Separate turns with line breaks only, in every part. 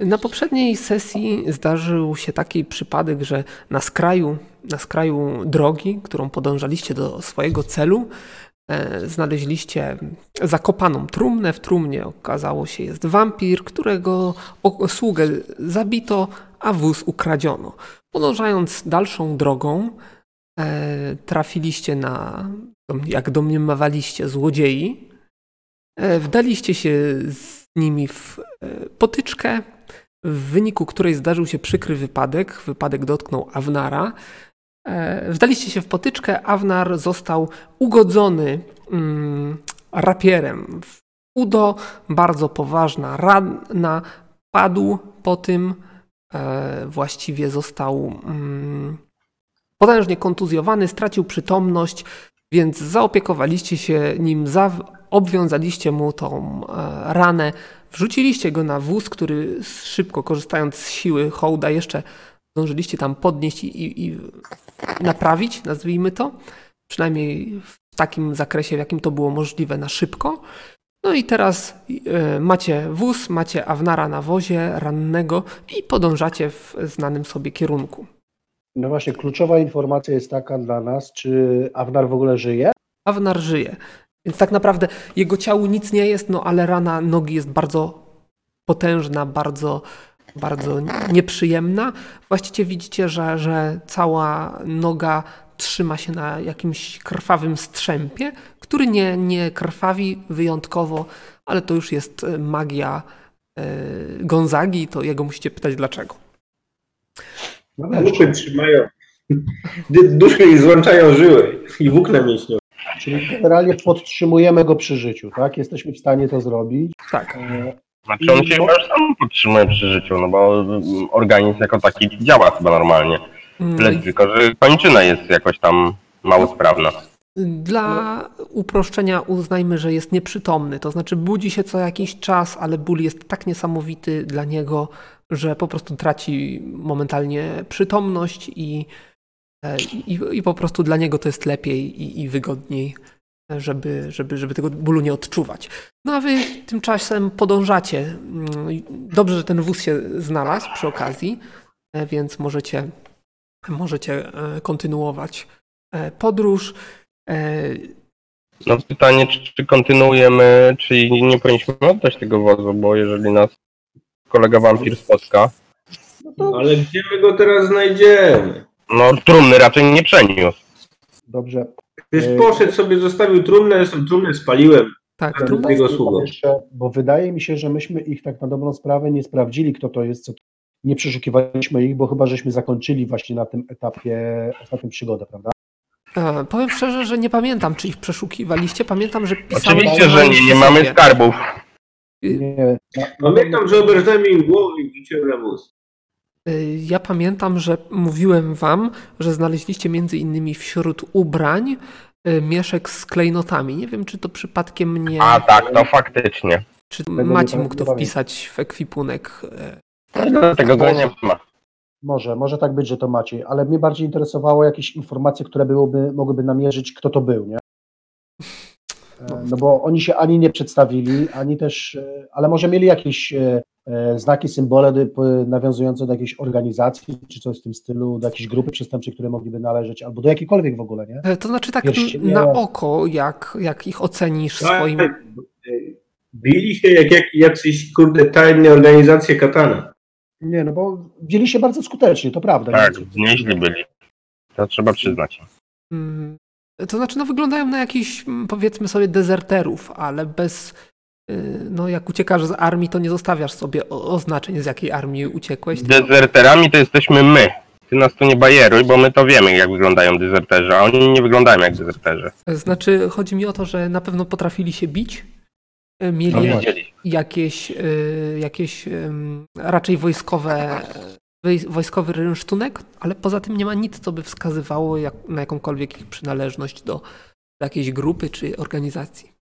Na poprzedniej sesji zdarzył się taki przypadek, że na skraju, na skraju drogi, którą podążaliście do swojego celu, e, znaleźliście zakopaną trumnę. W trumnie okazało się jest wampir, którego sługę zabito, a wóz ukradziono. Podążając dalszą drogą, e, trafiliście na, jak domniemywaliście, złodziei. E, Wdaliście się z nimi w potyczkę, w wyniku której zdarzył się przykry wypadek. Wypadek dotknął Awnara. E, Wdaliście się w potyczkę, Awnar został ugodzony mm, rapierem w udo, bardzo poważna rana, padł po tym, e, właściwie został mm, potężnie kontuzjowany, stracił przytomność, więc zaopiekowaliście się nim, za, obwiązaliście mu tą e, ranę, wrzuciliście go na wóz, który szybko, korzystając z siły hołda, jeszcze zdążyliście tam podnieść i, i, i naprawić, nazwijmy to. Przynajmniej w takim zakresie, w jakim to było możliwe na szybko. No i teraz e, macie wóz, macie Awnara na wozie rannego i podążacie w znanym sobie kierunku.
No właśnie, kluczowa informacja jest taka dla nas, czy Awnar w ogóle żyje?
Awnar żyje. Więc tak naprawdę jego ciału nic nie jest, no ale rana nogi jest bardzo potężna, bardzo, bardzo nieprzyjemna. Właściwie widzicie, że, że cała noga trzyma się na jakimś krwawym strzępie, który nie, nie krwawi wyjątkowo, ale to już jest e, magia e, Gonzagi, to jego musicie pytać dlaczego.
No
Duchy trzymają. D- Duchy i złączają żyły i włókna mięśniowe.
Czyli generalnie podtrzymujemy go przy życiu, tak? Jesteśmy w stanie to zrobić.
Tak.
Znaczy on się chyba już sam podtrzymuje przy życiu, no bo mm, organizm jako taki działa chyba normalnie.
Mm,
Tyle tylko, że kończyna jest jakoś tam mało sprawna.
Dla uproszczenia uznajmy, że jest nieprzytomny, to znaczy budzi się co jakiś czas, ale ból jest tak niesamowity dla niego, że po prostu traci momentalnie przytomność i, i, i po prostu dla niego to jest lepiej i, i wygodniej, żeby, żeby, żeby tego bólu nie odczuwać. No a wy tymczasem podążacie. Mm, Dobrze, że ten wóz się znalazł przy okazji, e, więc możecie, możecie e, kontynuować e, podróż.
No pytanie, czy, czy kontynuujemy, czy nie powinniśmy oddać tego wozu, bo jeżeli nas kolega wampir spotka,
Ale gdzie my go teraz znajdziemy?
No trumny raczej nie przeniósł.
Dobrze.
Przecież poszedł sobie, zostawił trumnę, trumnę spaliłem.
tak,
jego.
Jeszcze, bo wydaje mi się, że myśmy ich tak na dobrą sprawę nie sprawdzili, kto to jest, co nie przeszukiwaliśmy ich, bo chyba żeśmy zakończyli właśnie na tym etapie ostatnią przygodę, prawda?
E, powiem szczerze, że nie pamiętam, czy ich przeszukiwaliście. Pamiętam, że pisałem
Oczywiście,
to
że nie, nie mamy skarbów.
Nie,
Pamiętam, że oberżnąłem im głowę i wrzuciłem na wóz.
E, Ja pamiętam, że mówiłem wam, że znaleźliście między innymi wśród ubrań e, mieszek z klejnotami. Nie wiem, czy to przypadkiem nie.
A tak, to faktycznie.
Czy macie mógł to wpisać w ekwipunek? e,
Tego go nie ma.
może, może tak być, że to Maciej, ale mnie bardziej interesowało jakieś informacje, które byłoby, mogłyby namierzyć, kto to był, nie? E, No bo oni się ani nie przedstawili, ani też, e, ale może mieli jakieś e, e, znaki, symbole nawiązujące do jakiejś organizacji, czy coś w tym stylu, do jakiejś grupy przestępczej, które mogliby należeć, albo do jakiejkolwiek w ogóle, nie?
To znaczy tak
Pierścienie.
na oko, jak, jak ich ocenisz swoim.
Tak, Bili się jak, jak jacyś, kurde, tajne organizacje katana.
Nie, no bo wzięli się bardzo skutecznie, to prawda.
Tak,
nie?
nieźli byli. To trzeba przyznać.
Mm, To znaczy, no wyglądają na jakichś, mm, powiedzmy sobie, dezerterów, ale bez. y, No, jak uciekasz z armii, to nie zostawiasz sobie oznaczeń, z jakiej armii uciekłeś.
Dezerterami to jesteśmy my. Ty nas tu nie bajeruj, bo my to wiemy, jak wyglądają dezerterzy, a oni nie wyglądają jak dezerterzy.
Znaczy, chodzi mi o to, że na pewno potrafili się bić. y,
No,
Mieli
wiedzieli.
jakieś, y, jakieś raczej wojskowe, woj- wojskowy rynsztunek, ale poza tym nie ma nic, co by wskazywało jak, na jakąkolwiek ich przynależność do, do jakiejś grupy czy organizacji.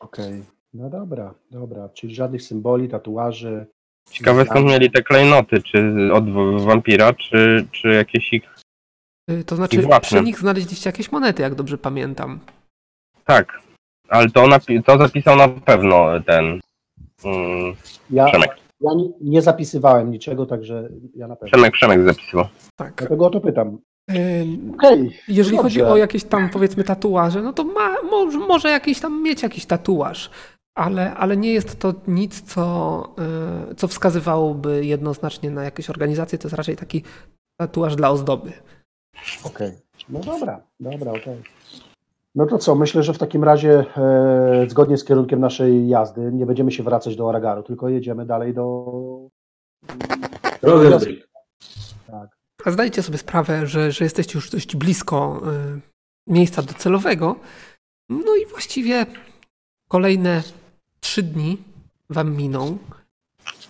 Okej, no dobra, dobra, czyli żadnych symboli, tatuaży.
Ciekawe skąd mieli te klejnoty, czy od wampira, czy, czy jakieś ich...
Y, To znaczy,
I własne.
przy nich znaleźliście jakieś monety, jak dobrze pamiętam.
Tak, ale to, napi- to zapisał na pewno ten... Mm,
Ja,
Przemek.
Ja nie, nie zapisywałem niczego, także ja na pewno.
Przemek, Przemek zapisywał.
Tak.
Dlatego o to pytam.
Ym,
Okej.
Jeżeli
Dobrze.
chodzi o jakieś tam powiedzmy tatuaże, no to ma, może, może jakiś tam mieć jakiś tatuaż, ale, ale nie jest to nic, co, y, co wskazywałoby jednoznacznie na jakieś organizacje. To jest raczej taki tatuaż dla ozdoby.
Okej. No dobra, dobra, okej. No to co, myślę, że w takim razie e, zgodnie z kierunkiem naszej jazdy nie będziemy się wracać do Aragaru, tylko jedziemy dalej do...
Rosenbrick.
Tak.
A zdajcie sobie sprawę, że, że jesteście już dość blisko y, miejsca docelowego. No i właściwie kolejne trzy dni wam miną.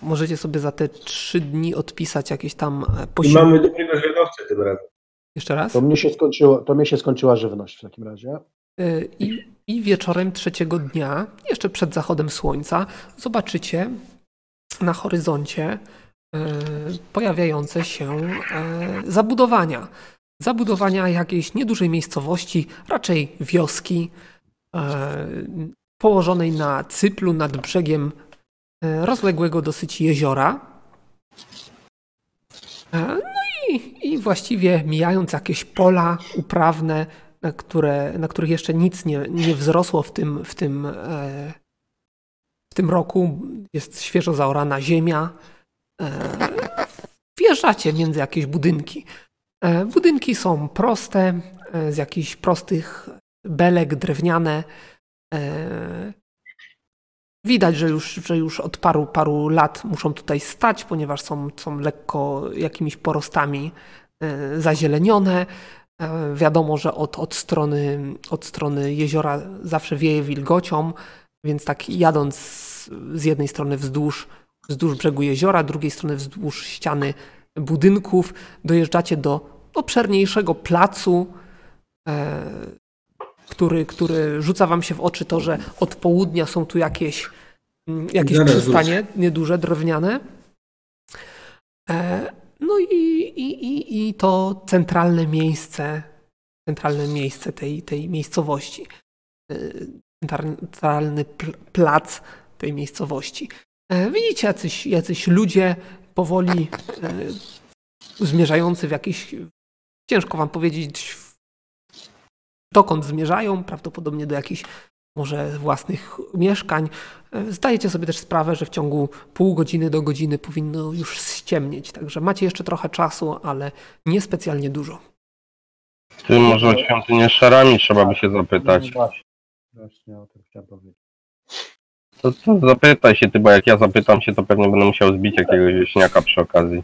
Możecie sobie za te trzy dni odpisać jakieś tam e,
I
posiłki.
mamy dobrego zwiadowcę tym razem.
Jeszcze raz?
To mnie się skończyło, to mnie się skończyła żywność w takim razie.
Y, I, I wieczorem trzeciego dnia, jeszcze przed zachodem słońca, zobaczycie na horyzoncie y, pojawiające się y, zabudowania. Zabudowania jakiejś niedużej miejscowości, raczej wioski, położonej na cyplu nad brzegiem rozległego dosyć jeziora. E, No i, właściwie mijając jakieś pola uprawne, na, które, na których jeszcze nic nie, nie wzrosło w tym, w, tym, e, w tym roku. Jest świeżo zaorana ziemia. E, wjeżdżacie między jakieś budynki. E, budynki są proste, z jakichś prostych belek drewniane. Widać, że już, że już od paru, paru lat muszą tutaj stać, ponieważ są, są lekko jakimiś porostami e, zazielenione. E, Wiadomo, że od, od, strony, od strony jeziora zawsze wieje wilgocią, więc tak jadąc z jednej strony wzdłuż, wzdłuż brzegu jeziora, drugiej strony wzdłuż ściany budynków, dojeżdżacie do obszerniejszego placu, e, który, który rzuca wam się w oczy to, że od południa są tu jakieś, mm, jakieś
Zaraz
przystanie nieduże, drewniane. E, No i, i, i, i to centralne miejsce, centralne miejsce tej, tej miejscowości. E, Centralny pl- plac tej miejscowości. E, Widzicie jacyś, jacyś ludzie powoli zmierzający w jakieś, ciężko wam powiedzieć, w- dokąd zmierzają, prawdopodobnie do jakichś może własnych mieszkań. E, Zdajecie sobie też sprawę, że w ciągu pół godziny do godziny powinno już ściemnieć, także macie jeszcze trochę czasu, ale niespecjalnie dużo.
Ty może o świątynię szarami trzeba by się zapytać.
No właśnie, właśnie o tym chciałem powiedzieć.
To, to zapytaj się ty, bo jak ja zapytam się, to pewnie będę musiał zbić jakiegoś wieśniaka przy okazji.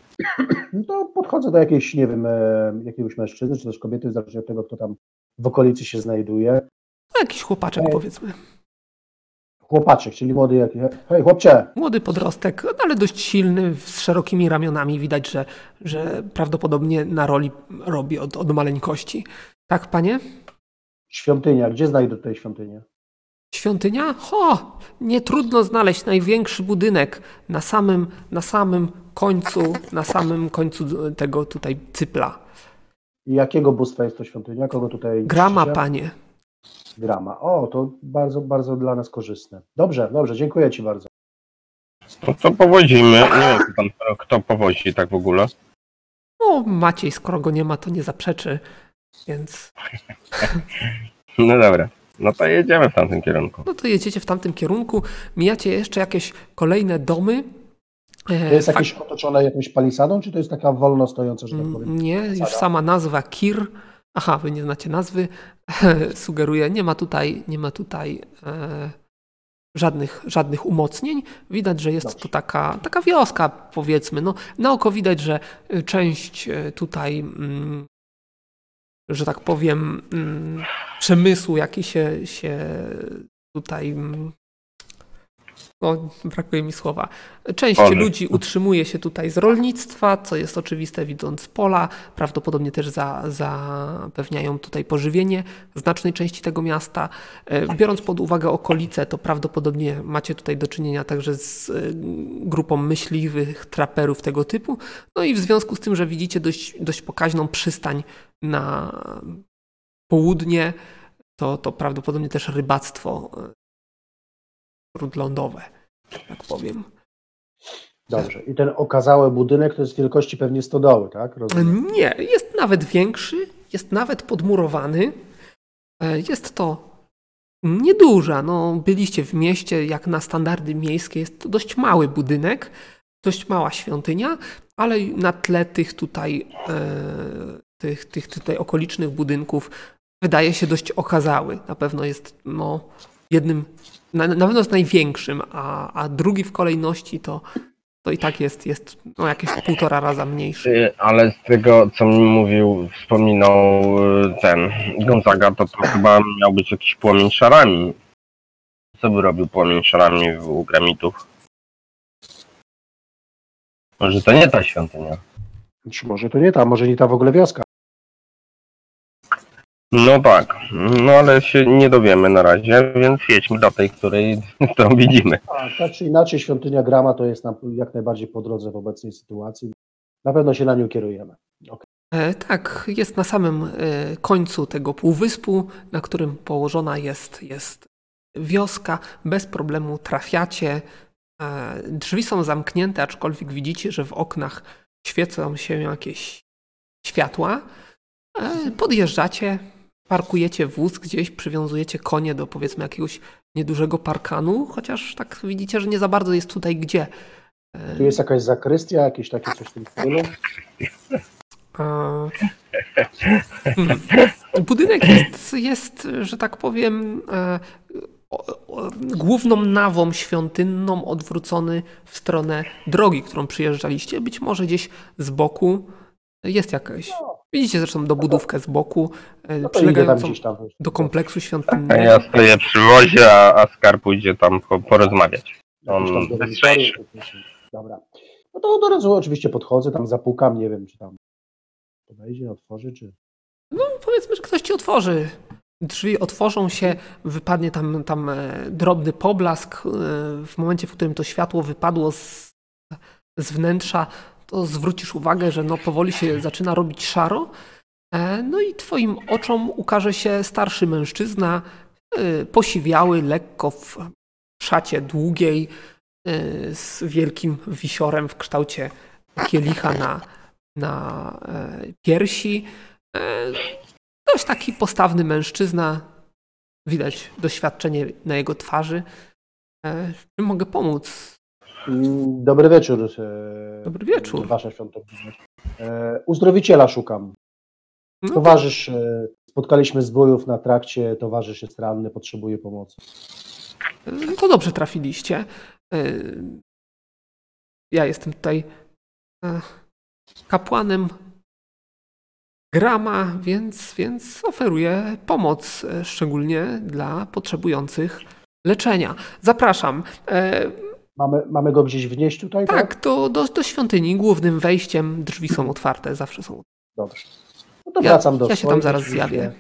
No to podchodzę do jakiejś, nie wiem, e, jakiegoś mężczyzny, czy też kobiety, zależnie od tego, kto tam w okolicy się znajduje.
No, jakiś chłopaczek
Ej.
powiedzmy.
Chłopaczek, czyli młody jakiś. Hej, chłopcze!
Młody podrostek, no, ale dość silny, z szerokimi ramionami. Widać, że, że prawdopodobnie na roli robi od, od maleńkości. Tak, panie?
Świątynia, gdzie znajdę tutaj świątynię?
Świątynia? Ho! Nie trudno znaleźć największy budynek na samym, na samym końcu, na samym końcu tego tutaj cypla.
Jakiego bóstwa jest to świątynia? Kogo tutaj
Grama,
czcicie?
panie.
Grama. O, to bardzo, bardzo dla nas korzystne. Dobrze, dobrze, dziękuję Ci bardzo.
To powozimy. Nie wiem, kto, pan, kto powozi tak w ogóle.
No, Maciej, skoro go nie ma, to nie zaprzeczy, więc
No dobra. No to jedziemy w tamtym kierunku.
no to jedziecie w tamtym kierunku. Mijacie jeszcze jakieś kolejne domy. E,
To jest
fak-
jakieś otoczone jakąś palisadą, czy to jest taka wolno stojąca, że tak powiem?
Mm, Nie, już
Fasada?
sama nazwa Kir. Aha, wy nie znacie nazwy. Sugeruje, nie ma tutaj, nie ma tutaj e, żadnych, żadnych umocnień. Widać, że jest
Dobrze.
to taka, taka wioska, powiedzmy. No, na oko widać, że y, część y, tutaj, mm, że tak powiem, mm, przemysłu, jaki się, się tutaj. mm, No, brakuje mi słowa. Część ludzi utrzymuje się tutaj z rolnictwa, co jest oczywiste widząc pola. Prawdopodobnie też za, zapewniają tutaj pożywienie znacznej części tego miasta. E, Biorąc pod uwagę okolice, to prawdopodobnie macie tutaj do czynienia także z e, grupą myśliwych, traperów tego typu. No i w związku z tym, że widzicie dość, dość pokaźną przystań na południe, to, to prawdopodobnie też rybactwo e, śródlądowe, tak powiem.
Dobrze. I ten okazały budynek to jest wielkości pewnie stodoły, tak? Rozumiem.
Nie, jest nawet większy, jest nawet podmurowany. E, Jest to nieduża. No, byliście w mieście, jak na standardy miejskie, jest to dość mały budynek, dość mała świątynia, ale na tle tych tutaj, e, tych, tych tutaj okolicznych budynków wydaje się dość okazały. Na pewno jest no, jednym, na, na pewno jest największym, a, a drugi w kolejności to, to i tak jest, jest no, jakieś półtora raza mniejszy.
Y, Ale z tego, co mi mówił, wspominał y, ten Gonzaga, to to chyba miał być jakiś płomień szarami. Co by robił płomień szarami u gramitów? Może to nie ta świątynia.
Czy Może to nie ta, może nie ta w ogóle wioska.
No tak, no ale się nie dowiemy na razie, więc jedźmy do tej, której, którą widzimy.
A, tak czy inaczej, świątynia Grama to jest nam jak najbardziej po drodze w obecnej sytuacji. Na pewno się na nią kierujemy.
E, Tak, jest na samym e, końcu tego półwyspu, na którym położona jest, jest wioska. Bez problemu trafiacie. E, Drzwi są zamknięte, aczkolwiek widzicie, że w oknach świecą się jakieś światła. E, Podjeżdżacie, parkujecie wóz gdzieś, przywiązujecie konie do powiedzmy jakiegoś niedużego parkanu, chociaż tak widzicie, że nie za bardzo jest tutaj gdzie.
Tu jest jakaś zakrystia, jakieś takie coś w tym stylu.
A, hmm. Budynek jest, jest, że tak powiem, e, o- o- główną nawą świątynną odwrócony w stronę drogi, którą przyjeżdżaliście. Być może gdzieś z boku jest jakaś. Widzicie zresztą dobudówkę z boku, e,
No
przylegającą
gdzieś tam.
do kompleksu
A
świątynnego.
ja stoję przy wozie, a, a Skar pójdzie tam po, porozmawiać. On
Dobra. No to od razu oczywiście podchodzę, tam zapukam, nie wiem, czy tam podejdzie, otworzy, czy...
No, powiedzmy, że ktoś ci otworzy. Drzwi otworzą się, wypadnie tam, tam e, drobny poblask. e, W momencie, w którym to światło wypadło z, z wnętrza, to zwrócisz uwagę, że no powoli się zaczyna robić szaro. E, No i twoim oczom ukaże się starszy mężczyzna, e, posiwiały, lekko w szacie długiej, e, z wielkim wisiorem w kształcie kielicha na, na piersi. Dość taki postawny mężczyzna. Widać doświadczenie na jego twarzy. Czym mogę pomóc?
Dobry wieczór. e,
Dobry wieczór.
Wasza świątobliwość. E, Uzdrowiciela szukam.
No,
Towarzysz, e, spotkaliśmy zbójów na trakcie, towarzysz jest ranny, potrzebuje pomocy.
e, to dobrze trafiliście. Ja jestem tutaj kapłanem Grama, więc, więc oferuję pomoc, szczególnie dla potrzebujących leczenia. Zapraszam.
Mamy, mamy go gdzieś wnieść tutaj?
Tak, to do, do świątyni głównym wejściem drzwi są otwarte, zawsze są.
Dobrze. No to
Ja-
wracam do
ja się tam zaraz zjawię.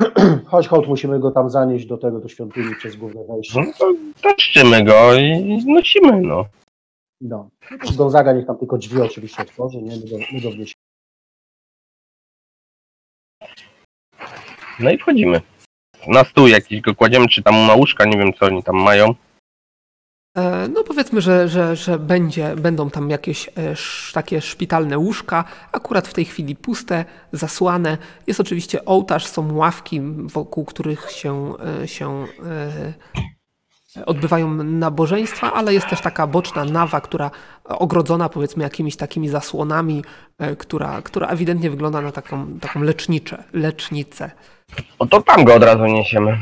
Chodź, chodź, musimy go tam zanieść do tego, do świątyni przez główne wejście.
No to taszczymy go i nosimy, no.
No. Gonzaga niech tam tylko drzwi oczywiście otworzy, nie? My go, my go wniesiemy.
No i wchodzimy. Na stół jakiś go kładziemy, czy tam na łóżka, nie wiem co oni tam mają.
E, No powiedzmy, że, że, że będzie, będą tam jakieś e, takie szpitalne łóżka, akurat w tej chwili puste, zasłane. Jest oczywiście ołtarz, są ławki, wokół których się, e, się odbywają nabożeństwa, ale jest też taka boczna nawa, która ogrodzona powiedzmy jakimiś takimi zasłonami, która, która ewidentnie wygląda na taką, taką leczniczę, lecznicę.
O to tam go od razu niesiemy.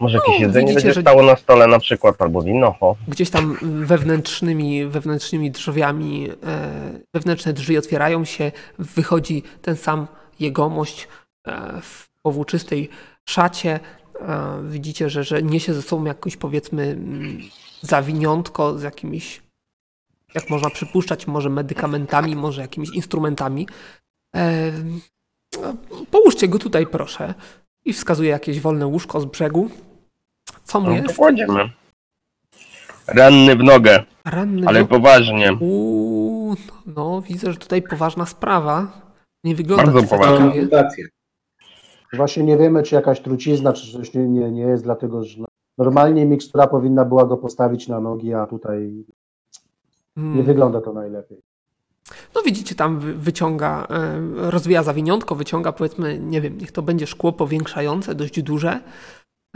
Może jakieś
No,
jedzenie
widzicie,
będzie
że-
stało na stole na przykład, albo wino,
gdzieś tam wewnętrznymi, wewnętrznymi drzwiami, e, wewnętrzne drzwi otwierają się, wychodzi ten sam jegomość e, w powłóczystej szacie. E, widzicie, że, że niesie ze sobą jakąś powiedzmy mm, zawiniątko z jakimiś, jak można przypuszczać, może medykamentami, może jakimiś instrumentami. E, połóżcie go tutaj, proszę. I wskazuje jakieś wolne łóżko z brzegu. Co mu
No to
jest?
kładziemy. Ranny w nogę,
Ranny
ale
no-
poważnie.
Uuu, no widzę, że tutaj poważna sprawa. Nie wygląda
Bardzo
to za
poważna.
Właśnie nie wiemy, czy jakaś trucizna, czy coś nie, nie, nie jest, dlatego że no, normalnie mikstura powinna była go postawić na nogi, a tutaj. Nie wygląda to najlepiej.
No widzicie, tam wy- wyciąga, e, rozwija zawiniątko, wyciąga powiedzmy, nie wiem, niech to będzie szkło powiększające, dość duże.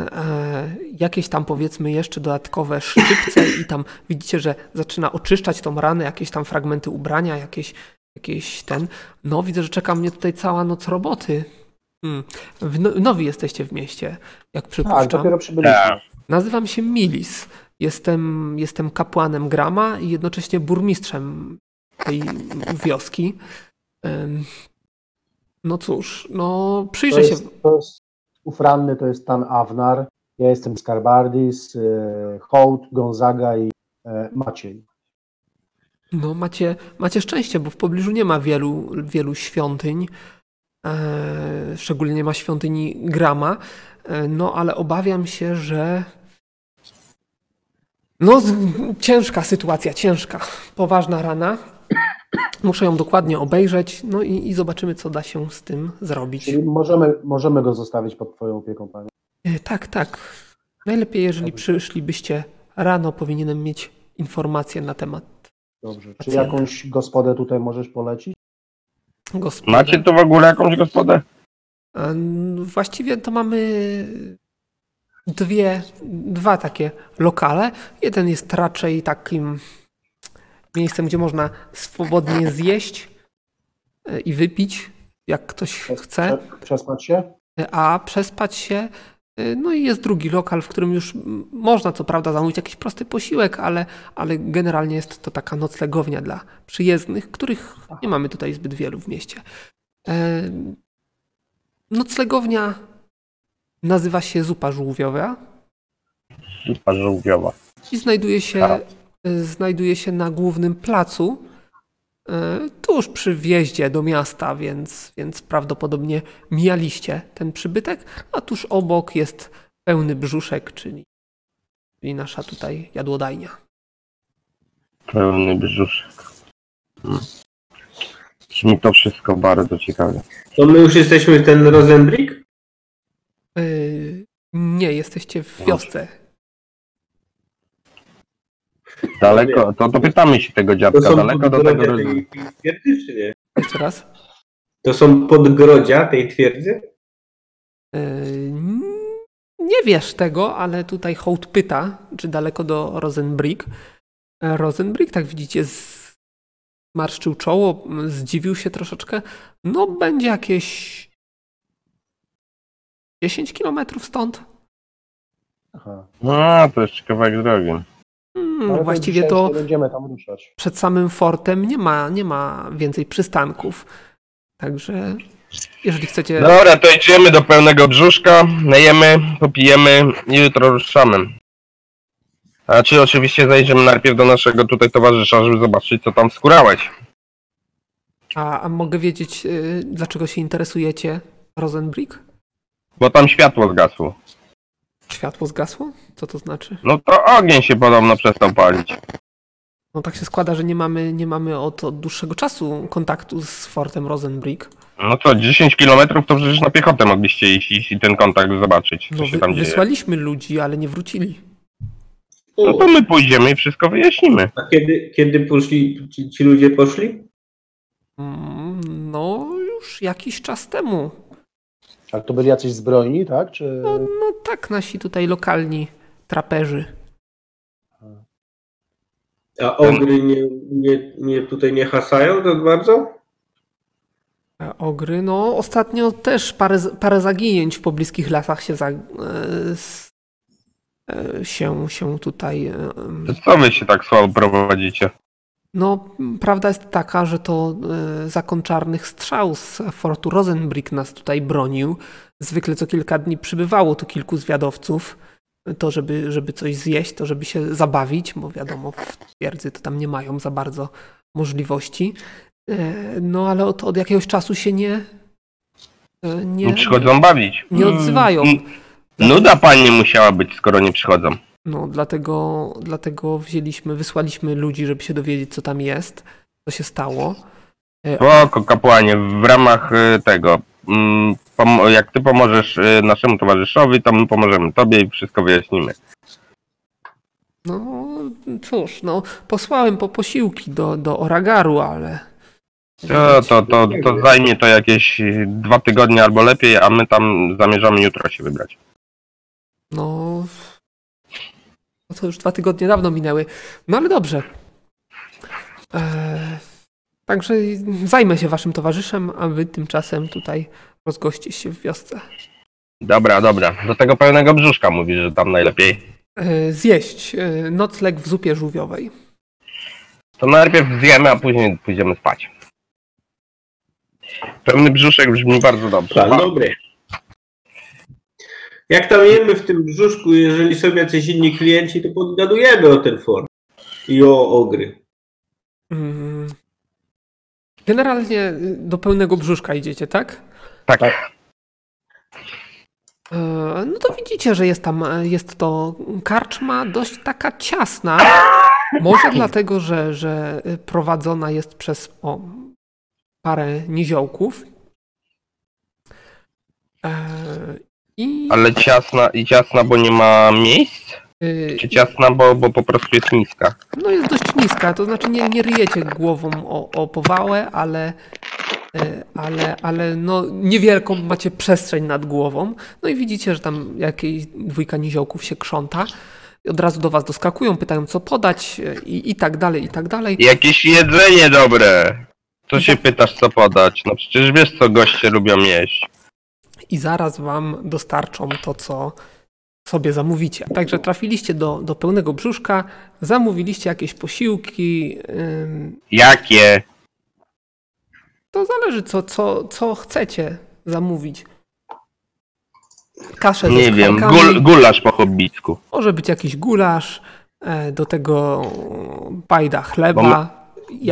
E, jakieś tam powiedzmy jeszcze dodatkowe szczypce i tam widzicie, że zaczyna oczyszczać tą ranę, jakieś tam fragmenty ubrania, jakieś, jakieś ten. No widzę, że czeka mnie tutaj cała noc roboty. Hmm. No, nowi jesteście w mieście, jak
Tak,
przypuszczam.
dopiero przybyliśmy.
Tak.
Nazywam się Milis. Jestem, jestem kapłanem Grama i jednocześnie burmistrzem tej wioski. No cóż, no
To
przyjrzę się.
jest, to jest, ów ranny to jest Tan Avnar, ja jestem Skarbardis, e, Hołd, Gonzaga i e, Maciej.
No macie, macie szczęście, bo w pobliżu nie ma wielu, wielu świątyń. E, szczególnie nie ma świątyni Grama. No ale obawiam się, że. No, ciężka sytuacja, ciężka. Poważna rana. Muszę ją dokładnie obejrzeć, no i, i zobaczymy, co da się z tym zrobić.
Czyli możemy, możemy go zostawić pod twoją opieką, panie.
E, Tak, tak. Najlepiej, jeżeli przyszlibyście rano, powinienem mieć informacje na temat
Dobrze. Czy
Pacjenta.
jakąś gospodę tutaj możesz polecić?
gospody.
Macie tu w ogóle jakąś gospodę?
E, Właściwie to mamy dwie, dwa takie lokale. Jeden jest raczej takim miejscem, gdzie można swobodnie zjeść e, i wypić, jak ktoś chce,
Prze- Przespać się?
a przespać się. e, No i jest drugi lokal, w którym już można co prawda zamówić jakiś prosty posiłek, ale, ale generalnie jest to taka noclegownia dla przyjezdnych, których nie mamy tutaj zbyt wielu w mieście. E, Noclegownia nazywa się Zupa Żółwiowa
Zupa żółwiowa.
i znajduje się, e, znajduje się na głównym placu, e, tuż przy wjeździe do miasta, więc, więc prawdopodobnie mijaliście ten przybytek, a tuż obok jest pełny brzuszek, czyli, czyli nasza tutaj jadłodajnia.
Pełny brzuszek. Hmm. Brzmi to wszystko bardzo ciekawie.
To my już jesteśmy ten Rosenbrick?
E, Nie, jesteście w wiosce.
Daleko, to, to pytamy się tego
To
dziadka,
są
daleko do tego
tej, twierdzy, czy nie?
Jeszcze raz.
To są podgrodzia tej twierdzy?
E, Nie wiesz tego, ale tutaj hołd pyta, czy daleko do Rosenbrick. E, Rosenbrick, tak widzicie, zmarszczył czoło, zdziwił się troszeczkę. No, będzie jakieś 10 kilometrów stąd.
Aha.
No, to jeszcze kawałek drogi.
Hmm, właściwie to
będziemy tam ruszać.
przed samym fortem nie ma, nie ma więcej przystanków. Także jeżeli chcecie...
Dobra, to idziemy do pełnego brzuszka, najemy, popijemy i jutro ruszamy. A czy oczywiście zajdziemy najpierw do naszego tutaj towarzysza, żeby zobaczyć, co tam skórałeś.
A, a mogę wiedzieć, y, dlaczego się interesujecie Rosenbrick?
Bo tam światło zgasło.
Światło zgasło? Co to znaczy?
No to ogień się podobno przestał palić.
No tak się składa, że nie mamy, nie mamy od, od dłuższego czasu kontaktu z fortem Rosenbrick.
No to 10 km to przecież na piechotę mogliście iść, iść i ten kontakt zobaczyć, co
No,
się
wy,
tam dzieje.
wysłaliśmy ludzi, ale nie wrócili.
No to my pójdziemy i wszystko wyjaśnimy.
A kiedy, kiedy poszli, ci, ci ludzie poszli?
Mm, No, już jakiś czas temu.
A to byli jacyś zbrojni, tak? Czy...
No, no tak, nasi tutaj lokalni traperzy.
A ogry nie, nie, nie tutaj nie hasają tak bardzo?
E, Ogry, no ostatnio też parę, parę zaginięć w pobliskich lasach się, za, e, e, się, się tutaj e,
To co wy się tak słabo prowadzicie?
No, prawda jest taka, że to e, zakon czarnych strzał z fortu Rosenbrick nas tutaj bronił. Zwykle co kilka dni przybywało tu kilku zwiadowców, to żeby, żeby coś zjeść, to żeby się zabawić, bo wiadomo, w twierdzy to tam nie mają za bardzo możliwości. E, No, ale od, od jakiegoś czasu się nie, e,
Nie
nie,
przychodzą bawić.
nie odzywają.
Mm, Nuda pani musiała być, skoro nie przychodzą.
No, dlatego, dlatego wzięliśmy, wysłaliśmy ludzi, żeby się dowiedzieć, co tam jest, co się stało. E,
Spoko, kapłanie, w ramach y, tego, mm, jak ty pomożesz y, naszemu towarzyszowi, to my pomożemy tobie i wszystko wyjaśnimy.
No cóż, no posłałem po posiłki do, do Oragaru, ale...
To, to, to, to zajmie to jakieś dwa tygodnie albo lepiej, a my tam zamierzamy jutro się wybrać.
No... No to już dwa tygodnie dawno minęły. No ale dobrze. Eee, także zajmę się waszym towarzyszem, a wy tymczasem tutaj rozgoście się w wiosce.
Dobra, dobra. Do tego pełnego brzuszka mówisz, że tam najlepiej.
Eee, zjeść eee, nocleg w zupie żółwiowej.
To najpierw zjemy, a później pójdziemy spać. Pełny brzuszek brzmi bardzo dobrze.
Dobry. Jak tam jemy w tym brzuszku, jeżeli są jacyś inni klienci, to podgadujemy o ten for i o ogry.
Mm. Generalnie y, do pełnego brzuszka idziecie, tak?
Tak.
Eee, No to widzicie, że jest tam, e, jest to karczma dość taka ciasna. Może dlatego, że, że prowadzona jest przez o, parę niziołków. I,
Ale ciasna i ciasna, bo nie ma miejsc?
y,
Czy ciasna, bo, bo po prostu jest niska?
No jest dość niska, to znaczy nie, nie ryjecie głową o, o powałę, ale, e, ale, ale no niewielką macie przestrzeń nad głową. No i widzicie, że tam jakieś dwójka niziołków się krząta. Od razu do was doskakują, pytają co podać e, i, i tak dalej, i tak dalej.
Jakieś jedzenie dobre. Co się pytasz, co podać? No przecież wiesz, co goście lubią jeść.
I zaraz wam dostarczą to, co sobie zamówicie. Także trafiliście do, do pełnego brzuszka, zamówiliście jakieś posiłki, ym,
Jakie?
To zależy, co, co, co chcecie zamówić. Kaszę ze
Nie wiem,
skwarkami,
gul, gulasz po hobbicku.
może być jakiś gulasz, e, do tego bajda chleba,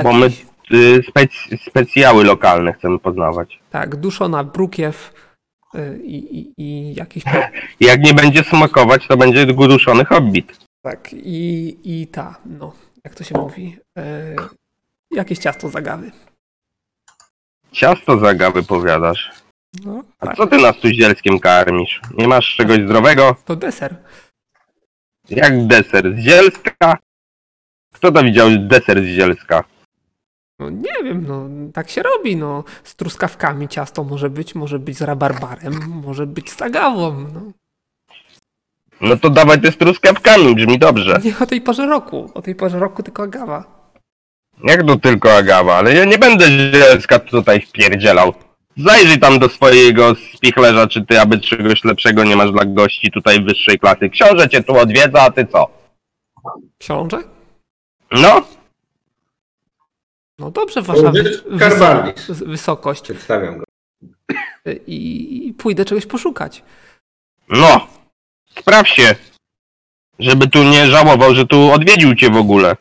Bo my
jakiś,
y, spec, specjały lokalne chcemy poznawać.
tak, duszona brukiew i, i, i jakiś, pe-
Jak nie będzie smakować, to będzie duszony hobbit.
tak, i, i ta, no, jak to się mówi, e, jakieś ciasto zagawy.
Ciasto zagawy powiadasz.
No,
A
tak,
co ty nas tu zielskiem karmisz? Nie masz czegoś zdrowego?
to deser.
Jak deser z zielska? Kto to widział deser z zielska?
No nie wiem, no tak się robi, no. Z truskawkami ciasto może być, może być z rabarbarem, może być z agawą, no.
No to dawaj te z truskawkami, brzmi dobrze.
Nie o tej porze roku, o tej porze roku tylko agawa.
Jak to tylko agawa, ale ja nie będę zielska tutaj wpierdzielał. Zajrzyj tam do swojego spichlerza, czy ty aby czegoś lepszego nie masz dla gości tutaj wyższej klasy. Książę cię tu odwiedza, a ty co?
Książę?
No,
No dobrze, wasza wysokość.
Przedstawiam go.
I, I pójdę czegoś poszukać.
no. Spraw się. Żeby tu nie żałował, że tu odwiedził cię w ogóle.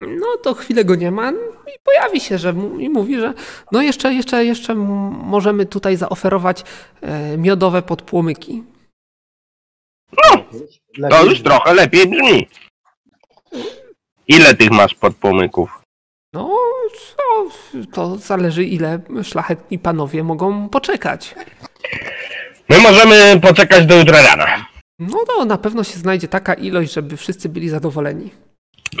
No to chwilę go nie ma i pojawi się, że mu- i mówi, że no jeszcze, jeszcze, jeszcze możemy tutaj zaoferować e, miodowe podpłomyki.
To
Lepiej.
już trochę lepiej brzmi. Ile tych masz podpłomyków?
No, to zależy ile szlachetni panowie mogą poczekać.
My możemy poczekać do jutra rana.
No to na pewno się znajdzie taka ilość, żeby wszyscy byli zadowoleni.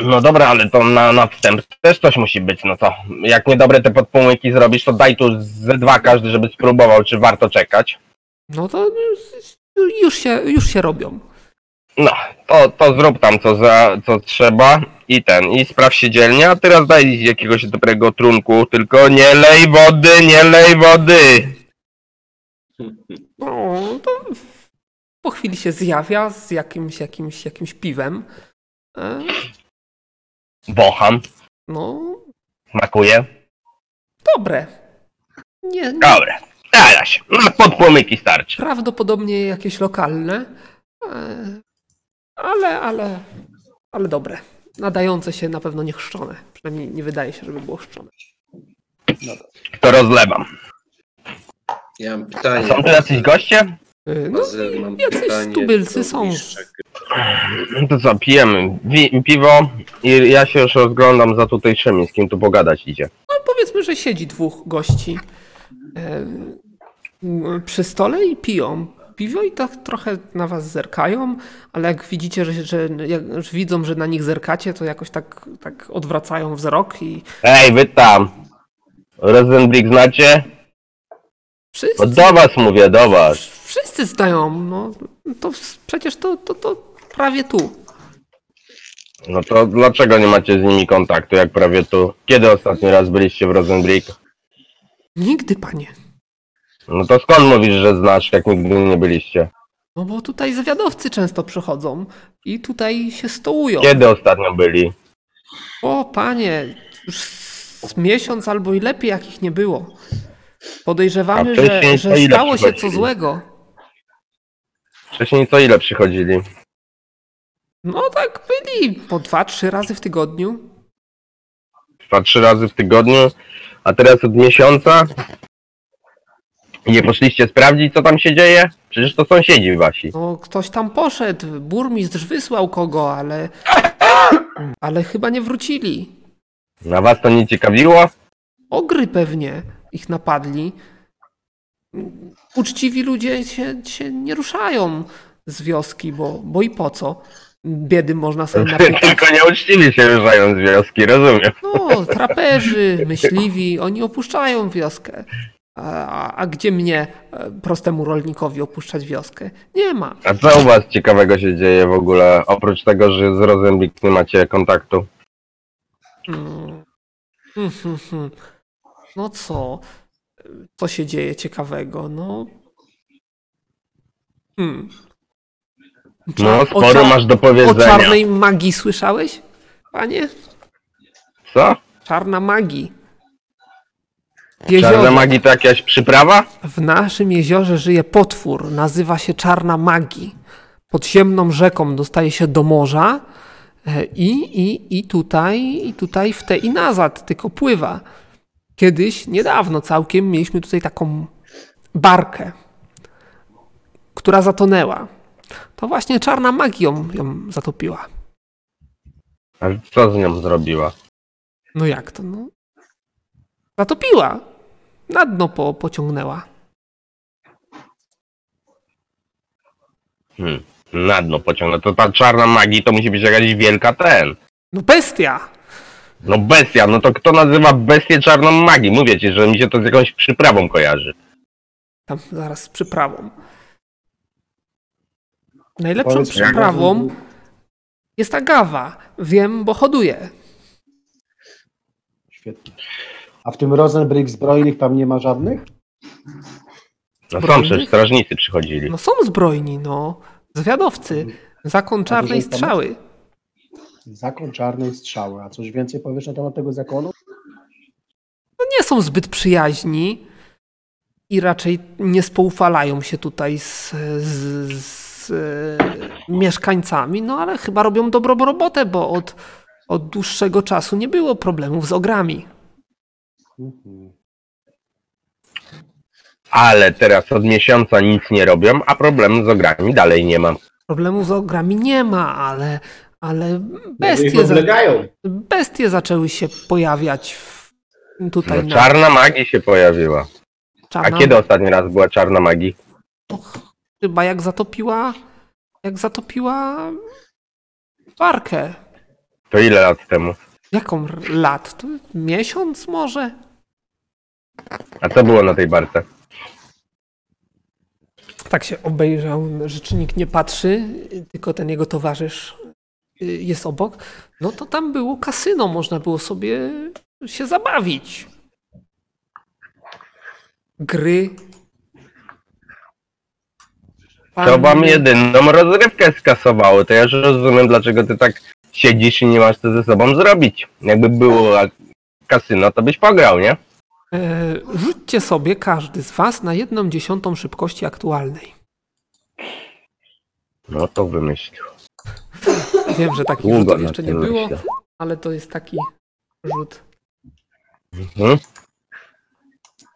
No dobra, ale to na, na wstęp też coś musi być, no co? Jak niedobre te podpłomyki zrobisz, to daj tu ze dwa każdy, żeby spróbował, czy warto czekać.
No to już się, już się robią.
No, to, to zrób tam co, za, co trzeba i ten, i spraw się dzielnie, a teraz daj jakiegoś dobrego trunku, tylko nie lej wody, nie lej wody!
No to po chwili się zjawia z jakimś, jakimś, jakimś piwem. E,
Bocham,
No,
smakuje.
dobre. Nie, nie,
Dobra, teraz, na podpłomyki starczy.
prawdopodobnie jakieś lokalne, e, ale, ale, ale dobre. Nadające się na pewno nie chrzczone. Przynajmniej nie wydaje się, żeby było chrzczone.
To rozlewam.
Ja mam pytanie.
Są tu jacyś goście?
E, No,
Bazyl, mam
jacyś
pytanie
tubylcy
do
są.
mistrza
No to co, pijemy Wi- piwo i ja się już rozglądam za tutejszymi, z kim tu pogadać idzie.
No powiedzmy, że siedzi dwóch gości e, m, przy stole i piją. Piwo i tak trochę na was zerkają, ale jak widzicie, że, że jak że widzą, że na nich zerkacie, to jakoś tak, tak odwracają wzrok i
Ej, wy tam! Rosenblick znacie?
wszyscy,
No do was mówię, do was.
wszyscy znają. No, to przecież to, to, to prawie tu.
No to dlaczego nie macie z nimi kontaktu, jak prawie tu? Kiedy ostatni raz byliście w Rosenblick?
Nigdy, panie.
No to skąd mówisz, że znasz, jak nigdy nie byliście?
No bo tutaj zawiadowcy często przychodzą i tutaj się stołują.
Kiedy ostatnio byli?
O, panie, już z miesiąc albo i lepiej, jakich nie było. Podejrzewamy,
A
że,
wcześniej
że
to ile
stało się co
przychodzili?
złego.
Wcześniej co ile przychodzili?
No tak byli po dwa, trzy razy w tygodniu.
Dwa, trzy razy w tygodniu, a teraz od miesiąca? Nie poszliście sprawdzić, co tam się dzieje? Przecież to sąsiedzi wasi.
No ktoś tam poszedł, burmistrz wysłał kogo, ale... Ale chyba nie wrócili.
Na was to nie ciekawiło?
Ogry pewnie ich napadli. Uczciwi ludzie się, się nie ruszają z wioski, bo, bo i po co? Biedy można sobie napytać.
Tylko nieuczciwi się ruszają z wioski, rozumiem.
No, traperzy, myśliwi, oni opuszczają wioskę. A, a, a gdzie mnie, e, prostemu rolnikowi, opuszczać wioskę? Nie ma.
A co u was ciekawego się dzieje w ogóle, oprócz tego, że z Rosenblick nie macie kontaktu?
Mm. Hmm, hmm, hmm. No co? Co się dzieje ciekawego? No. Hmm.
No,
o
sporo
cza-
masz do
O
powiedzenia.
czarnej magii słyszałeś? Panie?
Co?
Czarna magii.
Czarna magii to jakaś przyprawa?
w naszym jeziorze żyje potwór. Nazywa się Czarna Magii. Podziemną rzeką dostaje się do morza e, i, i, i, tutaj, i tutaj w te i nazad tylko pływa. Kiedyś, niedawno całkiem, mieliśmy tutaj taką barkę, która zatonęła. To właśnie czarna magia ją, ją zatopiła.
A co z nią zrobiła?
No jak to? No? Zatopiła. Na dno po, pociągnęła.
Hmm. Na dno pociągnę. To ta czarna magii to musi być jakaś wielka ten.
No bestia!
No bestia, no to kto nazywa bestię czarną magii? Mówię ci, że mi się to z jakąś przyprawą kojarzy.
Tam zaraz z przyprawą. Najlepszą
Powiedz,
przyprawą jest agawa. Wiem, bo hoduję.
Świetnie. A w tym Rosenbrick zbrojnych tam nie ma żadnych?
No są przecież strażnicy przychodzili.
No są zbrojni, no. Zwiadowcy. Zakon czarnej strzały.
Zakon czarnej strzały. A coś więcej powiesz na temat tego zakonu?
No nie są zbyt przyjaźni i raczej nie spoufalają się tutaj z, z, z e, mieszkańcami, no ale chyba robią dobrą robotę, bo od, od dłuższego czasu nie było problemów z ogrami.
Ale teraz od miesiąca nic nie robią, a problemu z ogrami dalej nie ma.
Problemów z ogrami nie ma, ale, ale
Bestie
bestie, za, bestie zaczęły się pojawiać w, tutaj
No,
na
czarna magii się pojawiła. A
czarna,
kiedy ostatni raz była czarna magii?
Chyba jak zatopiła, jak zatopiła barkę.
To ile lat temu?
Jaką lat? To miesiąc może?
A co było na tej barce?
Tak się obejrzał, rzecznik nie patrzy, tylko ten jego towarzysz y, jest obok. No to tam było kasyno, można było sobie się zabawić. Gry.
To wam jedyną rozrywkę skasowało. To ja już rozumiem, dlaczego ty tak siedzisz i nie masz co ze sobą zrobić. Jakby było kasyno, to byś pograł, nie?
E, Rzućcie sobie każdy z was na jedną dziesiątą szybkości aktualnej.
No to wymyślił.
Wiem, że takich
Długo
rzutów jeszcze nie
tym
było,
myślę.
ale to jest taki rzut.
Mhm.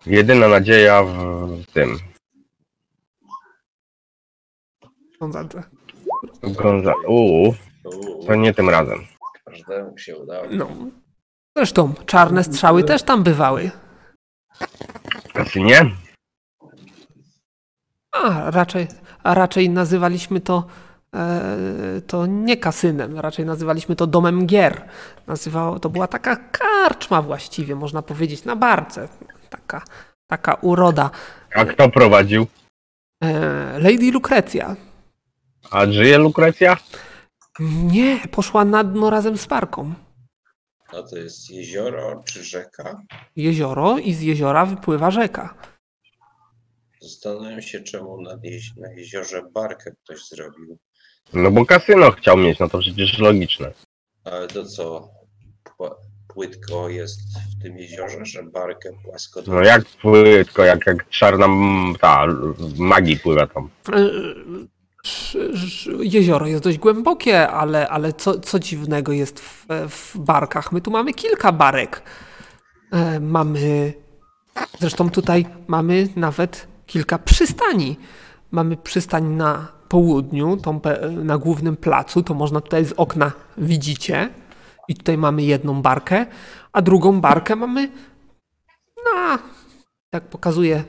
Jedyna nadzieja w tym.
Gonzadze.
Gonza... Uuu, to nie tym razem.
Każdemu się udało.
No. Zresztą czarne strzały też tam bywały.
Znaczy nie?
A, raczej, a raczej nazywaliśmy to, e, to nie kasynem, raczej nazywaliśmy to domem gier. Nazywało, to była taka karczma właściwie, można powiedzieć, na barce. Taka, taka uroda.
A kto prowadził?
E, Lady Lucrecja.
A żyje Lukrecja?
Nie, poszła na dno razem z barką.
A to jest jezioro czy rzeka?
Jezioro i z jeziora wypływa rzeka.
Zastanawiam się, czemu na, jezi- na jeziorze barkę ktoś zrobił.
No bo kasyno chciał mieć, no to przecież logiczne.
Ale to co? Pła- Płytko jest w tym jeziorze, że barkę płasko.
No jak płytko, jak, jak czarna m, ta magii pływa tam.
E, Jezioro jest dość głębokie, ale, ale co, co dziwnego jest w, w barkach? My tu mamy kilka barek. E, Mamy. Zresztą tutaj mamy nawet kilka przystani. Mamy przystań na południu, tą na głównym placu, to można tutaj z okna widzicie. I tutaj mamy jedną barkę, a drugą barkę mamy na tak pokazuje,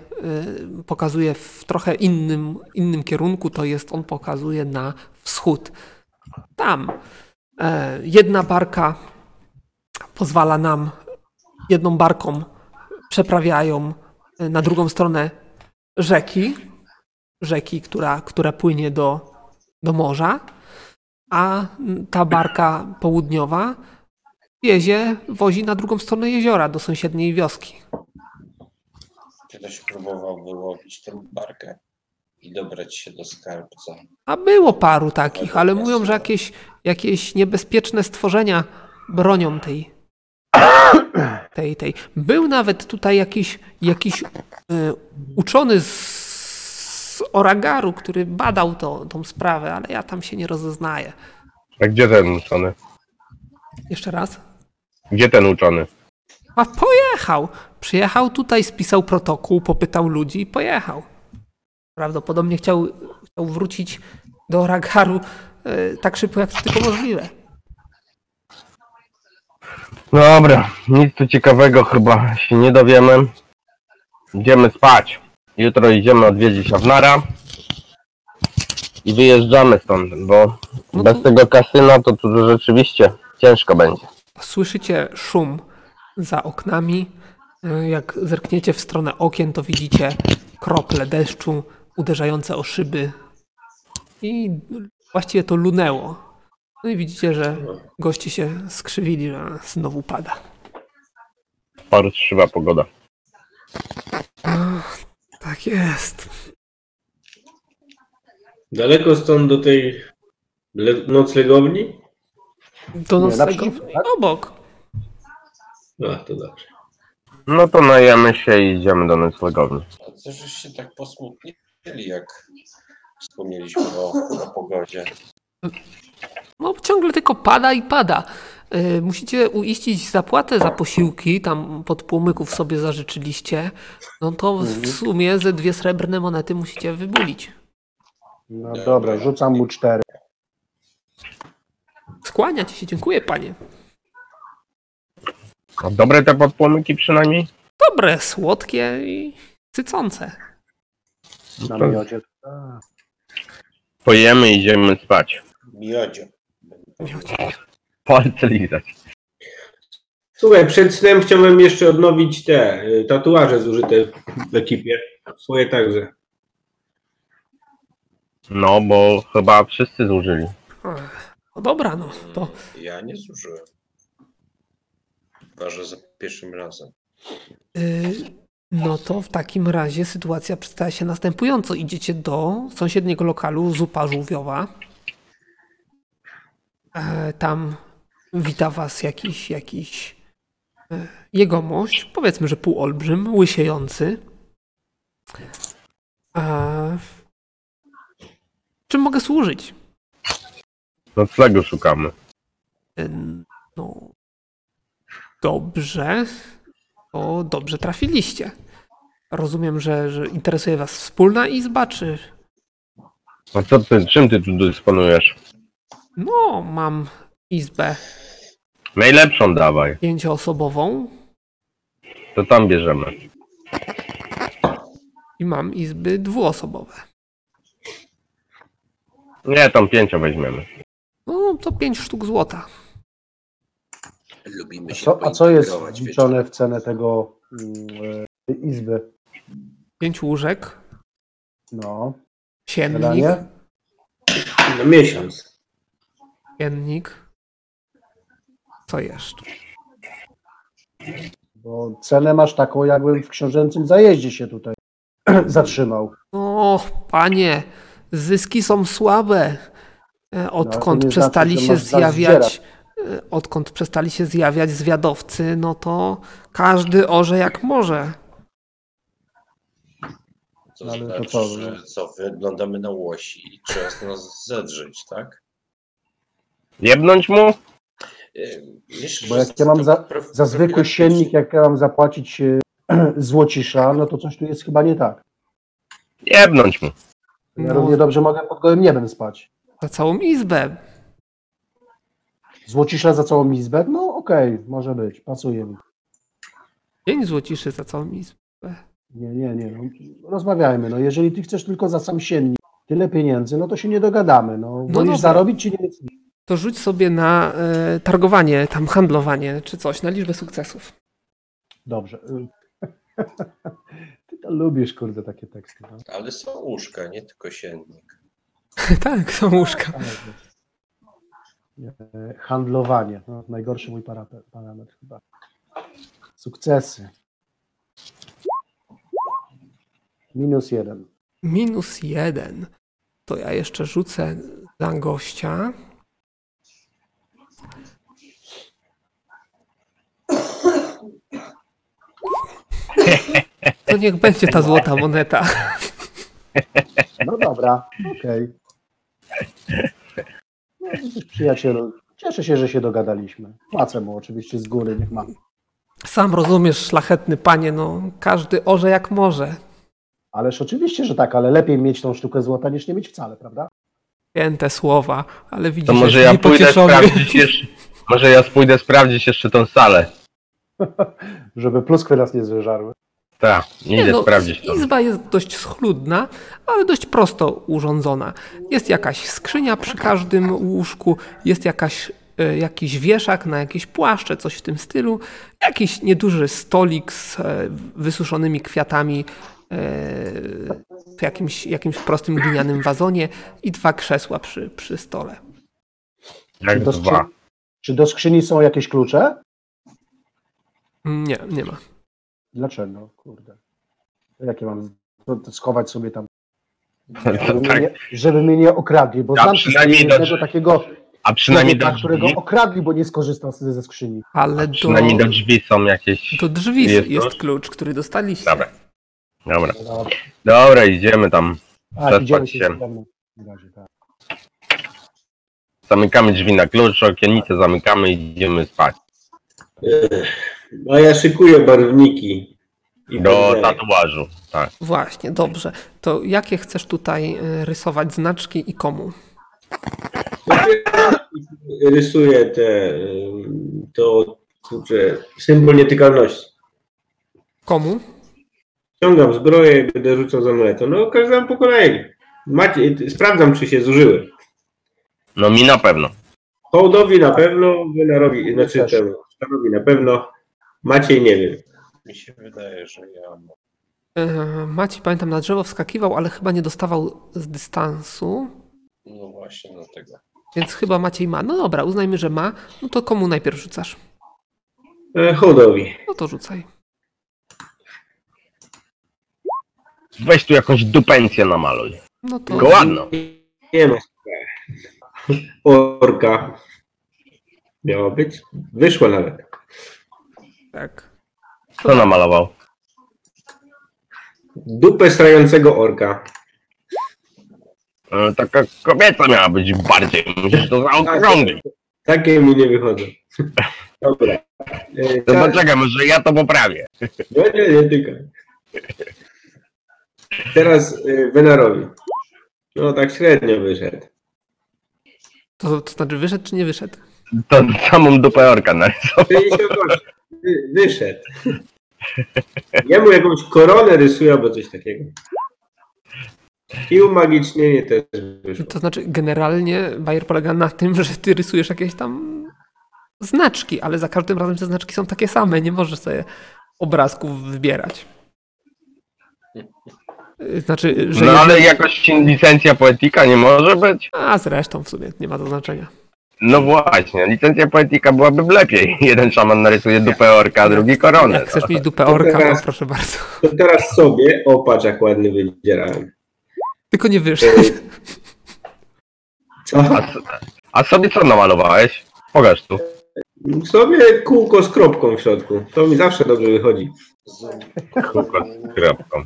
y, pokazuje w trochę innym, innym kierunku, to jest on pokazuje na wschód. Tam e, jedna barka pozwala nam, jedną barką przeprawiają e, na drugą stronę rzeki, rzeki, która, która płynie do, do morza, a ta barka południowa wiezie, wozi na drugą stronę jeziora, do sąsiedniej wioski.
Ktoś próbował wyłowić tę barkę i dobrać się do skarbca?
A było paru takich, ale mówią, że jakieś, jakieś niebezpieczne stworzenia bronią tej, tej, tej. Był nawet tutaj jakiś, jakiś e, uczony z, z Oragaru, który badał to, tą sprawę, ale ja tam się nie rozeznaję.
A gdzie ten uczony?
Jeszcze raz.
Gdzie ten uczony?
A pojechał. Przyjechał tutaj, spisał protokół, popytał ludzi i pojechał. Prawdopodobnie chciał, chciał wrócić do Oragaru e, tak szybko, jak to tylko możliwe.
Dobra, nic tu ciekawego chyba się nie dowiemy. Idziemy spać. Jutro idziemy odwiedzić Awnara. I wyjeżdżamy stąd, bo
No
bez
to-
tego kasyna to tu rzeczywiście ciężko będzie.
Słyszycie szum za oknami. Jak zerkniecie w stronę okien, to widzicie krople deszczu uderzające o szyby. I właściwie to lunęło. No i widzicie, że goście się skrzywili, że znowu pada.
Parszywa pogoda.
Tak jest.
Daleko stąd do tej le- noclegowni?
Do
Nie,
nocnego
naprzeciwko, tak?
obok.
A, to dobrze.
No to najemy się i idziemy do noclegowni.
A co żeście tak posmutnili, jak wspomnieliśmy o, o pogodzie?
No ciągle tylko pada i pada. E, Musicie uiścić zapłatę za posiłki, tam pod płomyków sobie zażyczyliście. No to w sumie ze dwie srebrne monety musicie wybulić.
No dobra, rzucam mu cztery.
Skłania ci się, dziękuję panie.
A dobre te podpłomyki przynajmniej?
Dobre, słodkie i sycące.
Na
To-
miodzie. A,
Pojemy i idziemy spać.
Miodzio.
Palce lizać.
Słuchaj, przed snem chciałbym jeszcze odnowić te y, tatuaże zużyte w ekipie. Swoje także.
No, bo chyba wszyscy zużyli.
Ech, No dobra, no to
Ja nie zużyłem. Chyba, że za pierwszym razem.
y, no to w takim razie sytuacja przedstawia się następująco. Idziecie do sąsiedniego lokalu Zupa Żółwiowa. E, Tam wita was jakiś, jakiś e, jegomość, powiedzmy, że półolbrzym, łysiejący. E, Czym mogę służyć?
Noclegu szukamy.
E, No, dobrze. To dobrze trafiliście. Rozumiem, że, że interesuje was wspólna izba, czy...
A co ty, czym ty tu dysponujesz?
No, mam izbę
Najlepszą dawaj.
pięcioosobową
To tam bierzemy.
i mam izby dwuosobowe.
Nie, tam pięcio weźmiemy.
No to 5 sztuk złota.
Lubimy
A
się
co, a co jest wliczone w cenę tego mm, e, tej izby?
5 łóżek,
No,
siennik,
Wydanie?
Na miesiąc.
siennik. Co jeszcze?
bo cenę masz taką, jakbym w książęcym zajeździe się tutaj zatrzymał.
O, panie, zyski są słabe. E,
to
Odkąd
nie
przestali
znaczy,
się zjawiać, odkąd przestali się zjawiać zwiadowcy, no to każdy orze jak może.
To
Ale to
znaczy,
co,
że co, wyglądamy na łosi i trzeba nas zedrzeć, tak?
Jebnąć mu?
Myślę,
Bo jak ja mam
to
za, za zwykły siennik, jak ja mam zapłacić e, złocisza, no to coś tu jest chyba nie tak.
Jebnąć mu.
Ja
No.
równie dobrze mogę pod gołym niebem spać.
Za całą izbę.
Złocisza za całą izbę? No okej, może być, pasuje mi.
Pięć złociszy za całą izbę.
Nie, nie, nie. No, rozmawiajmy. No, jeżeli ty chcesz tylko za sam siennik tyle pieniędzy, no to się nie dogadamy. No, wolisz
dobra.
zarobić czy nie?
To rzuć sobie na e, targowanie, tam handlowanie czy coś, na liczbę sukcesów.
Dobrze. Ty to lubisz, kurde, takie teksty. No.
Ale są łóżka, nie tylko siennik.
tak, są łóżka.
E, Handlowanie. No, najgorszy mój parametr chyba. Sukcesy. Minus jeden.
Minus jeden. To ja jeszcze rzucę dla gościa. To niech będzie ta złota moneta.
No dobra, okej. Widzisz, przyjacielu, cieszę się, że się dogadaliśmy. Płacę mu oczywiście z góry, niech ma.
Sam rozumiesz, szlachetny panie, no każdy orze jak może.
Ależ oczywiście, że tak, ale lepiej mieć tą sztukę złota niż nie mieć wcale, prawda?
Święte słowa, ale widzisz,
To może ja pójdę sprawdzić jeszcze. Może ja pójdę sprawdzić jeszcze tą salę.
Żeby pluskwy nas nie zżarły.
Tak,
Nie,
idę
no,
sprawdzić to.
Izba jest dość schludna, ale dość prosto urządzona. Jest jakaś skrzynia przy każdym łóżku, jest jakaś, e, jakiś wieszak na jakieś płaszcze, coś w tym stylu, jakiś nieduży stolik z e, wysuszonymi kwiatami e, w jakimś, jakimś prostym glinianym wazonie i dwa krzesła przy, przy stole.
Jak
Czy do,
dwa.
skrzy... Czy do skrzyni są jakieś klucze?
Nie, nie ma.
Dlaczego? Kurde. Jakie mam schować sobie tam?
To
Żeby, mnie,
tak.
nie, żeby mnie nie okradli, bo
Ja
znam
przynajmniej do drzwi.
takiego
A przynajmniej do
człowieka, którego
drzwi.
okradli, bo nie skorzystał ze, ze skrzyni.
Ale do,
Przynajmniej do drzwi są jakieś.
do drzwi
Jest
jest, klucz, który dostaliście.
Dobra. Dobra. Dobra, idziemy tam.
a, idziemy się.
się.
ze mną. Na razie, tak.
Zamykamy drzwi na klucz, okiennice zamykamy i idziemy spać.
A ja szykuję barwniki. I
Do tatuażu. Tak.
Właśnie, dobrze. To jakie chcesz tutaj e, rysować znaczki i komu?
Rysuję te, ym, to, kurczę, symbol nietykalności.
Komu?
Ściągam zbroję i będę rzucał za monetą. No, każdemu po kolei. Macie, sprawdzam, czy się zużyły.
No mi na pewno.
Hołdowi na pewno, Wynarowi, znaczy temu, na pewno, Maciej nie wiem.
Mi się wydaje, że ja mam.
E, Maciej, pamiętam, na drzewo wskakiwał, ale chyba nie dostawał z dystansu,
No właśnie dlatego.
więc chyba Maciej ma. No dobra, uznajmy, że ma. No to komu najpierw rzucasz?
E, Hołdowi.
No to rzucaj.
Weź tu jakąś dupencję namaluj.
No to
Tylko ładno.
Nie ma. Orka. Miała być? Wyszła nawet.
Tak.
Kto namalował?
Dupę strającego orka.
E, Taka kobieca miała być bardziej. Musisz to zaokrąglić.
Takie mi nie wychodzą. Dobra. E,
To
czas-
poczekaj, może ja to poprawię.
Nie, nie, nie tykaj. Teraz y, Wynarowi. No tak średnio wyszedł.
To, to znaczy wyszedł czy nie wyszedł?
To samą dupę orka narysował.
58. Wy, wyszedł. Ja mu jakąś koronę rysuję albo coś takiego. I umagicznienie też wyszło.
To znaczy, generalnie bajer polega na tym, że ty rysujesz jakieś tam znaczki, ale za każdym razem te znaczki są takie same. Nie możesz sobie obrazków wybierać. Znaczy, że.
No ale jakoś licencja poetyka nie może być?
A zresztą w sumie nie ma to znaczenia.
No właśnie, licencja poetyka byłaby lepiej. Jeden szaman narysuje dupę orka, a drugi koronę.
Jak chcesz
no.
mieć dupę orka, to
teraz-
proszę bardzo.
To teraz sobie, opatrz jak ładny wydzierałem.
Tylko nie wiesz.
Co?
A, a sobie co namalowałeś? Pokaż tu.
Sobie kółko z kropką w środku. To mi zawsze dobrze wychodzi.
Kółko z kropką.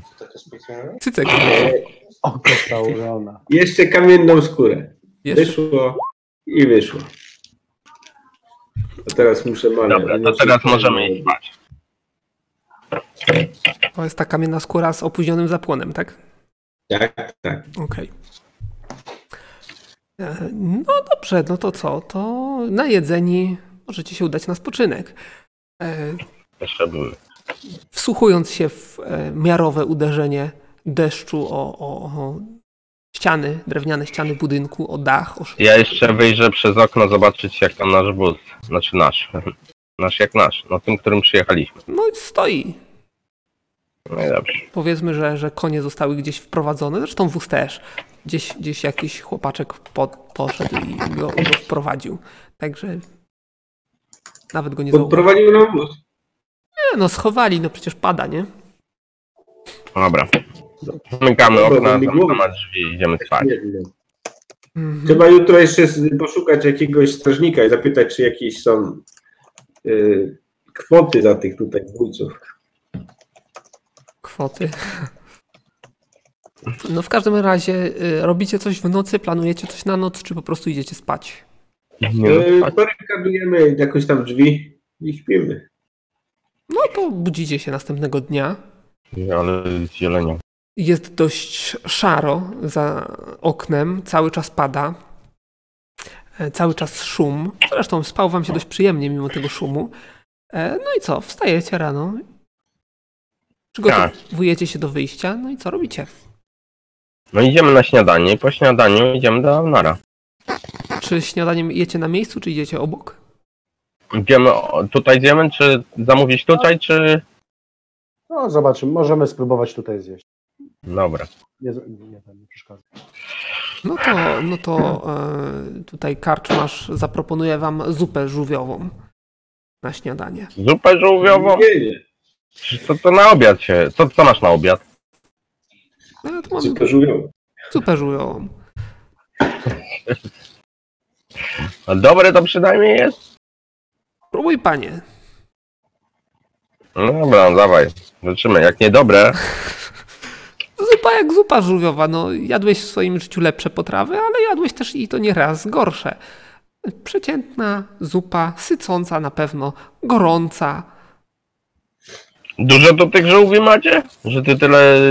Cycek.
Oko.
Jeszcze kamienną skórę.
Jeszcze.
Wyszło i wyszło. A teraz muszę malować.
Dobra, to teraz możemy iść spać.
To jest ta kamienna skóra z opóźnionym zapłonem, tak?
Tak, tak.
Okej. E, No dobrze, no to co? To najedzeni możecie się udać na spoczynek. E,
Jeszcze były.
Wsłuchując się w e, miarowe uderzenie deszczu o, o, o ściany, drewniane ściany budynku, o dach, o.
Ja jeszcze wyjrzę przez okno zobaczyć jak tam nasz wóz. Znaczy nasz. Nasz jak nasz. No tym, którym przyjechaliśmy.
No i stoi.
No i dobrze.
Powiedzmy, że, że konie zostały gdzieś wprowadzone, zresztą wóz też. Gdzieś, gdzieś jakiś chłopaczek po, poszedł i go, go wprowadził. Także nawet go nie zauważył.
Podprowadził nam wóz.
Nie, no schowali, no przecież pada, nie?
Dobra. Zamykamy
Dobra,
okna, zamykamy drzwi i idziemy spać.
Nie wiem.
Mhm.
Trzeba jutro jeszcze poszukać jakiegoś strażnika i zapytać, czy jakieś są y, kwoty za tych tutaj wójców.
Kwoty. No w każdym razie y, robicie coś w nocy, planujecie coś na noc, czy po prostu idziecie spać?
No,
Y,
spać.
Barykadujemy jakoś tam drzwi i śpimy.
No to budzicie się następnego dnia.
Nie, ale zielenią.
Jest dość szaro za oknem, cały czas pada. E, Cały czas szum. Zresztą spał wam się dość przyjemnie mimo tego szumu. E, No i co? Wstajecie rano. Przygotowujecie się do wyjścia. No i co robicie?
No idziemy na śniadanie i po śniadaniu idziemy do Nara.
Czy śniadaniem jecie na miejscu, czy idziecie obok?
Idziemy, tutaj zjemy, czy zamówić tutaj, czy...
No zobaczymy, możemy spróbować tutaj zjeść.
Dobra.
Nie, nie, nie, przeszkadza.
No to, no to e, tutaj karczmasz zaproponuje wam zupę żółwiową na śniadanie.
Zupę żółwiową? Co to na obiad się... Co, co masz na obiad?
No, to mamy
Super żółwiowo.
zupę żółwiową.
A dobre to przynajmniej jest?
Próbuj panie.
No dobra, no dawaj. Zobaczymy. Jak niedobre,
Zupa jak zupa żółwiowa. No, jadłeś w swoim życiu lepsze potrawy, ale jadłeś też i to nie raz gorsze. Przeciętna zupa, sycąca na pewno, gorąca.
dużo to tych żółwi macie? Że ty tyle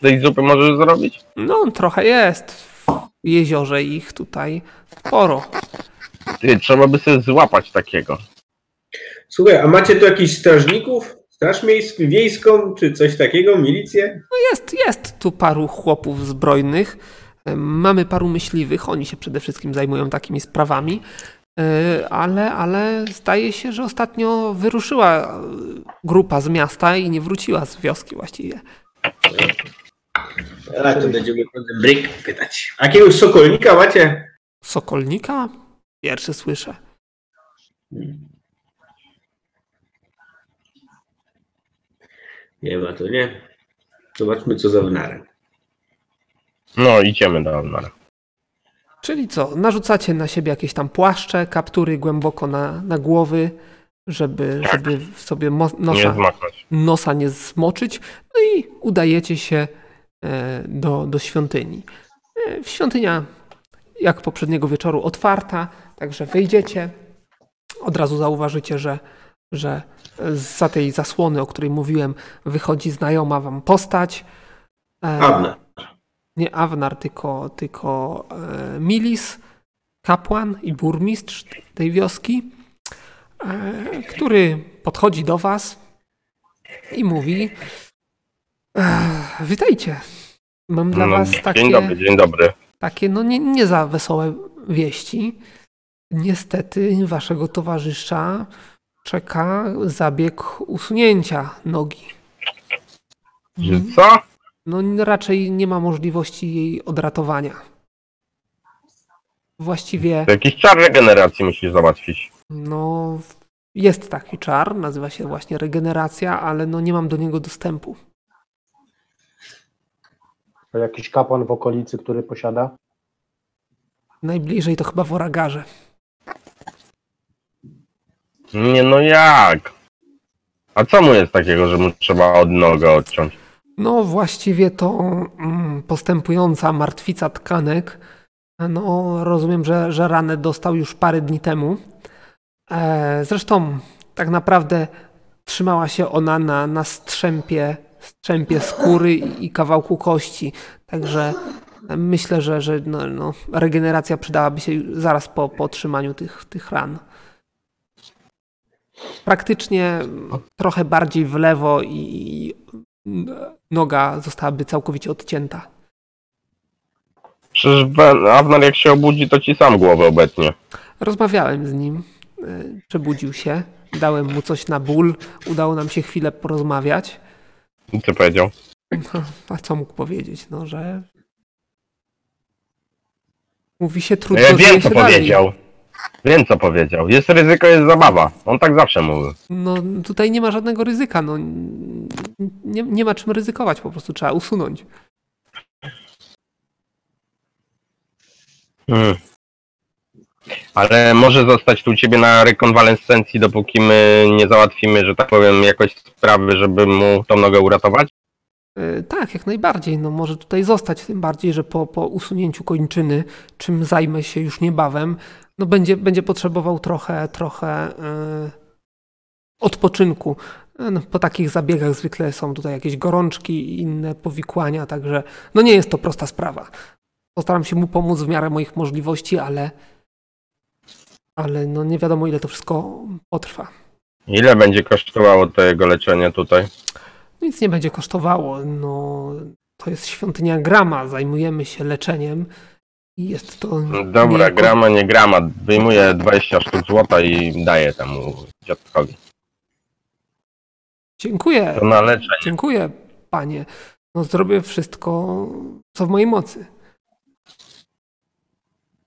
tej zupy możesz zrobić?
No, trochę jest w jeziorze ich tutaj sporo.
Ty, trzeba by sobie złapać takiego.
Słuchaj, a macie tu jakichś strażników? Straż miejską, wiejską, czy coś takiego? Milicję?
Jest, jest tu paru chłopów zbrojnych. Em, Mamy paru myśliwych, oni się przede wszystkim zajmują takimi sprawami. E, Ale, ale zdaje się, że ostatnio wyruszyła e, grupa z miasta i nie wróciła z wioski właściwie.
A, to będziemy potem bryk pytać. A jakiegoś sokolnika macie?
Sokolnika? Pierwszy słyszę.
Nie ma to, nie? Zobaczmy, co za wnarem.
No, idziemy do Nara.
Czyli co, narzucacie na siebie jakieś tam płaszcze, kaptury głęboko na, na głowy, żeby, żeby sobie mo-
Nie
nosa,
zmaknąć.
nosa nie zmoczyć, no i udajecie się e, do, do świątyni. E, Świątynia, jak poprzedniego wieczoru, otwarta, także wyjdziecie. Od razu zauważycie, że, że za tej zasłony, o której mówiłem, wychodzi znajoma wam postać. E,
Awna.
nie Awnar, tylko, tylko e, Milis, kapłan i burmistrz tej wioski, e, który podchodzi do was i mówi: "Ech, Witajcie. Mam dla
No,
was takie,
Dzień dobry, dzień dobry.
takie no nie, nie za wesołe wieści. Niestety waszego towarzysza czeka zabieg usunięcia nogi.
Że Co?
No raczej nie ma możliwości jej odratowania. Właściwie
To jakiś czar regeneracji musisz załatwić.
no jest taki czar, nazywa się właśnie regeneracja, ale no nie mam do niego dostępu.
To jakiś kapłan w okolicy, który posiada?
Najbliżej to chyba w Oragarze.
Nie no jak? A co mu jest takiego, że mu trzeba od nogę odciąć?
No właściwie to mm, postępująca martwica tkanek. No rozumiem, że, że ranę dostał już parę dni temu. E, zresztą tak naprawdę trzymała się ona na, na strzępie, strzępie skóry i, i kawałku kości. Także myślę, że, że no, no, regeneracja przydałaby się zaraz po, po otrzymaniu tych, tych ran. Praktycznie trochę bardziej w lewo i, noga zostałaby całkowicie odcięta.
Przecież Avnar jak się obudzi, to ci sam głowę obetnie.
Rozmawiałem z nim, e, przebudził się, dałem mu coś na ból, udało nam się chwilę porozmawiać.
I Co powiedział?
No, A co mógł powiedzieć? No, że mówi się
No
trudno
ja
żyje
wiem, co
dalej.
powiedział. Wiem, co powiedział. Jest ryzyko, jest zabawa. On tak zawsze mówi.
No tutaj nie ma żadnego ryzyka, no nie, nie ma czym ryzykować, po prostu trzeba usunąć.
Hmm. Ale może zostać tu u ciebie na rekonwalescencji, dopóki my nie załatwimy, że tak powiem, jakoś sprawy, żeby mu tą nogę uratować?
E, Tak, jak najbardziej. No może tutaj zostać, tym bardziej, że po, po usunięciu kończyny, czym zajmę się już niebawem, no będzie, będzie potrzebował trochę, trochę e, odpoczynku. E, No, po takich zabiegach zwykle są tutaj jakieś gorączki i inne powikłania, także no nie jest to prosta sprawa. Postaram się mu pomóc w miarę moich możliwości, ale, ale no nie wiadomo ile to wszystko potrwa.
Ile będzie kosztowało to jego leczenie tutaj?
Nic nie będzie kosztowało. No, to jest świątynia Grama. Zajmujemy się leczeniem i jest to.
Dobra,
niejako-
grama, nie grama. Wyjmuję 20 sztuk złota i daję temu dziadkowi.
Dziękuję,
To na leczenie.
dziękuję, panie. No, zrobię wszystko, co w mojej mocy.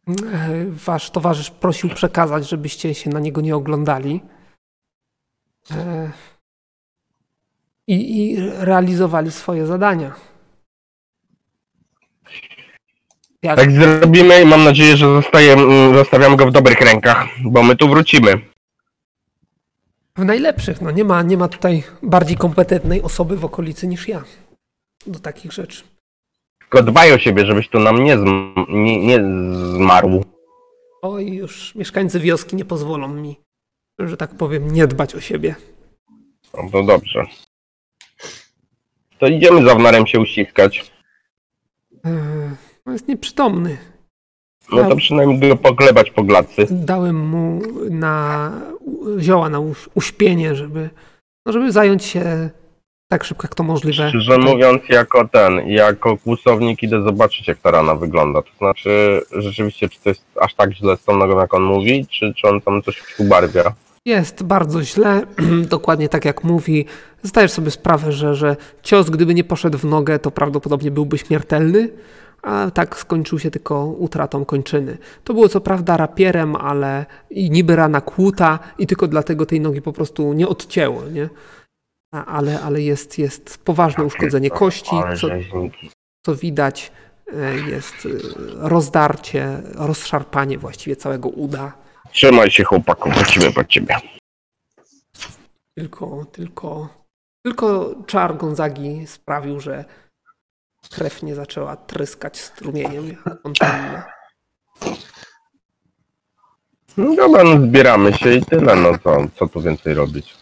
E, Wasz towarzysz prosił przekazać, żebyście się na niego nie oglądali. E, I, i realizowali swoje zadania. Jak,
Tak zrobimy i mam nadzieję, że zostaje, mm, zostawiam go w dobrych rękach, bo my tu wrócimy.
W najlepszych. No nie ma, nie ma tutaj bardziej kompetentnej osoby w okolicy niż ja do takich rzeczy.
Tylko dbaj o siebie, żebyś tu nam nie, zm- nie, nie zmarł.
Oj, już mieszkańcy wioski nie pozwolą mi, że tak powiem, nie dbać o siebie.
No to dobrze. To idziemy z Awnarem się uściskać.
Eee, no jest nieprzytomny.
No to przynajmniej go poglebać po glatcy.
Dałem mu na u- zioła na uś- uśpienie, żeby, no żeby zająć się tak szybko jak to możliwe.
Szczerze mówiąc, jako ten, jako kłusownik idę zobaczyć, jak ta rana wygląda. To znaczy, rzeczywiście, czy to jest aż tak źle z tą nogą, jak on mówi, czy, czy on tam coś ubarwia?
Jest bardzo źle, dokładnie tak jak mówi. Zdajesz sobie sprawę, że, że cios, gdyby nie poszedł w nogę, to prawdopodobnie byłby śmiertelny, a tak skończył się tylko utratą kończyny. To było co prawda rapierem, ale i niby rana kłuta i tylko dlatego tej nogi po prostu nie odcięło, nie? A- Ale, ale jest, jest poważne uszkodzenie kości, co, co widać e, jest e, rozdarcie, rozszarpanie właściwie całego uda.
Trzymaj się, chłopaku, wrócimy po ciebie.
Tylko, tylko, tylko czar Gonzagi sprawił, że krew nie zaczęła tryskać strumieniem jak fontanna.
No dobra, no zbieramy się i tyle, no co, co tu więcej robić?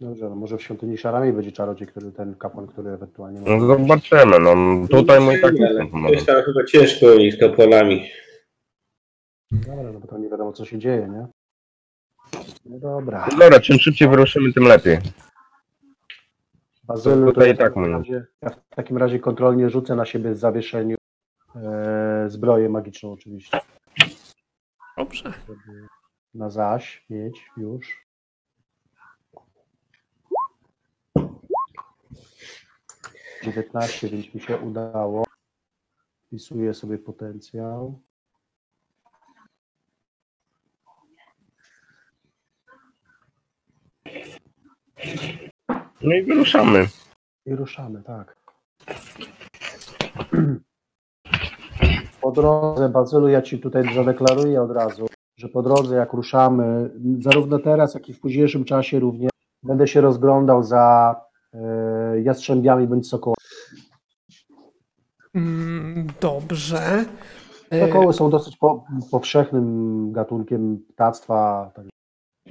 Dobrze, no może w świątyni Szarami będzie czarodziej, który ten kapłan, który ewentualnie...
No zobaczymy, no tutaj mój tak
to jest tam chyba ciężko nich z kapłanami.
Dobra, no bo tam nie wiadomo, co się dzieje, nie? No dobra.
Dobra, czym szybciej wyruszymy, tym lepiej.
Bazylu, to
Tutaj
ja w
tak
razie- Ja w takim razie kontrolnie rzucę na siebie w zawieszeniu e, zbroję magiczną oczywiście.
Dobrze.
na zaś mieć już. Dziewiętnaście, więc mi się udało. Wpisuję sobie potencjał.
No i wyruszamy.
I ruszamy, tak. Po drodze, Bazylu, ja Ci tutaj zadeklaruję od razu, że po drodze, jak ruszamy, zarówno teraz, jak i w późniejszym czasie również, będę się rozglądał za e, jastrzębiami bądź sokołami.
Mm, Dobrze. E,
Sokoły są dosyć po, powszechnym gatunkiem ptactwa. Tak.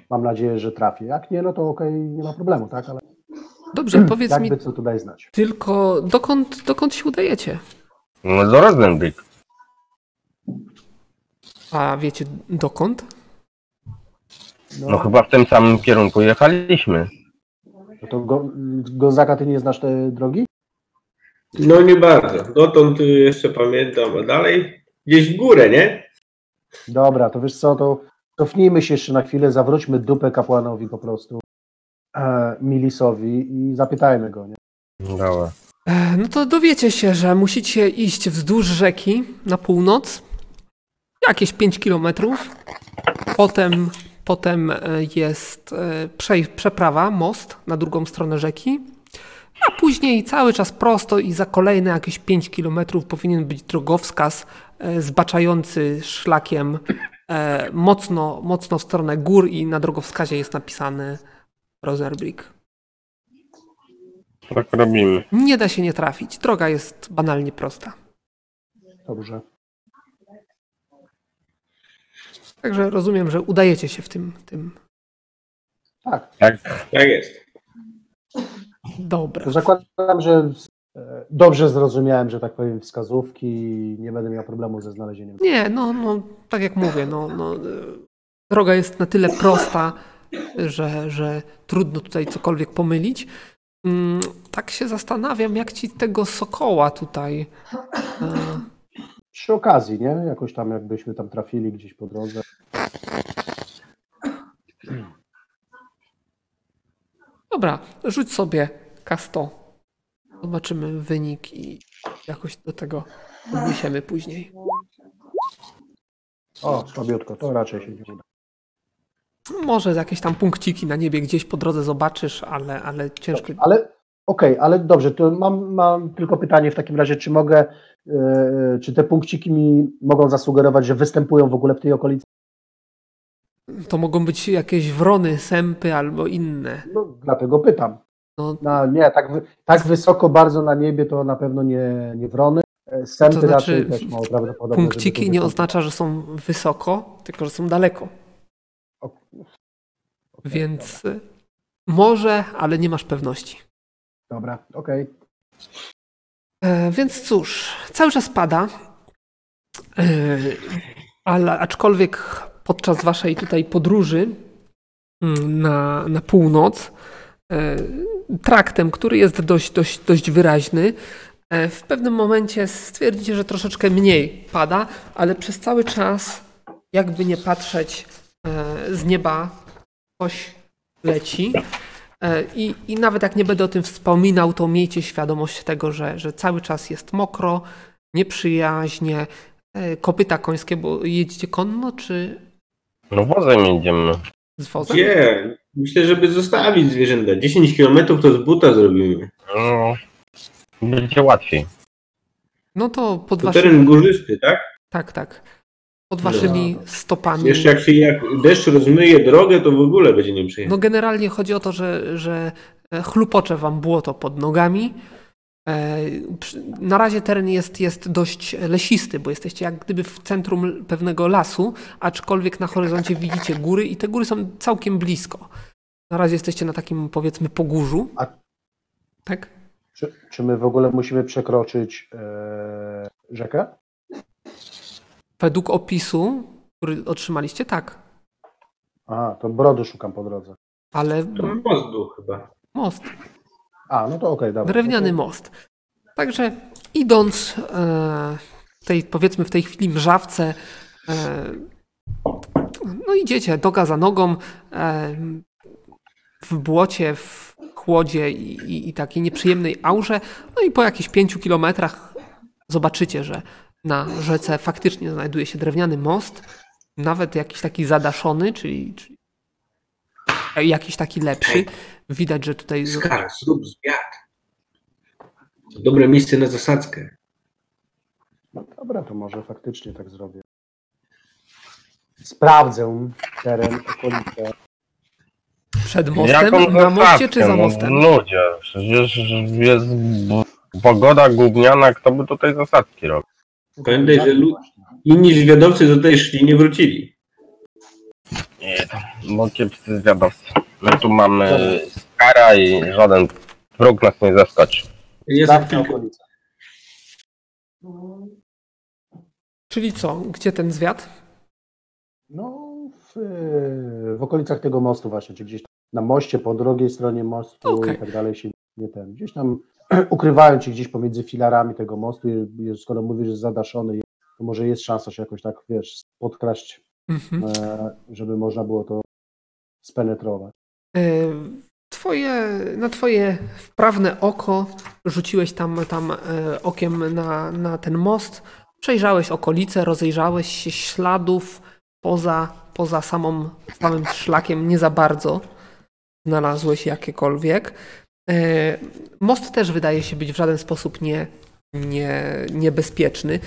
Mam nadzieję, że trafię. Jak nie, no to okej, nie ma problemu, tak? Ale
Dobrze, powiedz mi
jakby co tutaj znać.
tylko, dokąd, dokąd się udajecie?
No do Rosenbrick.
A wiecie dokąd?
No chyba w tym samym kierunku jechaliśmy.
No to go, Gonzaga, ty nie znasz tej drogi?
No nie bardzo. Dotąd y, jeszcze pamiętam, a dalej gdzieś w górę, nie?
Dobra, to wiesz co, to cofnijmy się jeszcze na chwilę, zawróćmy dupę kapłanowi po prostu, e, Milisowi i zapytajmy go, nie?
Dobra.
E, No to dowiecie się, że musicie iść wzdłuż rzeki na północ, jakieś 5 kilometrów. Potem, potem e, jest e, przeprawa, most na drugą stronę rzeki. A później cały czas prosto i za kolejne jakieś 5 kilometrów powinien być drogowskaz e, zbaczający szlakiem e, mocno, mocno w stronę gór i na drogowskazie jest napisany Roserbrick.
Tak robimy.
Nie da się nie trafić. Droga jest banalnie prosta.
Dobrze.
Także rozumiem, że udajecie się w tym. tym.
Tak,
Tak.
Tak jest.
Dobra.
zakładam, że e, dobrze zrozumiałem, że tak powiem, wskazówki i nie będę miał problemu ze znalezieniem.
Nie, no, no tak jak mówię, no, no, droga jest na tyle prosta, że, że trudno tutaj cokolwiek pomylić. Mm, Tak się zastanawiam, jak ci tego sokoła tutaj. e,
Przy okazji, nie? Jakoś tam jakbyśmy tam trafili gdzieś po drodze.
Dobra, rzuć sobie K100. Zobaczymy wynik i jakoś do tego odniesiemy później.
O, słabiutko, to raczej się nie uda.
Może jakieś tam punkciki na niebie gdzieś po drodze zobaczysz, ale, ale ciężko.
Ale okej, ale dobrze, to mam, mam tylko pytanie w takim razie, czy mogę, e, czy te punkciki mi mogą zasugerować, że występują w ogóle w tej okolicy?
To mogą być jakieś wrony, sępy albo inne.
No, dlatego pytam.
No,
No, nie, tak, tak wysoko bardzo na niebie to na pewno nie, nie wrony. E, Sępy
To znaczy,
też mało prawdopodobne.
punkciki nie oznacza, że są wysoko, tylko że są daleko.
O, okej,
Więc y, może, ale nie masz pewności.
Dobra, okej.
E, więc cóż, cały czas pada. E, ale aczkolwiek podczas waszej tutaj podróży mm, na, na północ, e, traktem, który jest dość, dość, dość wyraźny, e, w pewnym momencie stwierdzicie, że troszeczkę mniej pada, ale przez cały czas, jakby nie patrzeć, e, z nieba coś leci. I, I nawet jak nie będę o tym wspominał, to miejcie świadomość tego, że, że cały czas jest mokro, nieprzyjaźnie, kopyta końskie, bo jedziecie konno czy
No wozem jedziemy.
z wozem?
Gdzie? Myślę, żeby zostawić zwierzęta. 10 km to z buta zrobimy.
No, będzie łatwiej.
No to pod
To
waszymi...
teren górzysty, tak?
Tak, tak. Pod waszymi stopami.
Jeszcze jak się jak deszcz rozmyje drogę, to w ogóle będzie
No
nieprzyjemnie.
generalnie chodzi o to, że, że e, chlupocze wam błoto pod nogami. E, Na razie teren jest, jest dość lesisty, bo jesteście jak gdyby w centrum pewnego lasu, aczkolwiek na horyzoncie widzicie góry i te góry są całkiem blisko. Na razie jesteście na takim powiedzmy pogórzu.
A-
Tak?
Czy, czy my w ogóle musimy przekroczyć e, rzekę?
Według opisu, który otrzymaliście, tak.
Aha, to brodu szukam po drodze.
Ale
To most był chyba.
most.
A, no to okej, dobra.
Drewniany
no to,
most. Także idąc e, tej, powiedzmy w tej chwili mrzawce, e, no idziecie noga za nogą e, w błocie, w chłodzie i, i, i takiej nieprzyjemnej aurze. No i po jakichś pięciu kilometrach zobaczycie, że na rzece faktycznie znajduje się drewniany most, nawet jakiś taki zadaszony, czyli, czyli jakiś taki lepszy. Widać, że tutaj
Skar, zrób zwiat. To dobre miejsce na zasadzkę.
no dobra, to może faktycznie tak zrobię. Sprawdzę teren, okolice.
przed mostem,
Jaką
na moście czy za
zasadzkę?
mostem?
No, ludzie, przecież jest pogoda gówniana, kto by tutaj zasadzki robił?
Pamiętaj, że lu- Inni zwiadowcy do tej szli nie wrócili.
Nie, bo kiepscy zwiadowcy. My tu mamy skara i żaden wróg nas nie zaskoczy.
Ja za
Sprawdź
chwilkę.
okolice.
Czyli co? Gdzie ten zwiat?
No, w, w okolicach tego mostu właśnie, czy gdzieś na moście, po drugiej stronie mostu
Okej.
i tak dalej się nie ten. Gdzieś tam ukrywając się gdzieś pomiędzy filarami tego mostu, i- i skoro mówisz, że jest zadaszony, to może jest szansa się jakoś tak, wiesz, podkraść,
Mhm.
e, żeby można było to spenetrować.
E, Twoje, na twoje wprawne oko rzuciłeś tam, tam e, okiem na, na ten most, przejrzałeś okolice, rozejrzałeś się śladów poza, poza samą, samym szlakiem nie za bardzo znalazłeś jakiekolwiek. E, Most też wydaje się być w żaden sposób nie, nie, niebezpieczny.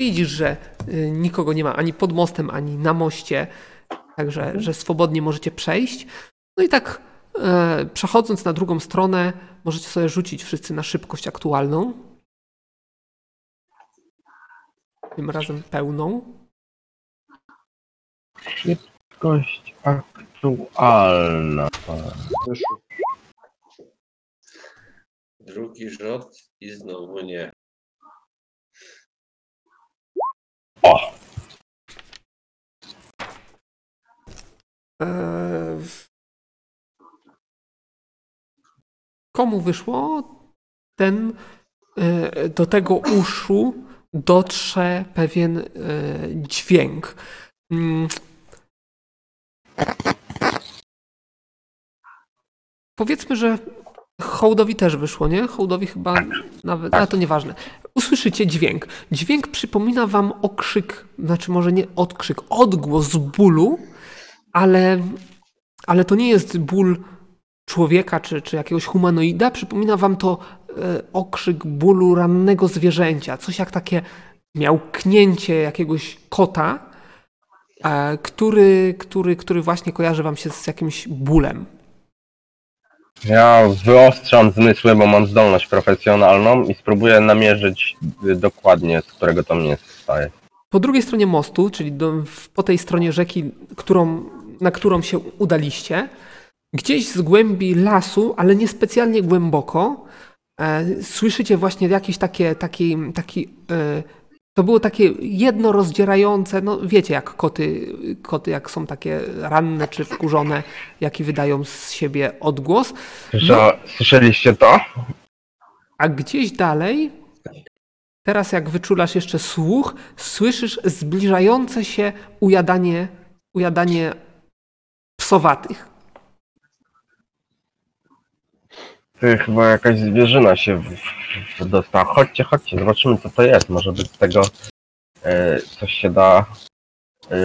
Widzisz, że y, nikogo nie ma ani pod mostem, ani na moście, także że swobodnie możecie przejść. No i tak e, przechodząc na drugą stronę, możecie sobie rzucić wszyscy na szybkość aktualną. Tym razem pełną.
Szybkość aktualna.
Wyszło.
Drugi rzut i znowu nie.
O,
E, Komu wyszło? Ten e, do tego uszu dotrze pewien e, dźwięk. Mm. Powiedzmy, że Hołdowi też wyszło, nie? Hołdowi chyba nawet, ale to nieważne. Usłyszycie dźwięk. Dźwięk przypomina wam okrzyk, znaczy może nie odkrzyk, odgłos bólu, ale, ale to nie jest ból człowieka czy, czy jakiegoś humanoida. Przypomina wam to e, okrzyk bólu rannego zwierzęcia. Coś jak takie miałknięcie jakiegoś kota, e, który, który, który właśnie kojarzy wam się z jakimś bólem.
ja wyostrzam zmysły, bo mam zdolność profesjonalną i spróbuję namierzyć y, dokładnie, z którego to mnie staje.
Po drugiej stronie mostu, czyli do, po tej stronie rzeki, którą, na którą się udaliście, gdzieś z głębi lasu, ale niespecjalnie głęboko, e, słyszycie właśnie jakieś takie, taki, taki e, to było takie jedno rozdzierające, no wiecie jak koty, koty jak są takie ranne czy wkurzone, jaki wydają z siebie odgłos.
Słysza, Słyszeliście to?
A gdzieś dalej, teraz jak wyczulasz jeszcze słuch, słyszysz zbliżające się ujadanie, ujadanie psowatych.
Ty chyba jakaś zwierzyna się dostała. Chodźcie, chodźcie, zobaczymy co to jest. Może być z tego e, coś się da, e,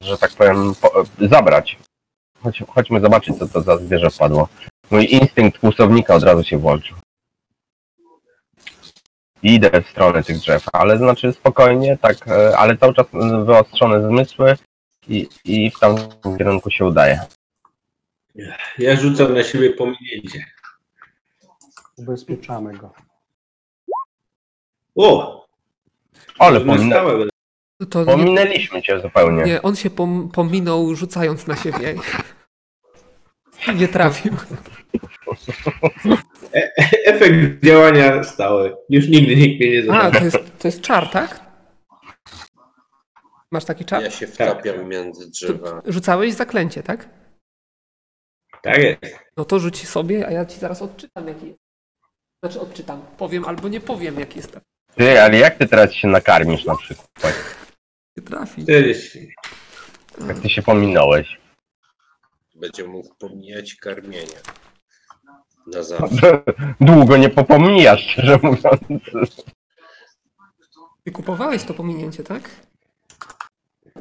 że tak powiem, po, zabrać. Chodź, chodźmy zobaczyć co to za zwierzę wpadło. Mój instynkt kłusownika od razu się włączył. Idę w stronę tych drzew, ale znaczy spokojnie, tak, ale cały czas wyostrzone zmysły i, i w tamtym kierunku się udaje.
Ja rzucam na siebie pominięcie.
Ubezpieczamy go.
O!
Ale pominę.
To nie,
pominęliśmy cię zupełnie.
nie, on się pom, pominął rzucając na siebie. Nie trafił.
Efekt działania stały. Już nigdy nikt mnie nie
A, to jest, to jest czar, tak? Masz taki czar?
Ja się wtapiam między drzewa.
Rzucałeś zaklęcie, tak?
Tak jest.
No to rzuć sobie, a ja ci zaraz odczytam jaki jest. Znaczy odczytam. Powiem albo nie powiem jaki jest.
Ty, ale jak ty teraz się nakarmisz na przykład?
Nie trafi.
40.
Jak ty się pominąłeś?
Będzie mógł pomijać karmienie. Na zawsze.
Długo nie popomijasz, szczerze mówiąc.
Ty kupowałeś to pominięcie, tak?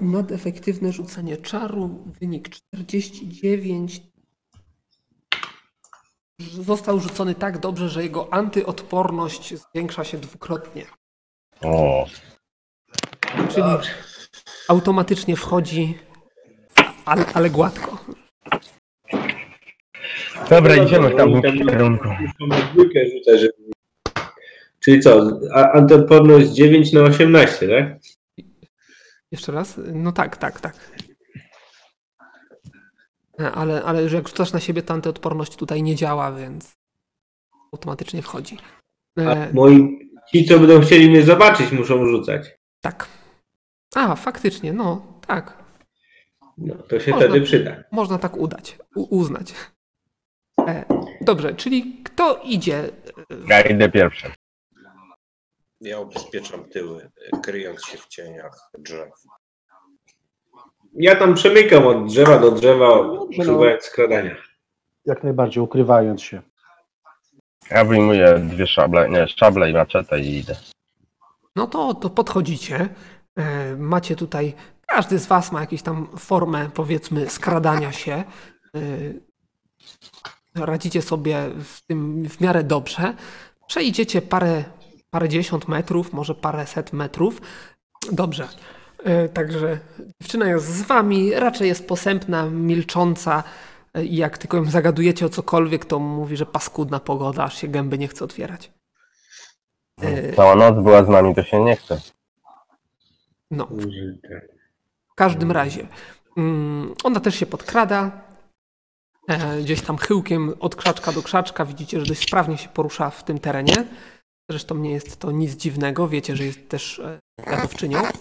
Nadefektywne rzucenie czaru, wynik 49. Został rzucony tak dobrze, że jego antyodporność zwiększa się dwukrotnie.
O,
Czyli automatycznie wchodzi, ale, ale gładko.
Dobra, idziemy w tamtym kierunku.
Czyli co? Antyodporność 9 na 18, tak?
Jeszcze raz? No tak, tak, tak. Ale, ale że jak rzucasz na siebie, to antyodporność tutaj nie działa, więc automatycznie wchodzi.
A
E,
moi, ci, co będą chcieli mnie zobaczyć, muszą rzucać.
tak. A, faktycznie, no, tak.
No, to się
Można.
wtedy przyda.
Można tak udać, u, uznać. E, dobrze, czyli kto idzie?
Ja idę pierwszy.
Ja ubezpieczam tyły, kryjąc się w cieniach drzew.
Ja tam przemykam od drzewa do drzewa, używając skradania.
Jak najbardziej, ukrywając się.
Ja wyjmuję dwie szable, nie, szable i maczetę i idę.
No to, to podchodzicie. E, macie tutaj, każdy z Was ma jakąś tam formę, powiedzmy, skradania się. E, radzicie sobie w tym w miarę dobrze. Przejdziecie parę, parę dziesiąt metrów, może parę set metrów. Dobrze. E, Także dziewczyna jest z Wami, raczej jest posępna, milcząca. E, I jak tylko ją zagadujecie o cokolwiek, to mówi, że paskudna pogoda, aż się gęby nie chce otwierać. E,
Cała noc była z nami, to się nie chce.
No, W każdym razie, mm, ona też się podkrada. Gdzieś tam chyłkiem od krzaczka do krzaczka widzicie, że dość sprawnie się porusza w tym terenie. Zresztą nie jest to nic dziwnego, wiecie, że jest też jadowczynią. E,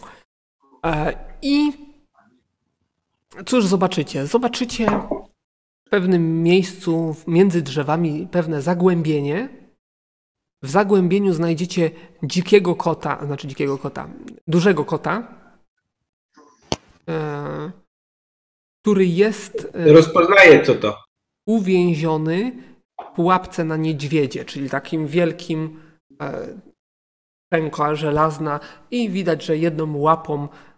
I cóż zobaczycie? Zobaczycie w pewnym miejscu między drzewami pewne zagłębienie. W zagłębieniu znajdziecie dzikiego kota, znaczy dzikiego kota, dużego kota, e, który jest e,
Rozpoznaję, co to.
uwięziony w pułapce na niedźwiedzie, czyli takim wielkim e, pękła żelazna i widać, że jedną łapą e,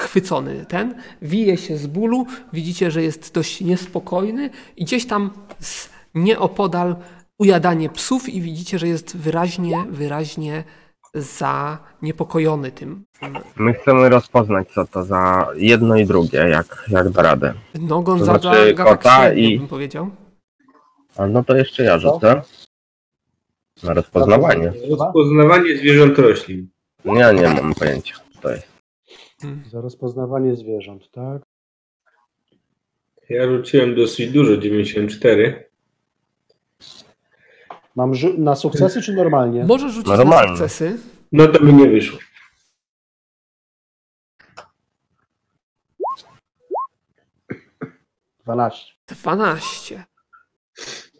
chwycony ten, wije się z bólu, widzicie, że jest dość niespokojny i gdzieś tam z nieopodal ujadanie psów i widzicie, że jest wyraźnie, wyraźnie zaniepokojony tym.
My chcemy rozpoznać, co to za jedno i drugie, jak, jak da radę.
No Gonzaga
znaczy
gada
kota i-
bym powiedział.
A no to jeszcze ja rzucę. Na rozpoznawanie.
Rozpoznawanie zwierząt roślin.
Ja nie mam pojęcia, co to jest.
Za rozpoznawanie zwierząt, tak?
Ja rzuciłem dosyć dużo, 94.
Mam na sukcesy czy normalnie?
Może rzucić na
Normalnie.
sukcesy.
No to mi nie wyszło.
Dwanaście.
12.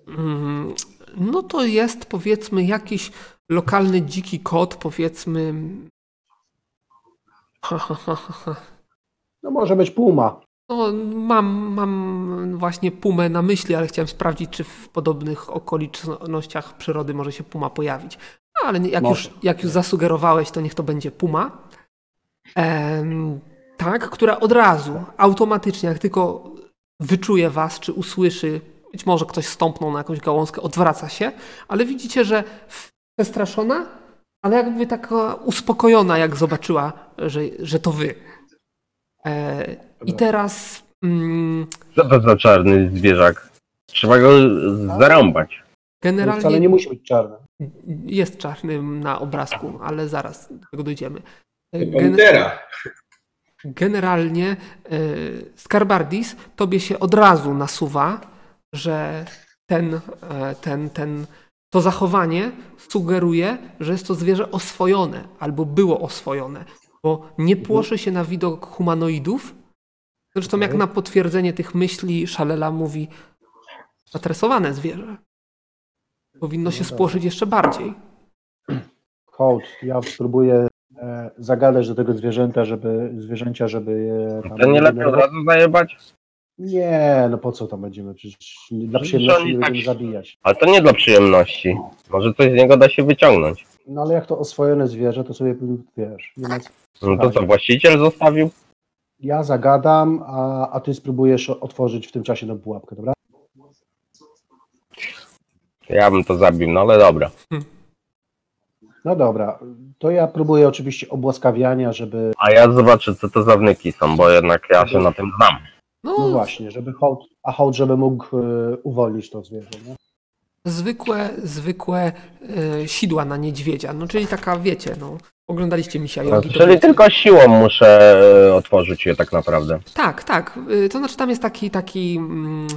Mm, No to jest powiedzmy jakiś lokalny dziki kot, powiedzmy. Ha, ha, ha, ha, ha.
No może być puma.
No, mam, mam właśnie pumę na myśli, ale chciałem sprawdzić, czy w podobnych okolicznościach przyrody może się puma pojawić. No, ale jak już, jak już zasugerowałeś, to niech to będzie puma. Em, tak, która od razu, automatycznie, jak tylko wyczuje was, czy usłyszy, być może ktoś stąpnął na jakąś gałązkę, odwraca się, ale widzicie, że przestraszona, ale jakby taka uspokojona, jak zobaczyła, że, że to wy. E, I teraz mm,
Co to za czarny zwierzak? Trzeba go zarąbać.
Generalnie
wcale nie musi być czarny.
jest czarny na obrazku, ale zaraz do tego dojdziemy. E, gen-
Pantera.
generalnie e, Skarbardis tobie się od razu nasuwa, że ten, e, ten, ten, to zachowanie sugeruje, że jest to zwierzę oswojone albo było oswojone, bo nie płoszy się na widok humanoidów, Zresztą jak
Okej.
na potwierdzenie tych myśli Szalela mówi zatresowane zwierzę. Powinno się
No
spłoszyć jeszcze bardziej.
Hołd, ja spróbuję e, zagadać do tego zwierzęta, żeby zwierzęcia, żeby je tam
To nie lepiej od razu zajebać?
Nie, no po co tam będziemy? Przecież dla przyjemności nie
oni tak-
będziemy zabijać.
Ale to nie dla przyjemności. Może coś z niego da się wyciągnąć.
No ale jak to oswojone zwierzę, to sobie wiesz, nie ma co-
No to co, właściciel zostawił?
Ja zagadam, a, a ty spróbujesz otworzyć w tym czasie tą pułapkę, dobra?
Ja bym to zabił, no ale dobra.
No dobra, to ja próbuję oczywiście obłaskawiania, żeby,
A ja zobaczę, co to za wnyki są, bo jednak ja się na tym znam.
No
No,
właśnie, żeby hołd, a hołd, żeby mógł e, uwolnić to zwierzę, nie?
zwykłe, zwykłe e, sidła na niedźwiedzia. No czyli taka, wiecie, no. Oglądaliście misia
No,
jogi. to
czyli
wiecie.
tylko siłą muszę e, otworzyć je tak naprawdę.
Tak, tak. Y, To znaczy tam jest taki, taki, mm,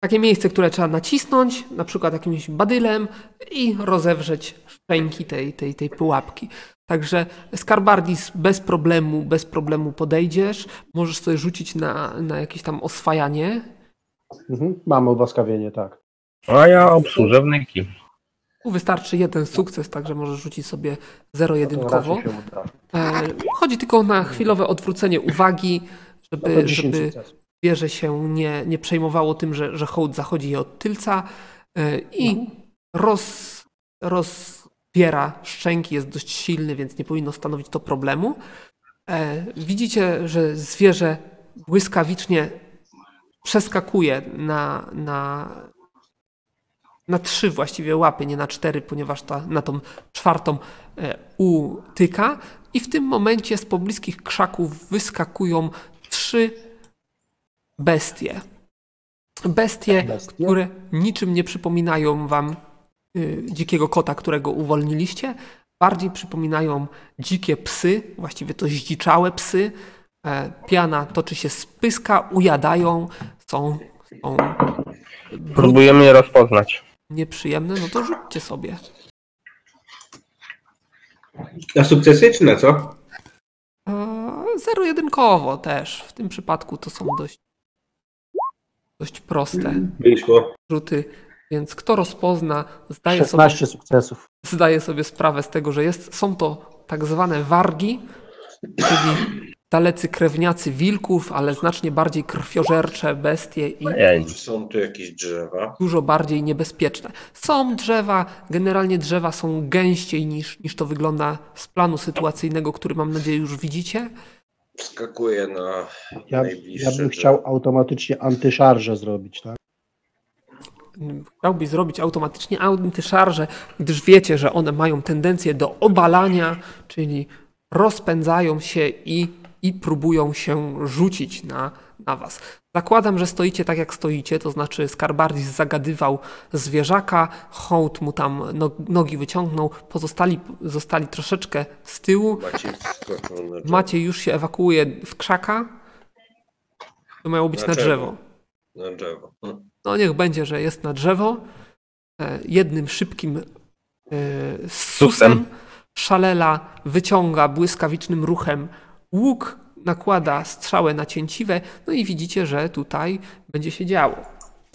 takie miejsce, które trzeba nacisnąć, na przykład jakimś badylem i rozewrzeć szczęki tej, tej, tej pułapki. Także Skarbardis bez problemu, bez problemu podejdziesz, możesz sobie rzucić na, na jakieś tam oswajanie.
Mhm. Mamy obłaskawienie, tak.
A ja obsłużę wnyki.
Tu wystarczy jeden sukces, także możesz rzucić sobie zero-jedynkowo. E, Chodzi tylko na chwilowe odwrócenie uwagi,
No
żeby,
10
żeby. Zwierzę się nie, nie przejmowało tym, że, że hołd zachodzi je od tylca e, i roz, rozbiera szczęki, jest dość silny, więc nie powinno stanowić to problemu. E, Widzicie, że zwierzę błyskawicznie przeskakuje na, na, na trzy właściwie łapy, nie na cztery, ponieważ ta, na tą czwartą e, utyka i w tym momencie z pobliskich krzaków wyskakują trzy bestie. Bestie,
Bestie?
które niczym nie przypominają wam y, dzikiego kota, którego uwolniliście. Bardziej przypominają dzikie psy, właściwie to zdziczałe psy. E, piana toczy się z pyska, ujadają, są, są
Próbujemy je rozpoznać.
nieprzyjemne, no to rzućcie sobie.
Na sukcesy czy na co?
E, Zero-jedynkowo też. W tym przypadku to są dość, dość proste
Wyszło.
rzuty, więc kto rozpozna, zdaje sobie
16 sukcesów.
zdaję sobie sprawę z tego, że jest, są to tak zwane wargi, czyli dalecy krewniacy wilków, ale znacznie bardziej krwiożercze bestie i
Ej,
Czy są tu jakieś drzewa?
dużo bardziej niebezpieczne. Są drzewa, generalnie drzewa są gęściej niż, niż to wygląda z planu sytuacyjnego, który mam nadzieję już widzicie.
Wskakuję na
Ja,
najbliższe
ja bym chciał automatycznie antyszarże zrobić, tak?
Chciałbyś zrobić automatycznie antyszarże, gdyż wiecie, że one mają tendencję do obalania, czyli rozpędzają się i, i próbują się rzucić na, na was. Zakładam, że stoicie tak jak stoicie, to znaczy Skarbardis zagadywał zwierzaka, hołd mu tam no, nogi wyciągnął, pozostali zostali troszeczkę z tyłu.
Maciej.
Maciej już się ewakuuje w krzaka. To miało być
Na
na
drzewo.
drzewo.
Na drzewo. Hm.
No niech będzie, że jest na drzewo. E, Jednym szybkim e, susem szalela wyciąga błyskawicznym ruchem łuk, nakłada strzałę na cięciwe, no i widzicie, że tutaj będzie się działo.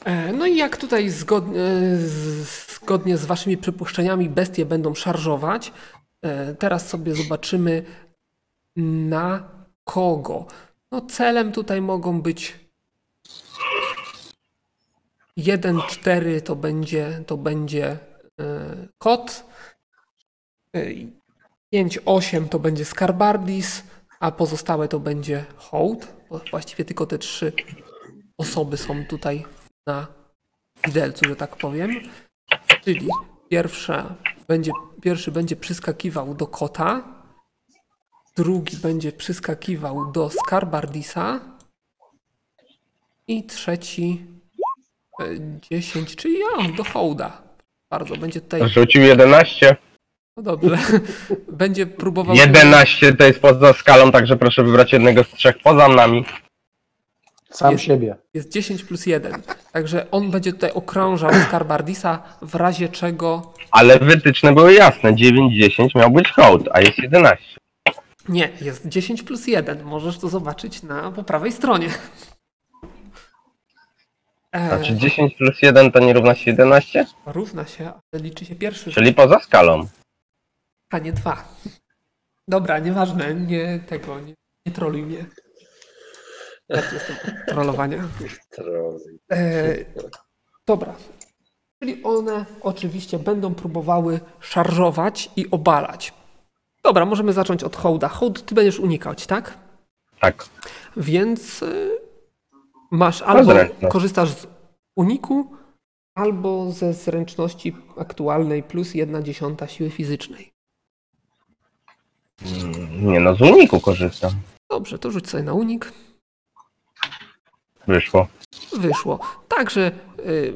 E, No i jak tutaj zgodnie, z- zgodnie z waszymi przypuszczeniami bestie będą szarżować, e, teraz sobie zobaczymy na kogo. No celem tutaj mogą być 1-4 to będzie, to będzie e, kot. 5-8 to będzie Skarbardis, a pozostałe to będzie Hołd. Właściwie tylko te trzy osoby są tutaj na widelcu, że tak powiem. Czyli pierwsza będzie, pierwszy będzie przyskakiwał do kota, drugi będzie przyskakiwał do Skarbardisa i trzeci e, 10, czyli ja, do hołda. Bardzo będzie tutaj.
Rzucił 11.
No dobrze. Będzie próbował.
11 to jest poza skalą, także proszę wybrać jednego z trzech poza nami.
Sam
Jest.
siebie.
Jest 10 plus 1. Także on będzie tutaj okrążał Skarbardisa, w razie czego.
Ale wytyczne były jasne. 9-10 miał być hołd, a jest 11.
Nie, jest 10 plus 1. Możesz to zobaczyć na po prawej stronie. E,
Znaczy 10 plus 1 to nie równa się 11?
równa się, ale liczy się pierwszy,
Czyli poza skalą.
A nie dwa. Dobra, nieważne, nie tego, nie, nie troluj mnie. Ja tu jestem trollowania.
Troll.
E, dobra. Czyli one oczywiście będą próbowały szarżować i obalać. Dobra, możemy zacząć od hołda. Hołd ty będziesz unikać, tak?
Tak.
Więc y, masz albo
zręczność.
korzystasz z uniku, albo ze zręczności aktualnej plus 1 dziesiąta siły fizycznej.
Nie no, z uniku korzystam.
Dobrze, to rzuć sobie na unik.
Wyszło.
Wyszło. Także y,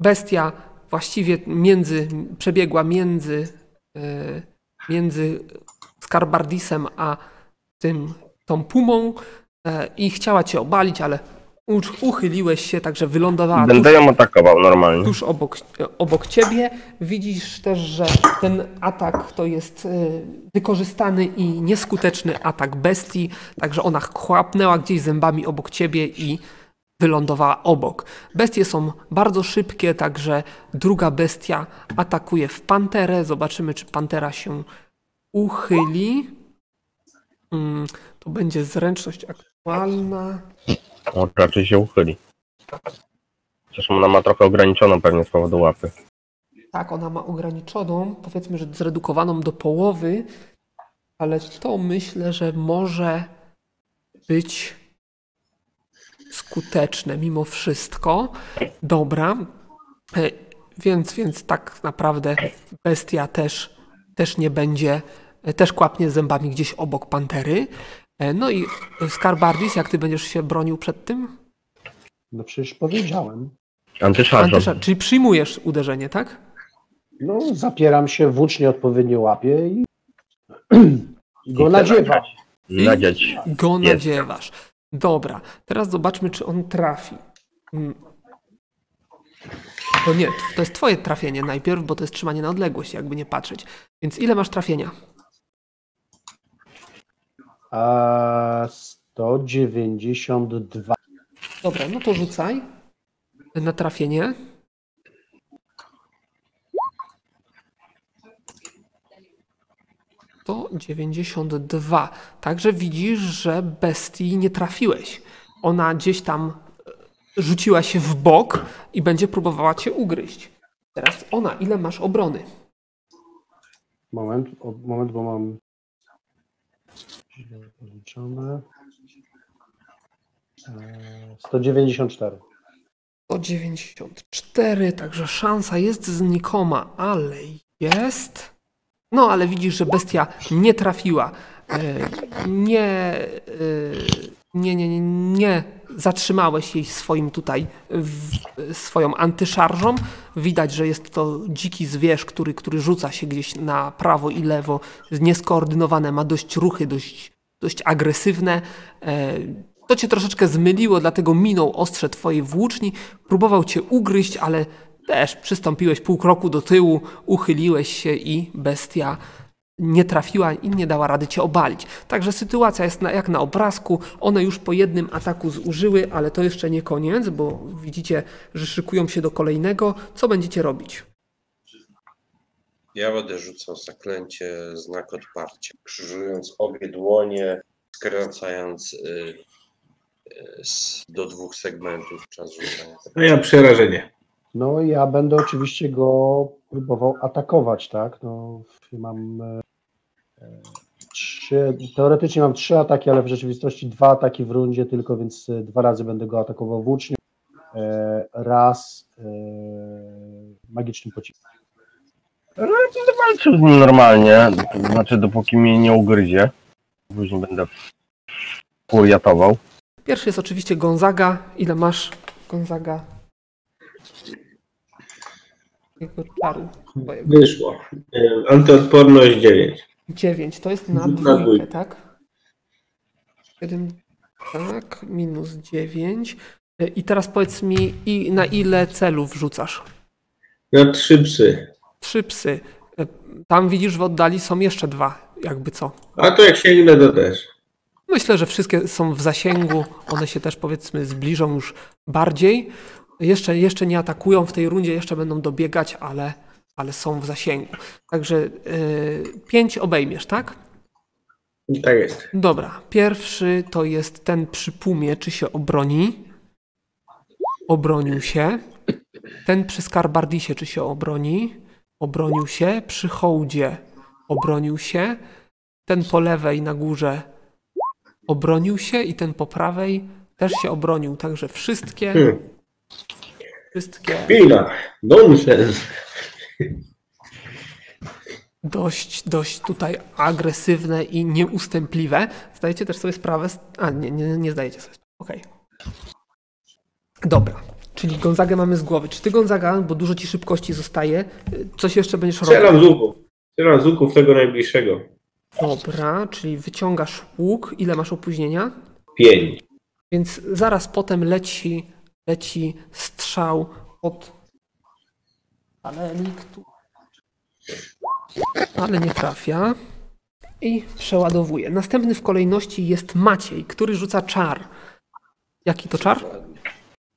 bestia właściwie między, przebiegła między, y, między Skarbardisem a tym, tą pumą y, i chciała cię obalić, ale uch- uchyliłeś się, także wylądowała
Będę ją atakował normalnie.
tuż obok, obok ciebie. Widzisz też, że ten atak to jest y, wykorzystany i nieskuteczny atak bestii, także ona chłapnęła gdzieś zębami obok ciebie i wylądowała obok. Bestie są bardzo szybkie, także druga bestia atakuje w panterę. Zobaczymy, czy pantera się uchyli. Mm, to będzie zręczność aktualna.
O, raczej się uchyli. Chociaż ona ma trochę ograniczoną pewnie z powodu łapy.
Tak, ona ma ograniczoną, powiedzmy, że zredukowaną do połowy, ale to myślę, że może być skuteczne mimo wszystko. Dobra, E, więc, więc tak naprawdę bestia też, też nie będzie, e, też kłapnie zębami gdzieś obok pantery. E, No i Skarbardis, jak ty będziesz się bronił przed tym?
No przecież powiedziałem.
Antyszarżą.
Antysza- czyli przyjmujesz uderzenie, tak?
No, zapieram się, włócznie odpowiednio łapię i, i go nadziewam.
Nadziać.
Go
Jest.
nadziewasz. Dobra, teraz zobaczmy, czy on trafi. Mm. To nie, to jest twoje trafienie najpierw, bo to jest trzymanie na odległość, jakby nie patrzeć. Więc ile masz trafienia?
A 192.
Dobra, no to rzucaj na trafienie. To 92. Także widzisz, że bestii nie trafiłeś. Ona gdzieś tam e, rzuciła się w bok i będzie próbowała cię ugryźć. Teraz ona, ile masz obrony?
Moment, o, moment, bo mam policzone. E, 194.
194, także szansa jest znikoma, ale jest. No, ale widzisz, że bestia nie trafiła. E, Nie, e, nie, nie, nie, nie zatrzymałeś jej swoim tutaj, w, swoją antyszarżą. Widać, że jest to dziki zwierz, który, który rzuca się gdzieś na prawo i lewo, nieskoordynowane, ma dość ruchy, dość, dość agresywne. E, To cię troszeczkę zmyliło, dlatego minął ostrze twojej włóczni, próbował cię ugryźć, ale też przystąpiłeś pół kroku do tyłu, uchyliłeś się i bestia nie trafiła i nie dała rady cię obalić. Także sytuacja jest na, jak na obrazku. One już po jednym ataku zużyły, ale to jeszcze nie koniec, bo widzicie, że szykują się do kolejnego. Co będziecie robić?
Ja będę rzucał zaklęcie znak odparcia, krzyżując obie dłonie, skracając y, y, s- do dwóch segmentów czas rzucania.
A ja przerażenie.
No i ja będę oczywiście go próbował atakować, tak? No, mam e, trzy, teoretycznie mam trzy ataki, ale w rzeczywistości dwa ataki w rundzie tylko, więc e, dwa razy będę go atakował włócznie. E, raz e, magicznym pociskiem.
No, będę walczył z nim normalnie. To znaczy, dopóki mnie nie ugryzie. Później będę furiatował.
Pierwszy jest oczywiście Gonzaga. Ile masz, Gonzaga? Jego czaru. twojego.
Wyszło. Antyodporność 9.
9. To jest na dwójkę. tak? 7, tak, minus 9. I teraz powiedz mi, i na ile celów rzucasz?
Na trzy psy.
Trzy psy. Tam widzisz w oddali są jeszcze dwa. jakby co.
A to jak sięgnę, to też.
Myślę, że wszystkie są w zasięgu, one się też powiedzmy zbliżą już bardziej. Jeszcze, jeszcze nie atakują w tej rundzie, jeszcze będą dobiegać, ale, ale są w zasięgu. Także yy, pięć obejmiesz, tak?
Tak jest.
Dobra, pierwszy to jest ten przy pumie, czy się obroni. Obronił się. Ten przy Skarbardisie, czy się obroni. Obronił się. Przy hołdzie obronił się. Ten po lewej na górze obronił się i ten po prawej też się obronił. Także wszystkie,
Hmm.
wszystkie
Chwila. Nonsens.
Dość, dość tutaj agresywne i nieustępliwe. Zdajecie też sobie sprawę. z- A, nie, nie, nie zdajecie sobie sprawy. Okej. Dobra. Czyli Gonzagę mamy z głowy. Czy ty, Gonzaga, bo dużo ci szybkości zostaje, coś jeszcze będziesz robił?
Strzelam z łuku. Strzelam z łuku w tego najbliższego.
Dobra, czyli wyciągasz łuk. Ile masz opóźnienia?
Pięć.
Więc zaraz potem leci, leci strzał od Aleniktu. Ale nie trafia. I przeładowuje. Następny w kolejności jest Maciej, który rzuca czar. Jaki to czar?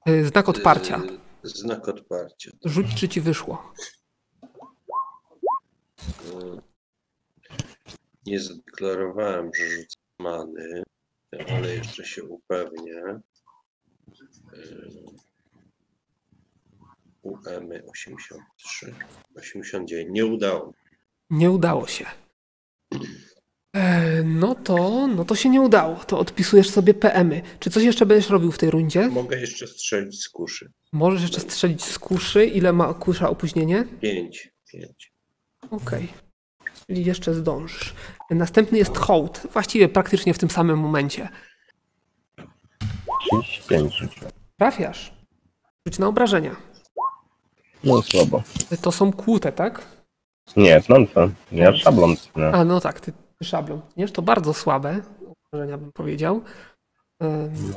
Y, Znak odparcia.
Y, Znak odparcia.
Rzuć, czy ci wyszło.
Y, Nie zadeklarowałem, że rzucę many, ale jeszcze się upewnię. UM 83, 89. Nie udało.
Nie udało się. E, no to, no to się nie udało. To odpisujesz sobie PM-y. Czy coś jeszcze będziesz robił w tej rundzie?
Mogę jeszcze strzelić z kuszy.
Możesz jeszcze strzelić z kuszy. Ile ma kusza opóźnienie?
5, 5.
Okej. Czyli jeszcze zdążysz. Następny jest hołd. Właściwie praktycznie w tym samym momencie.
35 rzuciłem.
Trafiasz. Rzuć na obrażenia.
No słabo.
To są kłute, tak?
Nie, nonsen. Ja szablon. No.
A no tak, ty, szablą. Nie, to bardzo słabe obrażenia bym powiedział. Ym,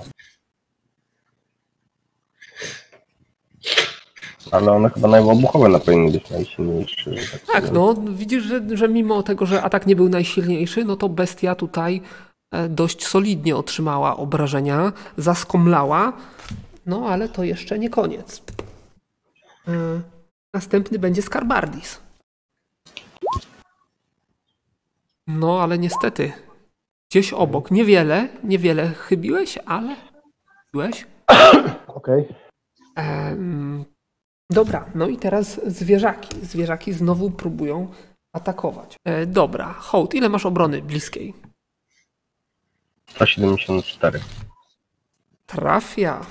Ale one chyba najwybuchowe na powinny być najsilniejsze. tak
no widzisz, że, że mimo tego, że atak nie był najsilniejszy, no to bestia tutaj e, dość solidnie otrzymała obrażenia, zaskomlała, no ale to jeszcze nie koniec. E, Następny będzie Skarbardis. No, ale niestety, gdzieś obok, niewiele, niewiele chybiłeś, ale chybiłeś.
Okej.
Em, dobra, no i teraz zwierzaki. Zwierzaki znowu próbują atakować. E, dobra, hołd, ile masz obrony bliskiej?
174.
Trafia.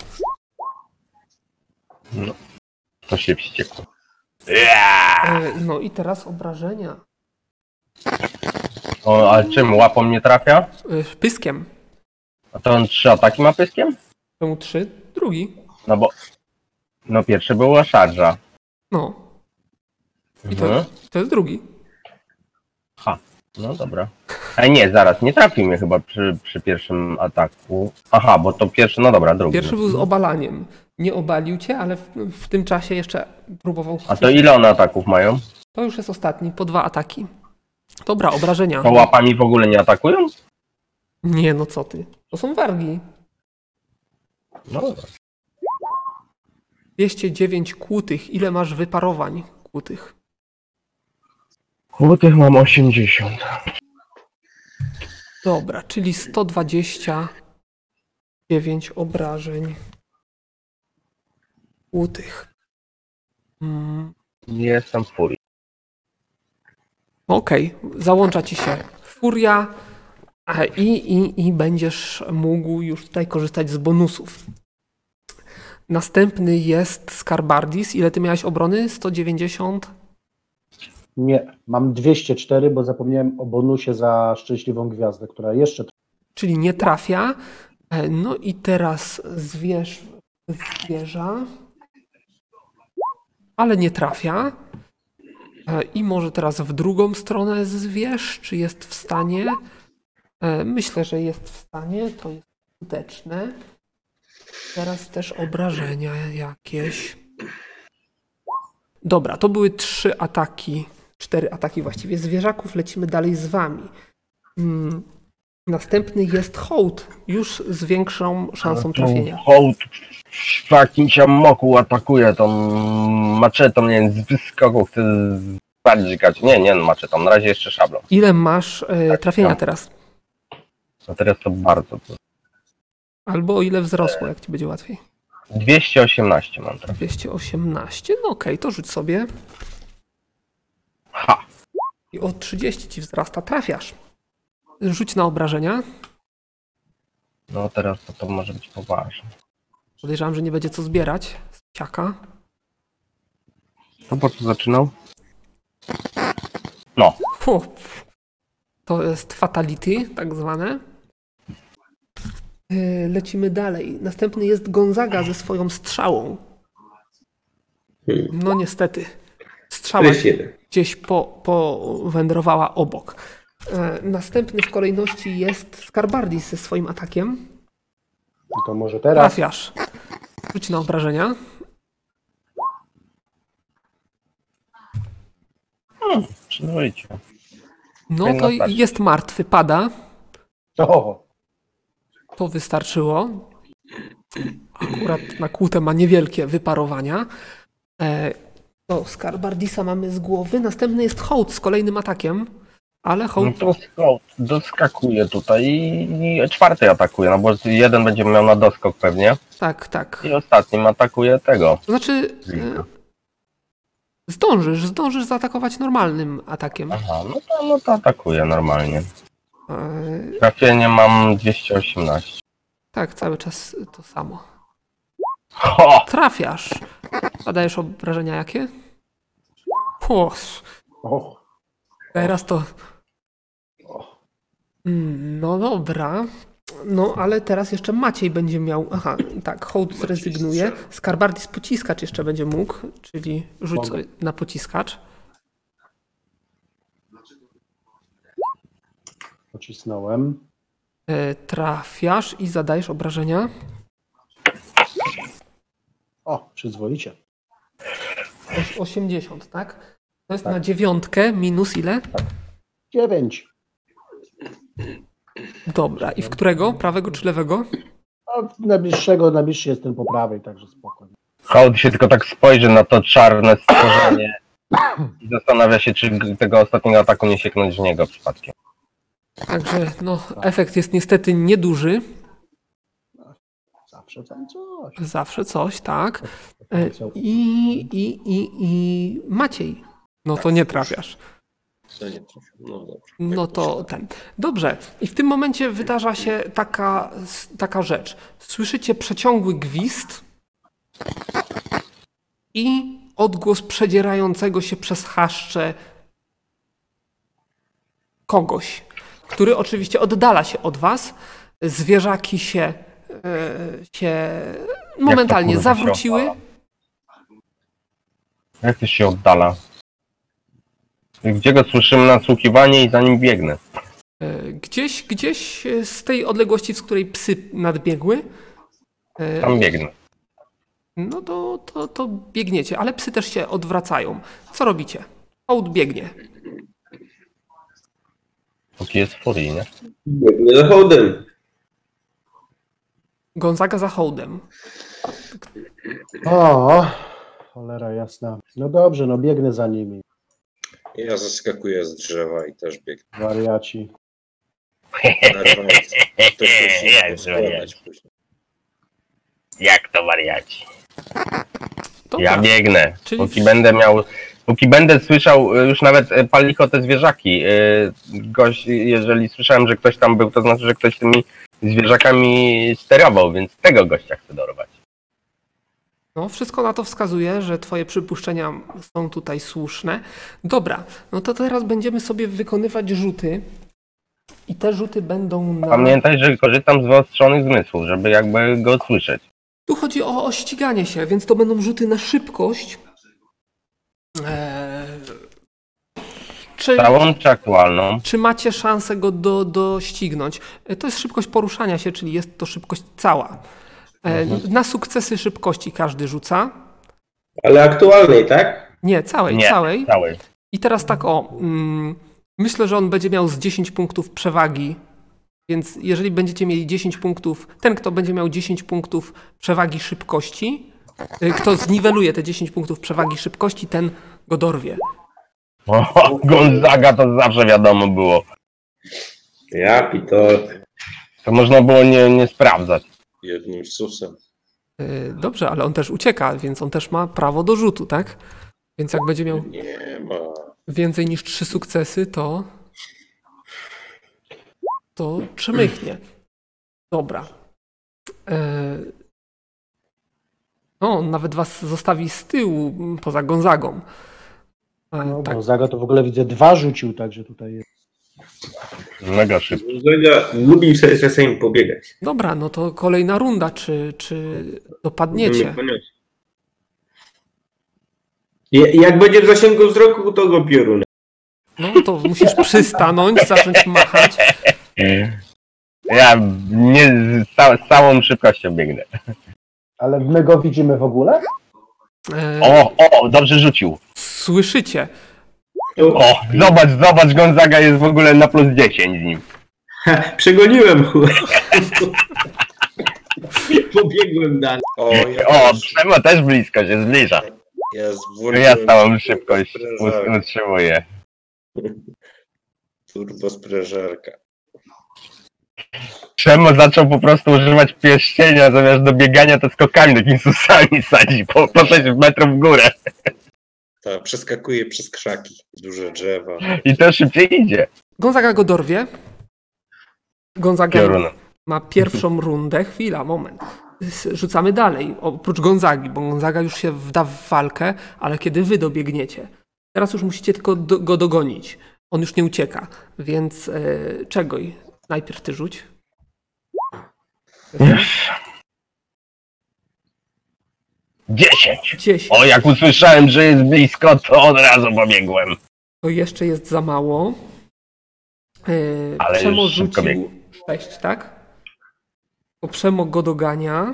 To się wściekło.
E, no i teraz obrażenia.
O, ale czym? Łapą nie trafia?
E, pyskiem.
A to on trzy ataki ma pyskiem?
Czemu trzy? Drugi.
No bo... No pierwszy była szarża.
No. I to,
Mhm.
to jest drugi.
Ha, no dobra. A nie, zaraz, nie trafił mnie chyba przy, przy pierwszym ataku. Aha, bo to pierwszy, no dobra, drugi.
Pierwszy był z obalaniem. Nie obalił cię, ale w, w tym czasie jeszcze próbował.
A to ile one ataków mają?
To już jest ostatni, po dwa ataki. Dobra, obrażenia.
To łapami w ogóle nie atakują?
Nie, no co ty. To są wargi.
No dobra.
209 kłutych. Ile masz wyparowań kłutych?
Kłutych mam 80.
Dobra, czyli 129 obrażeń kłutych. Mm,
Jestem w furii.
Okej, załącza ci się furia i, i, i będziesz mógł już tutaj korzystać z bonusów. Następny jest Skarbardis. Ile ty miałeś obrony? 190?
Nie, mam 204, bo zapomniałem o bonusie za szczęśliwą gwiazdę, która jeszcze
czyli nie trafia. E, No i teraz zwierz, zwierza, ale nie trafia. E, I może teraz w drugą stronę zwierz, czy jest w stanie? E, Myślę, że jest w stanie, to jest skuteczne. Teraz też obrażenia jakieś. Dobra, to były trzy ataki, cztery ataki właściwie zwierzaków. Lecimy dalej z wami. Mm, Następny jest hołd, już z większą szansą trafienia.
Hołd jakimś moku atakuje tą maczetą, nie wiem, z wyskoku chce zbardzikać. Nie, nie maczetą, na razie jeszcze szablą.
Ile masz e, trafienia
tak.
teraz?
A teraz to bardzo.
Albo ile wzrosło, jak ci będzie łatwiej?
218 mam teraz.
218, no okej, to rzuć sobie.
Ha!
I o 30 ci wzrasta, trafiasz. Rzuć na obrażenia.
No teraz to, to może być poważne.
Podejrzewam, że nie będzie co zbierać. z Psiaka.
To po co zaczynał? No,
Fu. To jest fatality, tak zwane. Yy, Lecimy dalej. Następny jest Gonzaga ze swoją strzałą.
Hmm.
No niestety. Strzała
41.
gdzieś po, powędrowała obok. E, Następny w kolejności jest Skarbardis ze swoim atakiem.
I to może teraz.
Trafiasz. Rzuć na obrażenia.
przyzwoicie.
No
Fajna
to jest martwy, pada.
O,
To wystarczyło. Akurat na kłutę ma niewielkie wyparowania. E, to Skarbardisa mamy z głowy. Następny jest Hołd z kolejnym atakiem. Ale
No
Hołd
to sko- doskakuje tutaj i, czwarty atakuje, no bo jeden będzie miał na doskok pewnie
tak, tak.
i ostatnim atakuje tego.
To znaczy e, zdążysz, zdążysz zaatakować normalnym atakiem.
Aha, no to, no to atakuje normalnie.
E,
Trafienie mam 218.
tak, cały czas to samo.
Ho!
Trafiasz. Zadajesz obrażenia jakie? O, teraz to. No dobra. No, ale teraz jeszcze Maciej będzie miał. Aha, tak, hołd zrezygnuje. Skarbardis pociskacz jeszcze będzie mógł, czyli rzuć
Mogę.
na pociskacz.
pocisnąłem.
E, trafiasz i zadajesz obrażenia.
O, przyzwoicie.
Oś- 80, tak? To jest
Tak.
na dziewiątkę minus ile?
Dziewięć.
Dobra, i w którego? Prawego czy lewego?
A najbliższego, najbliższy jest ten po prawej, także spokojnie.
Hołd się tylko tak spojrzy na to czarne stworzenie i zastanawia się, czy tego ostatniego ataku nie sieknąć w niego przypadkiem.
Także no, efekt jest niestety nieduży.
Zawsze tam coś.
Zawsze coś, tak. E, I, i, i, i Maciej. No to nie trafiasz.
Nie? No dobrze.
No to ten. Dobrze. I w tym momencie wydarza się taka, taka rzecz. Słyszycie przeciągły gwizd i odgłos przedzierającego się przez chaszcze kogoś, który oczywiście oddala się od was. Zwierzaki się, e, się momentalnie zawróciły.
Jak to się oddala? Gdzie go słyszymy nasłuchiwanie i za nim biegnę.
E, Gdzieś, gdzieś e, z tej odległości, z której psy nadbiegły, e,
Tam biegnę.
no to, to, to biegniecie, ale psy też się odwracają. Co robicie? Hołd biegnie.
Póki jest furii, nie?
Biegnę za hołdem.
Gonzaga za hołdem.
O, cholera jasna. No dobrze, no biegnę za nimi.
Ja zaskakuję z drzewa i też biegnę.
Wariaci.
To się
Jak
składać później.
Jak to wariaci?
Dobra.
Ja biegnę.
Czyli-
Póki będę miał. Póki będę słyszał y, już nawet y, palicho te zwierzaki. y, Gość, jeżeli słyszałem, że ktoś tam był, to znaczy, że ktoś tymi zwierzakami sterował, więc tego gościa chcę dorwać.
No, wszystko na to wskazuje, że twoje przypuszczenia są tutaj słuszne. Dobra, no to teraz będziemy sobie wykonywać rzuty. I te rzuty będą na...
Pamiętaj, że korzystam z wyostrzonych zmysłów, żeby jakby go słyszeć.
Tu chodzi o, o ściganie się, więc to będą rzuty na szybkość. Eee, czy,
Całą czy aktualną?
czy macie szansę go do, doścignąć? E, To jest szybkość poruszania się, czyli jest to szybkość cała. E, Na sukcesy szybkości każdy rzuca.
Ale aktualnej, tak?
Nie, całej,
Nie,
całej.
całej.
I teraz tak o. Mm, Myślę, że on będzie miał z 10 punktów przewagi. Więc jeżeli będziecie mieli 10 punktów, ten, kto będzie miał 10 punktów przewagi szybkości, y, kto zniweluje te 10 punktów przewagi szybkości, ten go dorwie.
O, Gonzaga to zawsze wiadomo było.
Ja pitol.
To można było nie, nie sprawdzać.
Jednym susem.
Y, Dobrze, ale on też ucieka, więc on też ma prawo do rzutu, tak? Więc jak będzie miał
Nie ma.
więcej niż trzy sukcesy, to. to przemychnie. Dobra. E... No, on nawet was zostawi z tyłu, poza Gonzagą. E,
No,
tak.
bo Zaga to w ogóle widzę dwa rzucił, także tutaj jest.
Mega szybko.
Gonzaga lubi sobie czasami pobiegać.
Dobra, no to kolejna runda. Czy, czy dopadniecie?
Jak będzie w zasięgu wzroku, to go piorunę.
No to musisz przystanąć, zacząć machać.
Ja nie z, ca, z całą szybkością biegnę.
Ale my go widzimy w ogóle?
E,
O, o, dobrze rzucił.
Słyszycie?
O, zobacz, zobacz, Gonzaga jest w ogóle na plus 10 z nim.
przegoniłem chłopca. Pobiegłem dalej.
O, ja,
O,
też-
Przemo też blisko się zbliża.
ja
Ja
włączyłem
stałą szybkość ut- utrzymuję.
Turbo sprężarka.
Przemo zaczął po prostu używać pierścienia, zamiast do biegania to skokami takimi susami sadzi, po, po 6 metrów w górę.
Tak, przeskakuje przez krzaki, duże drzewa.
I to szybciej idzie.
Gonzaga go dorwie. Gonzaga
Piorun.
ma pierwszą rundę. Chwila, moment. Rzucamy dalej, oprócz Gonzagi, bo Gonzaga już się wda w walkę, ale kiedy wy dobiegniecie. Teraz już musicie tylko do, go dogonić. On już nie ucieka, więc e, czego? Najpierw ty rzuć.
10.
10.
O, jak usłyszałem, że jest blisko, to od razu pobiegłem.
To jeszcze jest za mało. E,
Ale
Przemo
już szybko
rzucił 6, tak? Bo Przemo go dogania.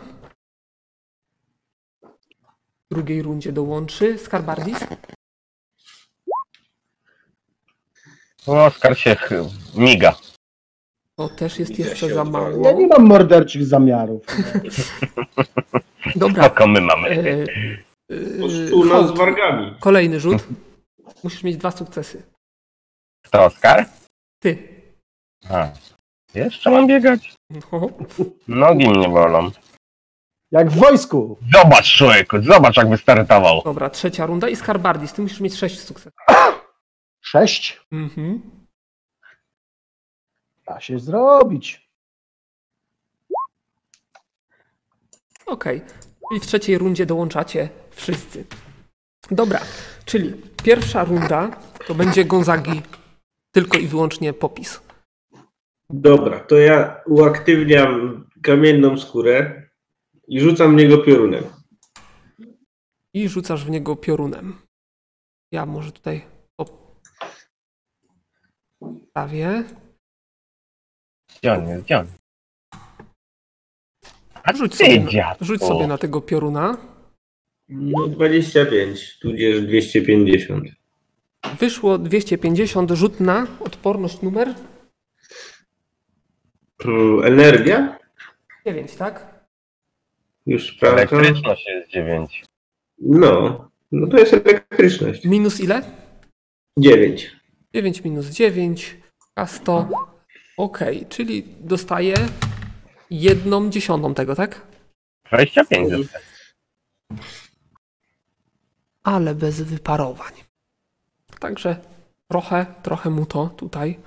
W drugiej rundzie dołączy. Skarbardis?
Oskar się ch- miga.
To też jest
Widzę
jeszcze
się
za mało.
Ja nie mam morderczych zamiarów.
Dobra.
Spoko my mamy.
E,
Po
e,
stu nas
hołd.
z wargami.
Kolejny rzut. Musisz mieć dwa sukcesy.
To Oskar?
Ty.
A. Jeszcze mam biegać?
No.
Nogi mnie bolą.
Jak w wojsku.
Zobacz, człowieku, zobacz jak wystartował.
Dobra, trzecia runda i Skarbardis. Ty musisz mieć sześć sukcesów.
Sześć.
Mhm.
Da się zrobić.
Okej. I w trzeciej rundzie dołączacie wszyscy. Dobra, czyli pierwsza runda to będzie Gonzagi tylko i wyłącznie popis.
Dobra, to ja uaktywniam kamienną skórę i rzucam w niego piorunem.
I rzucasz w niego piorunem. Ja może tutaj postawię.
Gdzie on? A
Rzuć
ty,
sobie, na,
dziadku.
rzuć sobie na tego pioruna.
No 25, tudzież 250.
Wyszło 250, rzut na odporność numer
Mm, Energia?
9, tak?
Już sprawdzam.
Elektryczność jest 9.
No, no to jest elektryczność.
Minus ile?
9.
9 minus 9, a 100. Ok, czyli dostaję jedną dziesiątą tego, tak?
25 zostaje.
Ale bez wyparowań. Także trochę, trochę mu to tutaj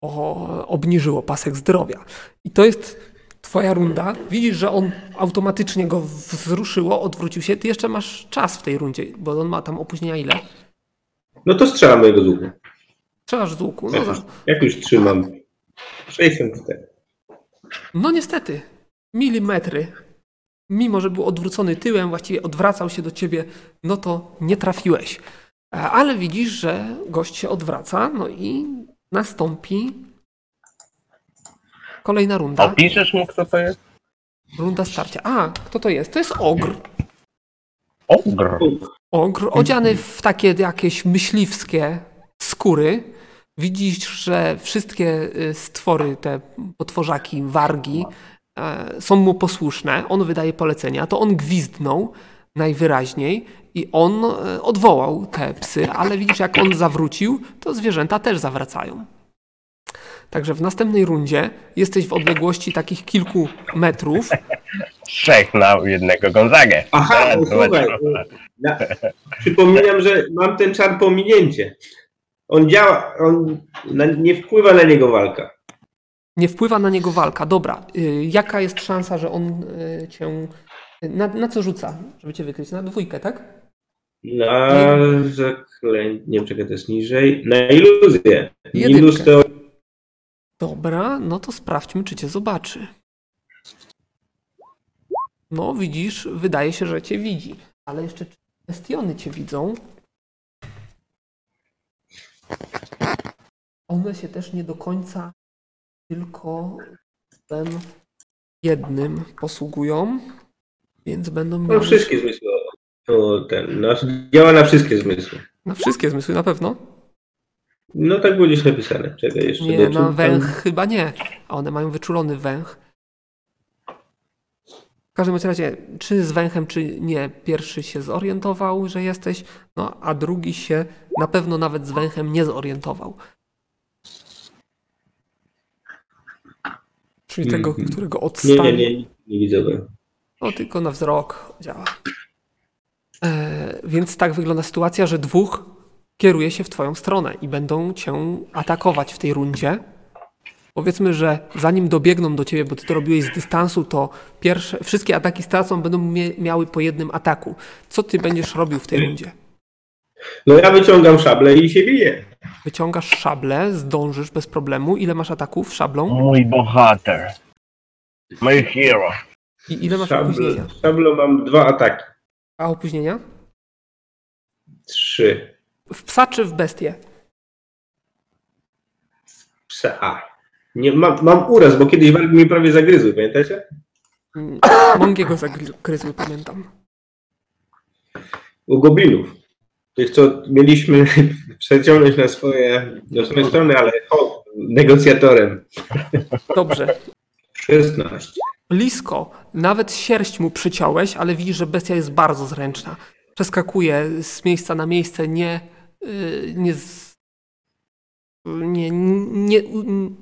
o, obniżyło pasek zdrowia. I to jest twoja runda. Widzisz, że on automatycznie go wzruszyło, odwrócił się. Ty jeszcze masz czas w tej rundzie, bo on ma tam opóźnienia ile?
No to strzelam mojego z łuku.
Strzelasz z łuku. No,
Jak
za,
już, jak już trzymam. 64.
no niestety, milimetry. Mimo, że był odwrócony tyłem, właściwie odwracał się do ciebie, no to nie trafiłeś. E, Ale widzisz, że gość się odwraca, no i nastąpi kolejna runda.
Opiszesz mu, kto to jest?
Runda starcia. A, kto to jest? To jest ogr.
Ogr.
Ogr odziany w takie jakieś myśliwskie skóry. Widzisz, że wszystkie y, stwory, te potworzaki, wargi e, są mu posłuszne. On wydaje polecenia. To on gwizdnął najwyraźniej i on e, odwołał te psy, ale widzisz, jak on zawrócił, to zwierzęta też zawracają. Także w następnej rundzie jesteś w odległości takich kilku metrów.
Trzech na jednego Gonzagę.
Aha, no słuchaj, ja, przypominam, że mam ten czar pominięcie. On działa, on na, nie wpływa na niego walka.
Nie wpływa na niego walka. Dobra, y, jaka jest szansa, że on y, cię. Na, na co rzuca, żeby cię wykryć? Na dwójkę, tak?
Na zaklęcie, nie wiem, czekaj, to jest niżej. Na iluzję. Iluz to
Dobra, no to sprawdźmy, czy cię zobaczy. No, widzisz, wydaje się, że cię widzi. Ale jeszcze czy bestiony cię widzą? One się też nie do końca tylko tym jednym posługują, więc będą
no,
miały
wszystkie zmysły. O, ten, no, działa na wszystkie zmysły.
na wszystkie zmysły na pewno.
No tak było gdzieś napisane. Czekaj jeszcze.
Nie, na węch chyba nie, a one mają wyczulony węch. W każdym razie, czy z węchem, czy nie, pierwszy się zorientował, że jesteś, no a drugi się na pewno nawet z węchem nie zorientował. Czyli tego,
Mhm.
którego
Nie,
odstali.
nie, nie, nie widzę go.
No tylko na wzrok działa. E, więc tak wygląda sytuacja, że dwóch kieruje się w twoją stronę i będą cię atakować w tej rundzie. Powiedzmy, że zanim dobiegną do ciebie, bo ty to robiłeś z dystansu, to pierwsze, wszystkie ataki stracą będą mie miały po jednym ataku. Co ty będziesz robił w tej rundzie?
No ja wyciągam szablę i się biję.
Wyciągasz szablę, zdążysz bez problemu. Ile masz ataków szablą?
Mój bohater. My hero.
I ile masz
Szable,
opóźnienia?
szablą mam dwa ataki.
A opóźnienia?
Trzy.
W psa czy w bestię?
Psa. Nie, mam, mam uraz, bo kiedyś wargi mi prawie zagryzły, pamiętacie?
Mm, Mągiego zagryzły, pamiętam.
U goblinów. Tych, co mieliśmy przeciągnąć na swoje, na swoje strony, ale o, negocjatorem.
Dobrze.
16.
Blisko. Nawet sierść mu przyciąłeś, ale widzisz, że bestia jest bardzo zręczna. Przeskakuje z miejsca na miejsce, nie, yy, nie, z, nie, nie,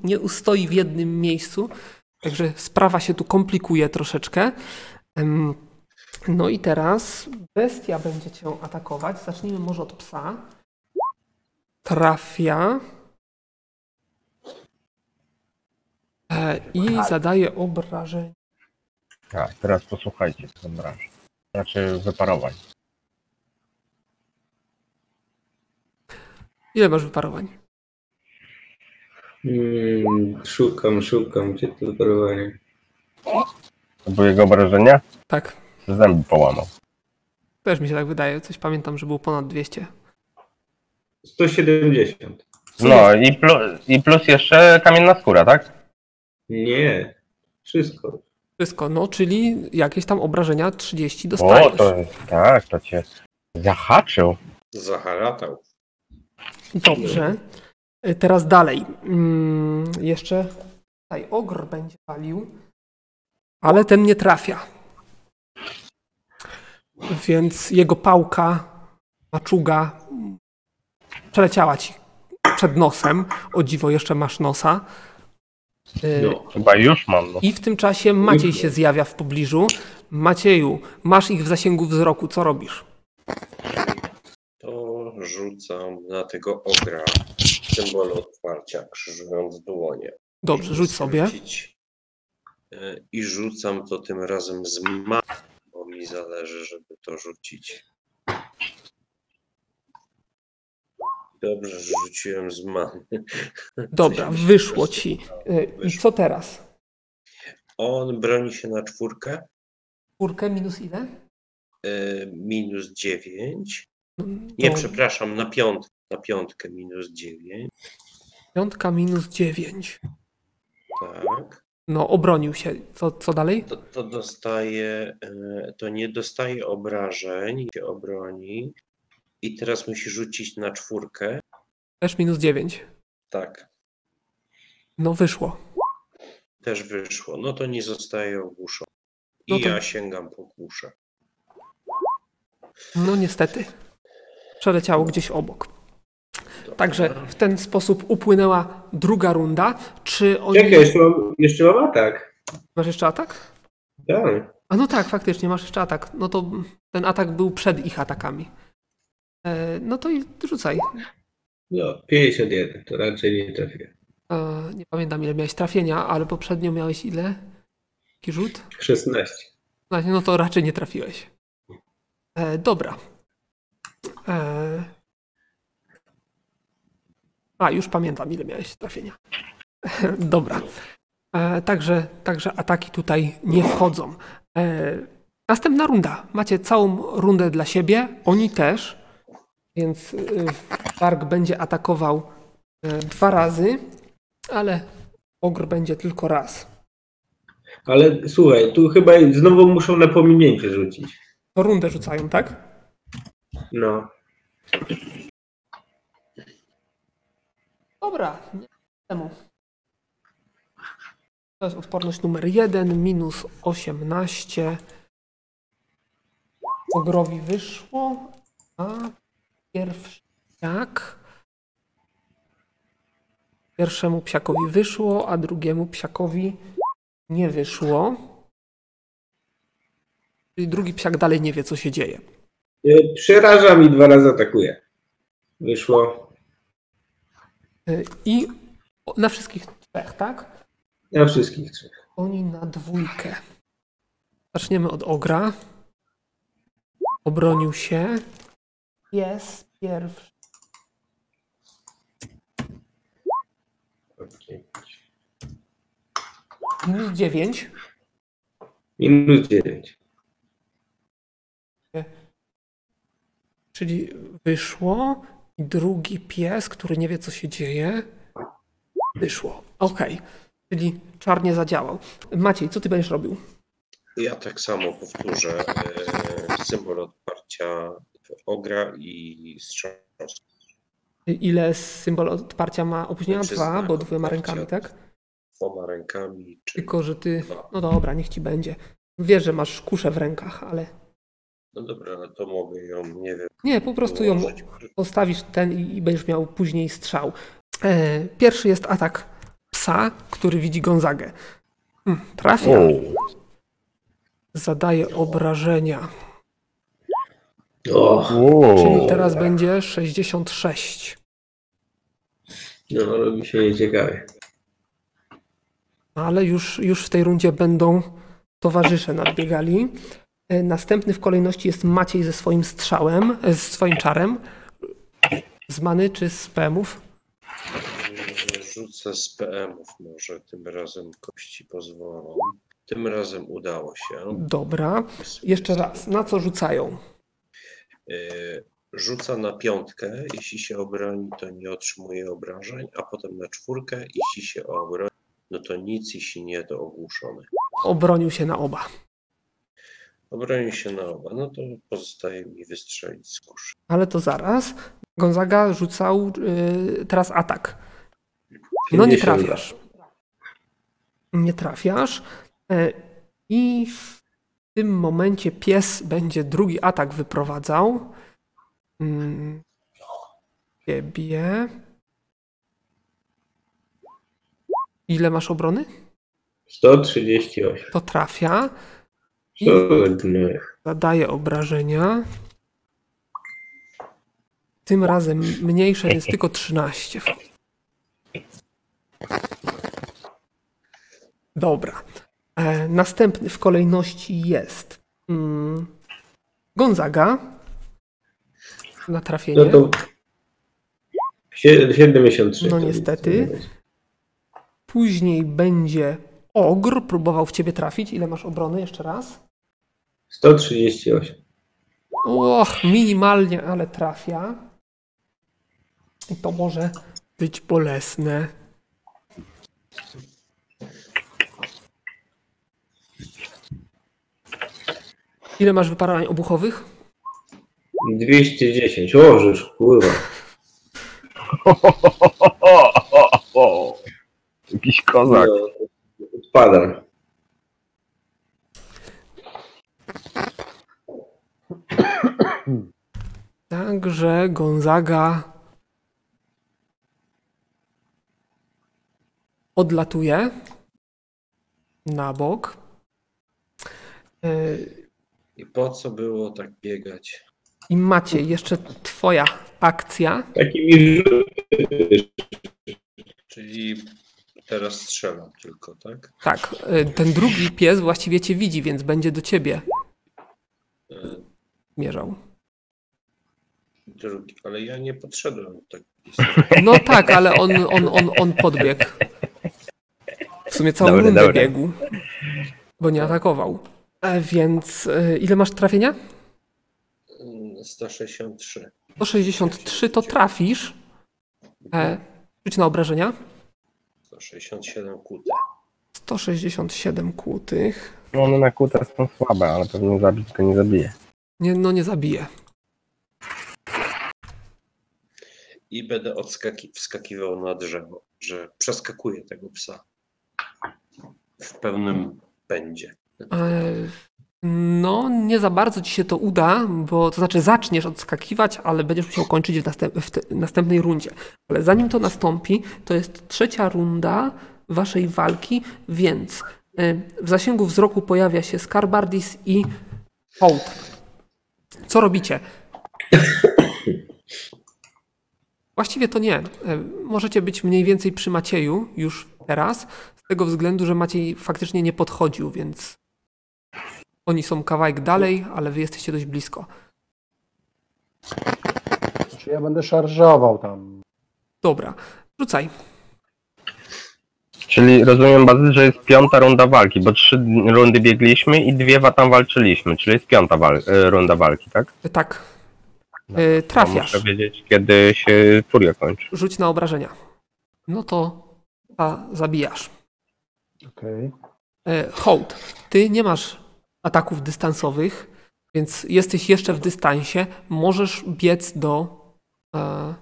nie ustoi w jednym miejscu. Także sprawa się tu komplikuje troszeczkę. No i teraz bestia będzie cię atakować. Zacznijmy może od psa. Trafia. E, I zadaje obrażenie.
Tak, teraz posłuchajcie, co obrażę. Znaczy wyparowań.
Ile masz wyparowań?
Mm, szukam, szukam, gdzie to wyparowanie.
To były jego obrażenia?
Tak,
Zęby połamał.
też mi się tak wydaje. Coś pamiętam, że było ponad 200.
170.
No i, plu, i plus jeszcze kamienna skóra, tak?
Nie. Wszystko.
Wszystko, no, czyli jakieś tam obrażenia 30
O,
dostajesz.
to tak, to cię zahaczył.
Zaharatał.
Dobrze. Y, Teraz dalej. Mm, jeszcze tutaj ogr będzie palił, ale ten nie trafia. Więc jego pałka, maczuga przeleciała ci przed nosem. O dziwo, jeszcze masz nosa. Y,
No.
Chyba już mam. No.
I w tym czasie Maciej się zjawia w pobliżu. Macieju, masz ich w zasięgu wzroku, co robisz?
To rzucam na tego ogra symbol otwarcia, krzyżując dłonie.
Dobrze, rzuć sobie.
E, I rzucam to tym razem z ma, bo mi zależy, żeby to rzucić. Dobrze, że rzuciłem z mamy.
Dobra, wyszło ci. Y, I co teraz?
On broni się na czwórkę,
Czwórkę minus ile?
e, minus 9. Nie,
To
przepraszam, na piątkę, na piątkę minus 9.
Piątka minus dziewięć.
Tak.
No, obronił się. Co, co dalej?
To, to dostaje, e, to nie dostaje obrażeń, się obroni. I teraz musi rzucić na czwórkę.
Też minus dziewięć.
Tak,
No wyszło.
też wyszło. No to nie zostaje ogłuszony. I
No to-
ja sięgam po kuszę.
No niestety. Przeleciało gdzieś obok. Także w ten sposób upłynęła druga runda. Czy oni...
Czekaj, jeszcze mam, jeszcze mam atak.
Masz jeszcze atak?
Tak.
A no tak, faktycznie, masz jeszcze atak. No to ten atak był przed ich atakami. E, no to i rzucaj.
No, 51, to raczej nie trafię.
E, nie pamiętam ile miałeś trafienia, ale poprzednio miałeś ile? Jaki rzut?
16.
No, to raczej nie trafiłeś. E, dobra. E... A, już pamiętam, ile miałeś trafienia. dobra. E, także, także ataki tutaj nie wchodzą. E, następna runda. Macie całą rundę dla siebie. Oni też. Więc y, Warg będzie atakował e, dwa razy, ale ogr będzie tylko raz.
Ale słuchaj, tu chyba znowu muszą na pominięcie rzucić.
To rundę rzucają, tak?
No.
Dobra, nie temu. To jest odporność numer 1, minus 18. Ogrowi wyszło, a pierwszy psiak. Pierwszemu psiakowi wyszło, a drugiemu psiakowi nie wyszło. Czyli drugi psiak dalej nie wie, co się dzieje.
Y, Przeraża mi dwa razy atakuje. Wyszło
I o- na wszystkich trzech, tak?
na wszystkich trzech.
Oni na dwójkę. Zaczniemy od ogra. Obronił się. Jest pierwszy. Minus 9.
Minus 9.
Czyli wyszło. I drugi pies, który nie wie, co się dzieje. Wyszło. Okej. Czyli czarnie zadziałał. Maciej, co ty będziesz robił?
Ja tak samo powtórzę e, symbol odparcia ogra i strzał.
Ile symbol odparcia ma opóźnienia?
Znaczy
Dwa, bo dwiema rękami, tak?
Dwoma rękami,
Tylko, że ty.
dwa.
No dobra, niech ci będzie. Wiesz, że masz kuszę w rękach, ale.
No dobra, no to mogę ją, nie wiem,
Nie, po prostu ją
ułożyć.
postawisz ten i, będziesz miał później strzał. E, pierwszy jest atak psa, który widzi Gonzagę. Hmm, trafia. Zadaje obrażenia.
O,
Czyli teraz będzie 66.
no robi się nieciekawie.
Ale już, już w tej rundzie będą towarzysze nadbiegali. E, Następny w kolejności jest Maciej ze swoim strzałem, e, z swoim czarem. Z many czy z PM-ów?
Rzucę z PM-ów może, tym razem kości pozwolą. Tym razem udało się.
Dobra. Jeszcze raz. Na co rzucają?
E, Rzuca na piątkę, jeśli się obroni, to nie otrzymuje obrażeń, a potem na czwórkę, jeśli się obroni, no to nic, jeśli nie, to ogłuszony.
Obronił się na oba.
Obroni się na oba, no to pozostaje mi wystrzelić z kuszy.
Ale to zaraz. Gonzaga rzucał y, teraz atak. No nie
52.
trafiasz. Nie trafiasz. E, I w tym momencie pies będzie drugi atak wyprowadzał. Mm, Ciebie. Ile masz obrony?
138.
To trafia.
Gnoje.
Zadaje obrażenia. Tym razem mniejsze, więc tylko 13. Dobra. E, następny w kolejności jest mm, Gonzaga. Na trafienie.
No to sie- 73.
No niestety. Później będzie Ogr. Próbował w ciebie trafić. Ile masz obrony? Jeszcze raz.
138.
Och, minimalnie, ale trafia. I to może być bolesne. Ile masz wyparowań obuchowych?
210. O, żeż, kurwa.
Jakiś kozak.
No, odpada.
Także Gonzaga odlatuje na bok.
I po co było tak biegać?
I Maciej, jeszcze twoja akcja.
Takimi.
Czyli teraz strzelam tylko, tak?
Tak, e, ten drugi pies właściwie cię widzi, więc będzie do ciebie
E,
mierzał.
Drugi, ale ja nie podszedłem tak
No tak, ale on, on, on, on podbiegł. W sumie całą
Dobra,
rundę
dobra.
biegł, bo nie atakował. E, Więc e, ile masz trafienia?
Mm, 163.
163 to trafisz. E, rzuć na obrażenia.
167 kute.
167 kłutych.
No one na kutę są słabe, ale pewnie zabić go nie zabije.
Nie, no nie zabije.
I będę odskaki- wskakiwał na drzewo, że przeskakuję tego psa. W pełnym pędzie.
E, No, nie za bardzo ci się to uda, bo to znaczy zaczniesz odskakiwać, ale będziesz musiał kończyć w, następ, w te, następnej rundzie. Ale zanim to nastąpi, to jest trzecia runda waszej walki, więc e, w zasięgu wzroku pojawia się Skarbardis i Hołd. Co robicie? Właściwie to nie. E, Możecie być mniej więcej przy Macieju już teraz, z tego względu, że Maciej faktycznie nie podchodził, więc oni są kawałek dalej, ale wy jesteście dość blisko.
Czy ja będę szarżował tam?
Dobra, rzucaj.
Czyli rozumiem bardzo, że jest piąta runda walki, bo trzy rundy biegliśmy i dwie tam walczyliśmy, czyli jest piąta wal- e, runda walki, tak?
E, Tak.
No,
E,
To
Trafiasz.
Muszę wiedzieć, kiedy się furia kończy.
Rzuć na obrażenia. No to a, zabijasz.
Okej.
E, Hołd, ty nie masz ataków dystansowych, więc jesteś jeszcze w dystansie. Możesz biec do e,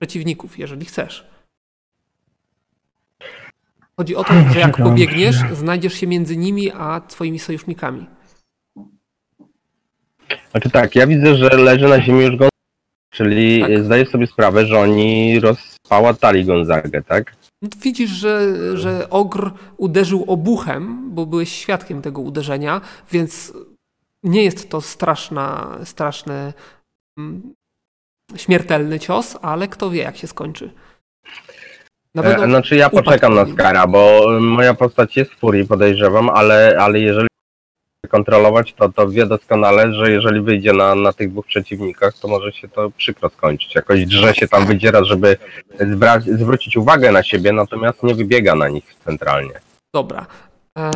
przeciwników, jeżeli chcesz. Chodzi o to, że jak pobiegniesz, znajdziesz się między nimi a twoimi sojusznikami.
Znaczy tak, ja widzę, że leży na ziemi już Gonzaga, czyli
Tak.
zdaję sobie sprawę, że oni rozpałatali Gonzagę, tak?
No Widzisz, że, że ogr uderzył obuchem, bo byłeś świadkiem tego uderzenia, więc nie jest to straszna, straszny, mm, śmiertelny cios, ale kto wie, jak się skończy. Na
E,
pewno
znaczy ja poczekam na. Skara, bo moja postać jest w furii, podejrzewam, ale, ale jeżeli kontrolować, to, to wie doskonale, że jeżeli wyjdzie na, na tych dwóch przeciwnikach, to może się to przykro skończyć. Jakoś drze się tam wydziera, żeby zwra- zwrócić uwagę na siebie, natomiast nie wybiega na nich centralnie.
Dobra. E,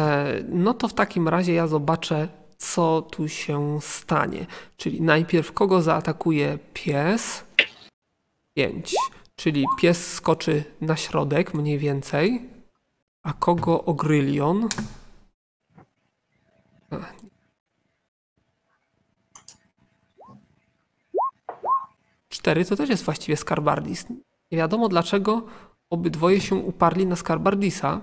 no to w takim razie ja zobaczę, co tu się stanie. Czyli najpierw kogo zaatakuje pies? 5. Czyli pies skoczy na środek mniej więcej. A kogo ogrylion? Cztery to też jest właściwie Skarbardis. Nie wiadomo dlaczego obydwoje się uparli na Skarbardisa.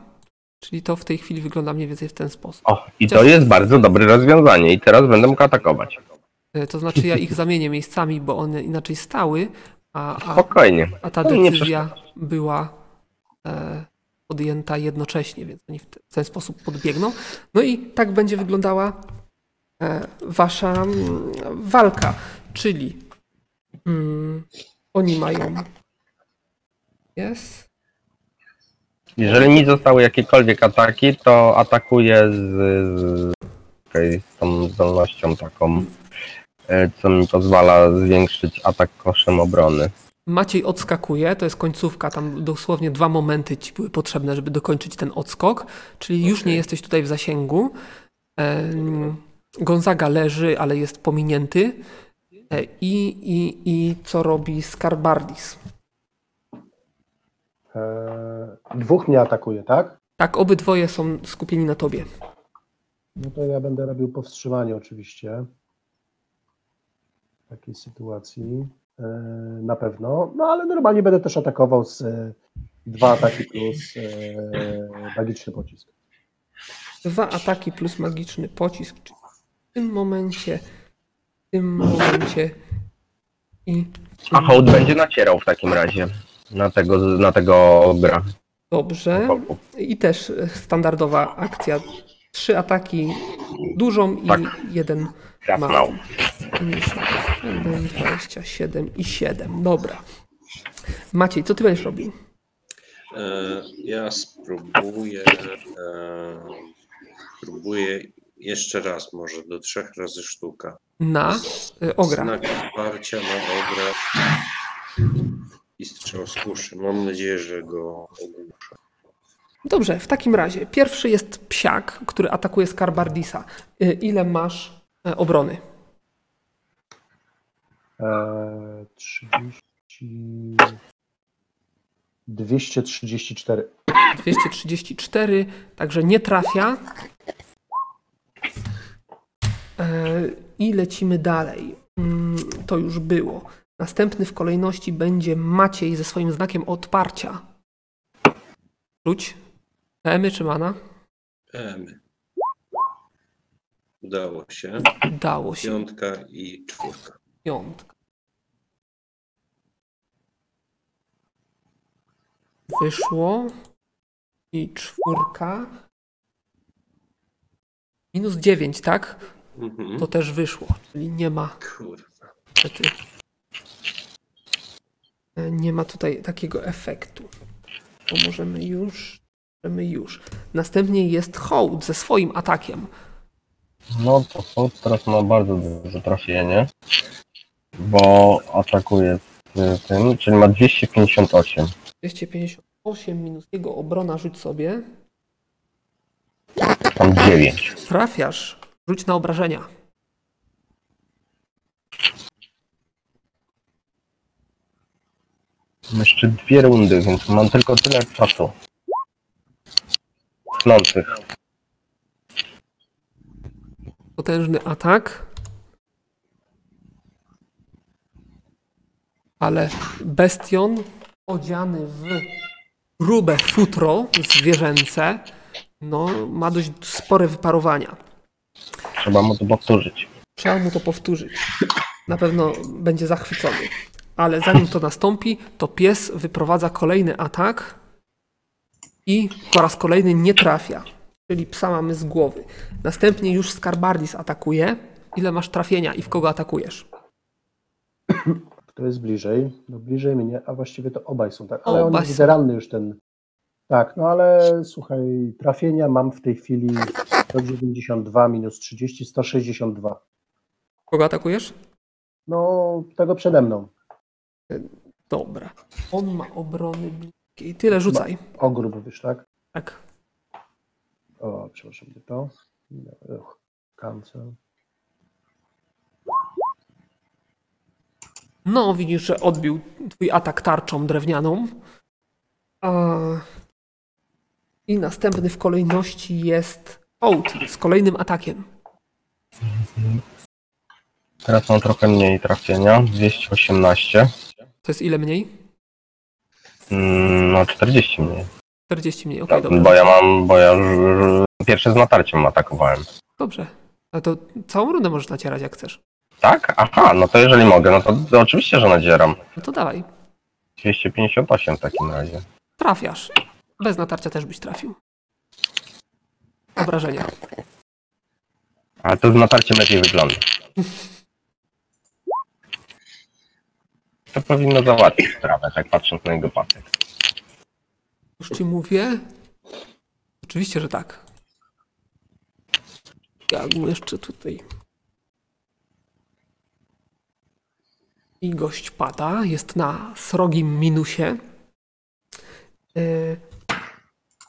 Czyli to w tej chwili wygląda mniej więcej w ten sposób.
O, i to jest bardzo dobre rozwiązanie i teraz będę mógł atakować.
E, To znaczy ja ich zamienię miejscami, bo one inaczej stały, a, a,
Spokojnie.
a ta
No,
decyzja była e, podjęta jednocześnie, więc oni w, te, w ten sposób podbiegną. No i tak będzie wyglądała e, wasza mm, walka, czyli mm, oni mają jest
Jeżeli mi zostały jakiekolwiek ataki, to atakuję z, z, okej, z tą zdolnością taką, co mi pozwala zwiększyć atak koszem obrony.
Maciej odskakuje, to jest końcówka, tam dosłownie dwa momenty ci były potrzebne, żeby dokończyć ten odskok, czyli już nie jesteś tutaj w zasięgu. Em, Gonzaga leży, ale jest pominięty. E, I, i, i co robi Skarbardis?
Eee, dwóch mnie atakuje, tak?
Tak, obydwoje są skupieni na tobie.
No to ja będę robił powstrzymanie oczywiście. W takiej sytuacji. Eee, na pewno. No ale normalnie będę też atakował z, Dwa ataki plus e, magiczny pocisk.
Dwa ataki plus magiczny pocisk. Czyli w tym momencie, w tym momencie i
A hołd będzie nacierał w takim razie na tego, na tego gra.
dobrze. I też e, standardowa akcja. Trzy ataki dużą i
Tak.
jeden
Trafnął.
mały. 51, 27 i 7. Dobra. Maciej, co ty będziesz robił?
E, Ja spróbuję. E, spróbuję jeszcze raz, może do trzech razy sztuka.
Na y, ogra.
Znak wsparcia na ogra i strzał z kuszy. Mam nadzieję, że go ogłuszę.
Dobrze, w takim razie pierwszy jest psiak, który atakuje Skarbardisa. Ile masz e, obrony?
E, 30... 234.
234, także nie trafia. E, I lecimy dalej. Mm, To już było. Następny w kolejności będzie Maciej ze swoim znakiem odparcia. Rzuć. Emy czy mana?
Emy. Udało się.
Dało się.
Piątka i czwórka.
Piątka. Wyszło. I czwórka. Minus dziewięć, tak?
Mhm.
To też wyszło. Czyli nie ma
Kurwa.
niestety. e, Nie ma tutaj takiego efektu. To możemy już. Możemy już. Następnie jest hołd ze swoim atakiem.
No to hołd teraz ma bardzo duże trafienie, bo atakuje z tym, czyli ma 258.
258 minus jego obrona, rzuć sobie.
Tam 9.
Trafiasz. Rzuć na obrażenia.
Mam jeszcze dwie rundy, więc mam tylko tyle czasu. Tnących.
Potężny atak. Ale bestion odziany w grube futro zwierzęce no, ma dość spore wyparowania.
Trzeba mu to powtórzyć.
Trzeba mu to powtórzyć. Na pewno będzie zachwycony. Ale zanim to nastąpi, to pies wyprowadza kolejny atak i po raz kolejny nie trafia. Czyli psa mamy z głowy. Następnie już Skarbardis atakuje. Ile masz trafienia i w kogo atakujesz?
To jest bliżej. No bliżej mnie, a właściwie to obaj są tak. Ale on
Obaj
jest
są.
ranny już ten. Tak, no ale słuchaj, trafienia mam w tej chwili 192 minus 30, 162.
Kogo atakujesz?
No, tego przede mną.
Dobra. On ma obrony bliskiej. Tyle rzucaj.
Ogród, wiesz, tak?
Tak.
O, przepraszam, gdzie to? Uch, cancel.
No, widzisz, że odbił twój atak tarczą drewnianą. A... I następny w kolejności jest Oat z kolejnym atakiem.
Teraz mam trochę mniej trafienia. 218.
To jest ile mniej?
Mm, No 40 mniej.
40 mniej, okej,
Tak,
dobra.
bo ja mam, bo ja pierwsze z natarciem atakowałem.
Dobrze. A to całą rundę możesz nacierać jak chcesz.
Tak? Aha, no to jeżeli mogę, no to, to oczywiście, że nadzieram.
No to dawaj.
258 w takim razie.
Trafiasz. Bez natarcia też byś trafił. Obrażenia.
Ale to z natarciem lepiej wygląda. To powinno załatwić sprawę, tak patrząc na jego pasek.
Już ci mówię. Oczywiście, że tak. Ja mu jeszcze tutaj. I gość pada. Jest na srogim minusie. Yy,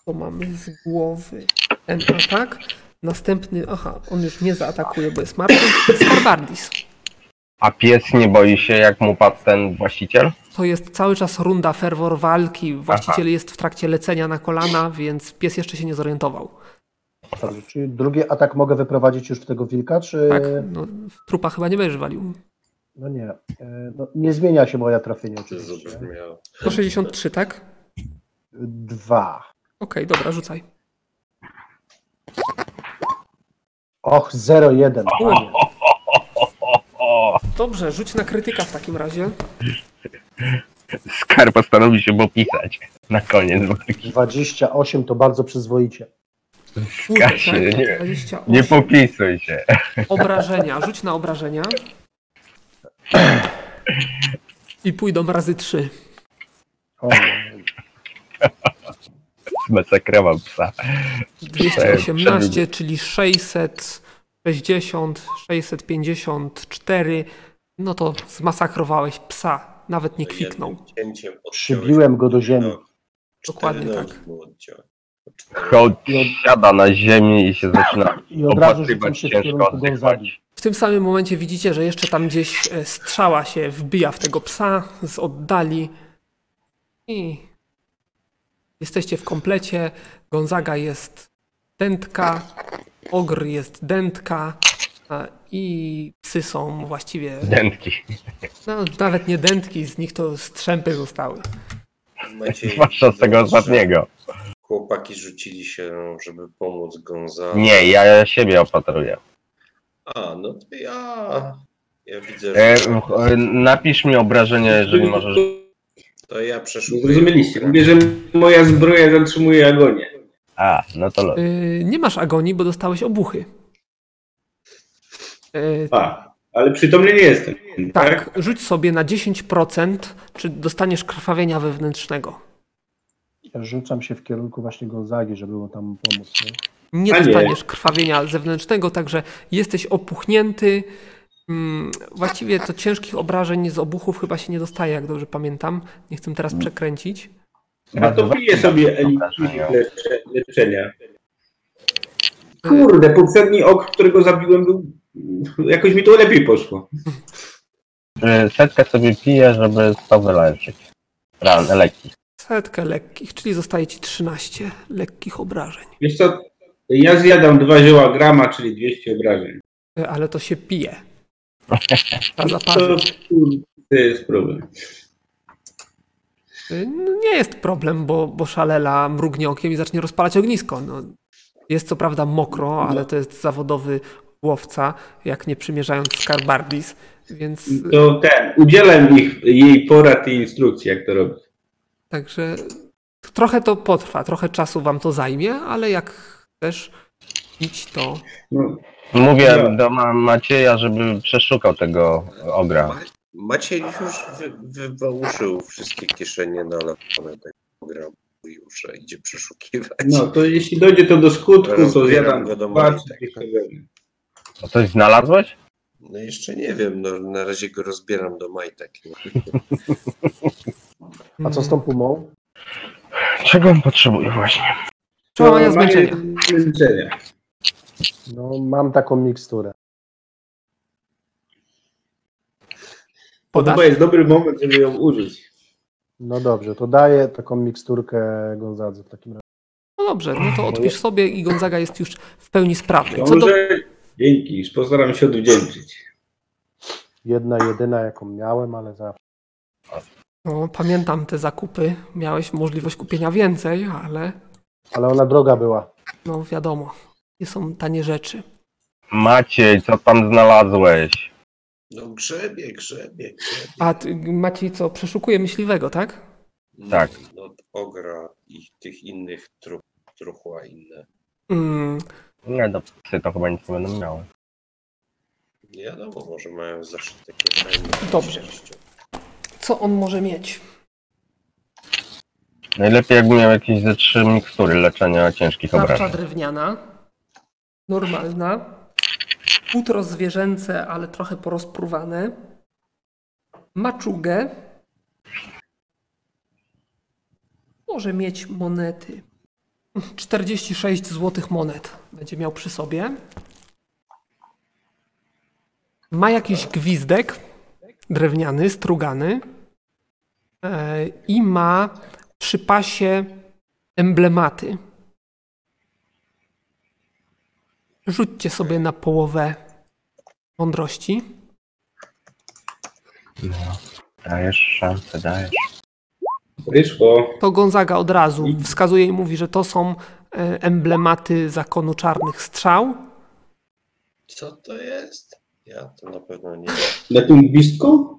to mamy z głowy ten atak. Następny, aha, on już nie zaatakuje, bo jest martwy. Skarbardis.
A pies nie boi się, jak mu padł ten właściciel?
To jest cały czas runda ferwor walki. Właściciel jest w trakcie lecenia na kolana, więc pies jeszcze się nie zorientował.
Dobrze, czyli drugi atak mogę wyprowadzić już w tego wilka, czy...
Tak, no, w trupa chyba nie będziesz walił.
No nie. E, No, nie zmienia się moja trafienie
To
oczywiście.
zabrzmiało.
163, tak?
Dwa.
Okej, dobra, rzucaj.
Och, 0,1. Panie.
O,
Dobrze, rzuć na krytyka w takim razie.
Skar postanowi się popisać na koniec walki.
28 to bardzo przyzwoicie.
Kurde,
Kasie,
tak?
nie-
28.
Nie popisuj się.
Obrażenia, rzuć na obrażenia. I pójdą razy trzy.
O,
Zmasakrował psa.
218, czyli 660, 654. No to zmasakrowałeś psa. Nawet nie kwiknął.
Cięciem odciąłeś
Przybiłem go do ziemi.
Cztery
Dokładnie tak.
Hołd siada na ziemi i się zaczyna
I od razu rzucam się w
ciężko
kierunku
oddychać.
W tym samym momencie widzicie, że jeszcze tam gdzieś e, strzała się wbija w tego psa z oddali. I jesteście w komplecie. Gonzaga jest dętka, ogr jest dętka i psy są właściwie,
Dętki.
no, nawet nie dętki, z nich to strzępy zostały.
Zwłaszcza z tego ostatniego.
Chłopaki rzucili się, żeby pomóc Gonzalo.
Nie, ja siebie opatruję.
A, no to ja. Ja widzę,
E,
że.
e, napisz mi obrażenie, jeżeli możesz.
To ja przeszukuję.
Zrozumieliście. Mówię, że moja zbroja zatrzymuje agonię.
A, no to los.
Yy, nie masz agonii, bo dostałeś obuchy. Yy,
A, ale przytomny nie jestem.
tak, rzuć sobie na 10%, czy dostaniesz krwawienia wewnętrznego.
Ja rzucam się w kierunku właśnie Gonzagi, żeby mu tam pomóc. Nie?
Nie dostaniesz krwawienia zewnętrznego, także jesteś opuchnięty. Mm, Właściwie to ciężkich obrażeń z obuchów chyba się nie dostaje, jak dobrze pamiętam. Nie chcę teraz przekręcić.
A to piję sobie lecze, leczenia. Kurde, poprzedni ok, którego zabiłem był... Jakoś mi to lepiej poszło.
E, Setkę sobie piję, żeby to wyleczyć. Leki.
Setkę lekkich, czyli zostaje ci 13 lekkich obrażeń.
Wiesz co, ja zjadam dwa zioła grama, czyli 200 obrażeń.
E, Ale to się pije. A
To jest problem.
Y, No nie jest problem, bo, bo szalela mrugnie okiem i zacznie rozpalać ognisko. No, jest co prawda mokro, ale to jest zawodowy łowca, jak nie przymierzając skarbardis, więc
To ten, udzielam ich, jej porad i instrukcji, jak to robić.
Także trochę to potrwa, trochę czasu wam to zajmie, ale jak też idź to.
Mówię do ma Macieja, żeby przeszukał tego ogra.
Ma- Maciej już wy, wywałuszył wszystkie kieszenie na telefonie tego programu i już idzie przeszukiwać.
no to jeśli dojdzie to do skutku, to zjadam
go do
dwa,
majtek.
200 obrażeń.
A coś znalazłeś?
No jeszcze nie wiem, no, na razie go rozbieram do majtek.
A co z tą pumą?
Czego on potrzebuje właśnie?
Przełamania
To
zmęczenia.
zmęczenia.
No, mam taką miksturę.
To
Podasz?
chyba jest dobry moment, żeby ją użyć.
No dobrze, to daję taką miksturkę Gonzadze w takim razie.
No dobrze, no to odpisz sobie i Gonzaga jest już w pełni sprawny. Co do,
Dobrze, dzięki, postaram się odwdzięczyć.
Jedna, jedyna jaką miałem, ale zawsze.
No, pamiętam te zakupy, miałeś możliwość kupienia więcej, ale
Ale ona droga była.
no wiadomo, nie są tanie rzeczy.
Maciej, co tam znalazłeś?
No grzebie, grzebie, grzebie.
A ty, Maciej co, przeszukuje myśliwego, tak?
Tak.
No, ogra i tych innych trup, truchła inne.
Mm,
Nie, do psy to chyba nic nie będą miały.
Nie wiadomo, może mają zaszyte kieszenie.
Dobrze. Co on może mieć?
Najlepiej jakby miał jakieś ze trzy mikstury leczenia ciężkich
Tarcza
obrażeń.
drewniana, normalna, futro zwierzęce, ale trochę porozpruwane, maczugę, może mieć monety. 46 złotych monet będzie miał przy sobie. Ma jakiś gwizdek drewniany, strugany i ma przy pasie emblematy. Rzućcie sobie na połowę mądrości.
Dajesz szansę, dajesz.
Wyszło.
To Gonzaga od razu wskazuje i mówi, że to są e, emblematy zakonu czarnych strzał.
Co to jest? Ja to na pewno nie.
Na tym gwizdku?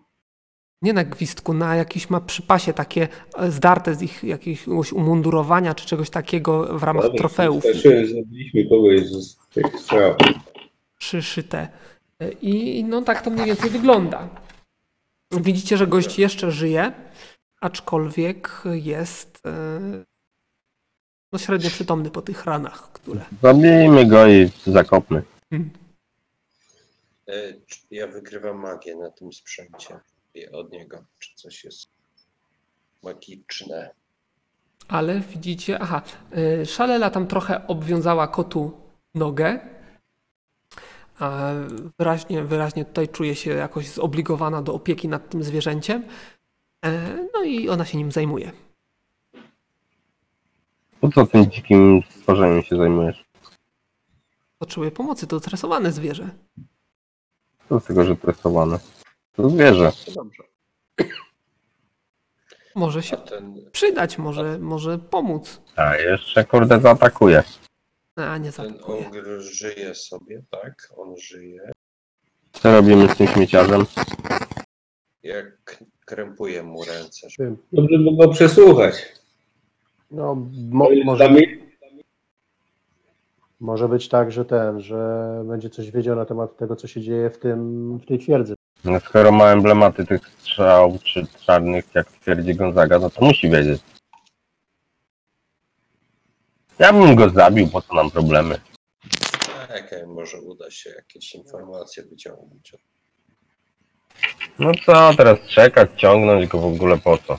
Nie na gwizdku, na jakiś ma przypasie takie e, zdarte z ich jakiegoś umundurowania czy czegoś takiego w ramach
Dobra,
trofeów
Zabiliśmy kogoś z tych strzał.
przyszyte. E, I no tak to mniej więcej wygląda. Widzicie, że gość jeszcze żyje, aczkolwiek jest e, no średnio przytomny po tych ranach, które...
Zabijmy go i zakopmy.
Czy Ja wykrywam magię na tym sprzęcie od niego. Czy coś jest magiczne?
Ale widzicie, aha, y, Szalela tam trochę obwiązała kotu nogę. A Wyraźnie, wyraźnie tutaj czuje się jakoś zobligowana do opieki nad tym zwierzęciem. E, No i ona się nim zajmuje.
Po co tym dzikim stworzeniem się zajmujesz?
Potrzebuje pomocy, to stresowane zwierzę.
Co z tego, że tresowane? To zwierzę.
To dobrze.
Może się
ten,
przydać, może, może pomóc.
A jeszcze kurde zaatakuje.
A nie
ten
zaatakuje.
ogr żyje sobie, tak? On żyje.
Co robimy z tym śmieciarzem?
Jak krępuje mu ręce.
Dobrze by go przesłuchać.
No, mo, może, może być tak, że ten, że będzie coś wiedział na temat tego, co się dzieje w tym, w tej twierdzy.
No, skoro ma emblematy tych strzał czy czarnych, jak twierdzi Gonzaga, no to musi wiedzieć. Ja bym go zabił, po co nam problemy?
Czekaj, może uda się jakieś informacje wyciągnąć.
No co teraz czekać, ciągnąć go w ogóle po co?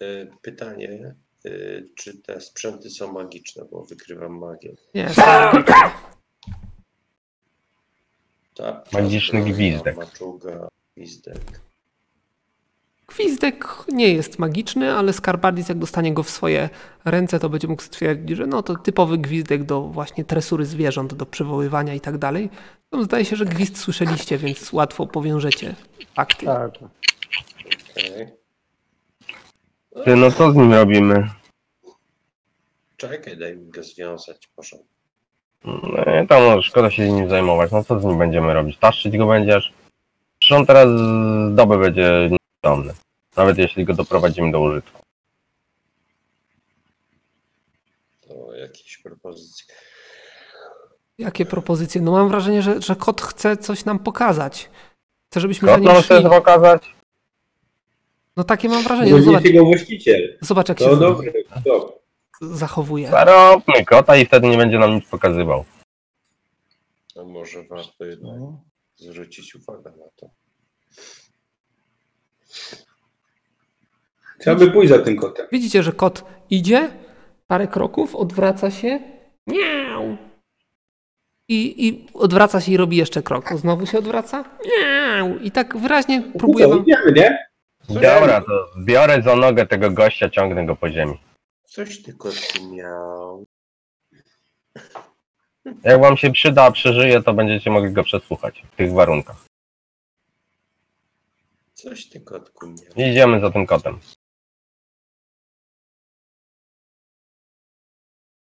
E, Pytanie, e, czy te sprzęty są magiczne, bo wykrywam magię.
Nie, są-
Ta,
Magiczny gwizdek.
Maczuga, gwizdek.
Gwizdek nie jest magiczny, ale Skarbardis jak dostanie go w swoje ręce, to będzie mógł stwierdzić, że no to typowy gwizdek do właśnie tresury zwierząt, do przywoływania i tak dalej. No, zdaje się, że gwizd słyszeliście, więc łatwo powiążecie fakty.
Tak.
Okej.
Ty, no co z nim robimy?
Czekaj, daj mi go związać, proszę.
No nie, tam no, szkoda się nim zajmować. No co z nim będziemy robić? Taszczyć go będziesz? Przecież on teraz z doby będzie nieprzytomny. Nawet jeśli go doprowadzimy do użytku.
To jakieś propozycje.
Jakie propozycje? No mam wrażenie, że, że kot chce coś nam pokazać. Chce, żebyśmy za
Kot
nim
nam chce
szli.
pokazać?
No takie mam wrażenie. No, zobacz,
jego właściciel.
zobacz jak
To
się
dobry. To.
Zachowuje.
Zaróbmy kota i wtedy nie będzie nam nic pokazywał.
A może warto jednak
No.
zwrócić uwagę na to.
Trzeba by pójść za tym kotem.
Widzicie, że kot idzie parę kroków, odwraca się. Miau! I, I odwraca się i robi jeszcze krok. Znowu się odwraca. Miau! I tak wyraźnie próbuje wam.
idziemy, nie?
Dobra, to biorę za nogę tego gościa, ciągnę go po ziemi.
Coś ty kotku miał.
Jak wam się przyda, a przeżyje, to będziecie mogli go przesłuchać w tych warunkach.
Coś ty kotku miał.
Idziemy za tym kotem.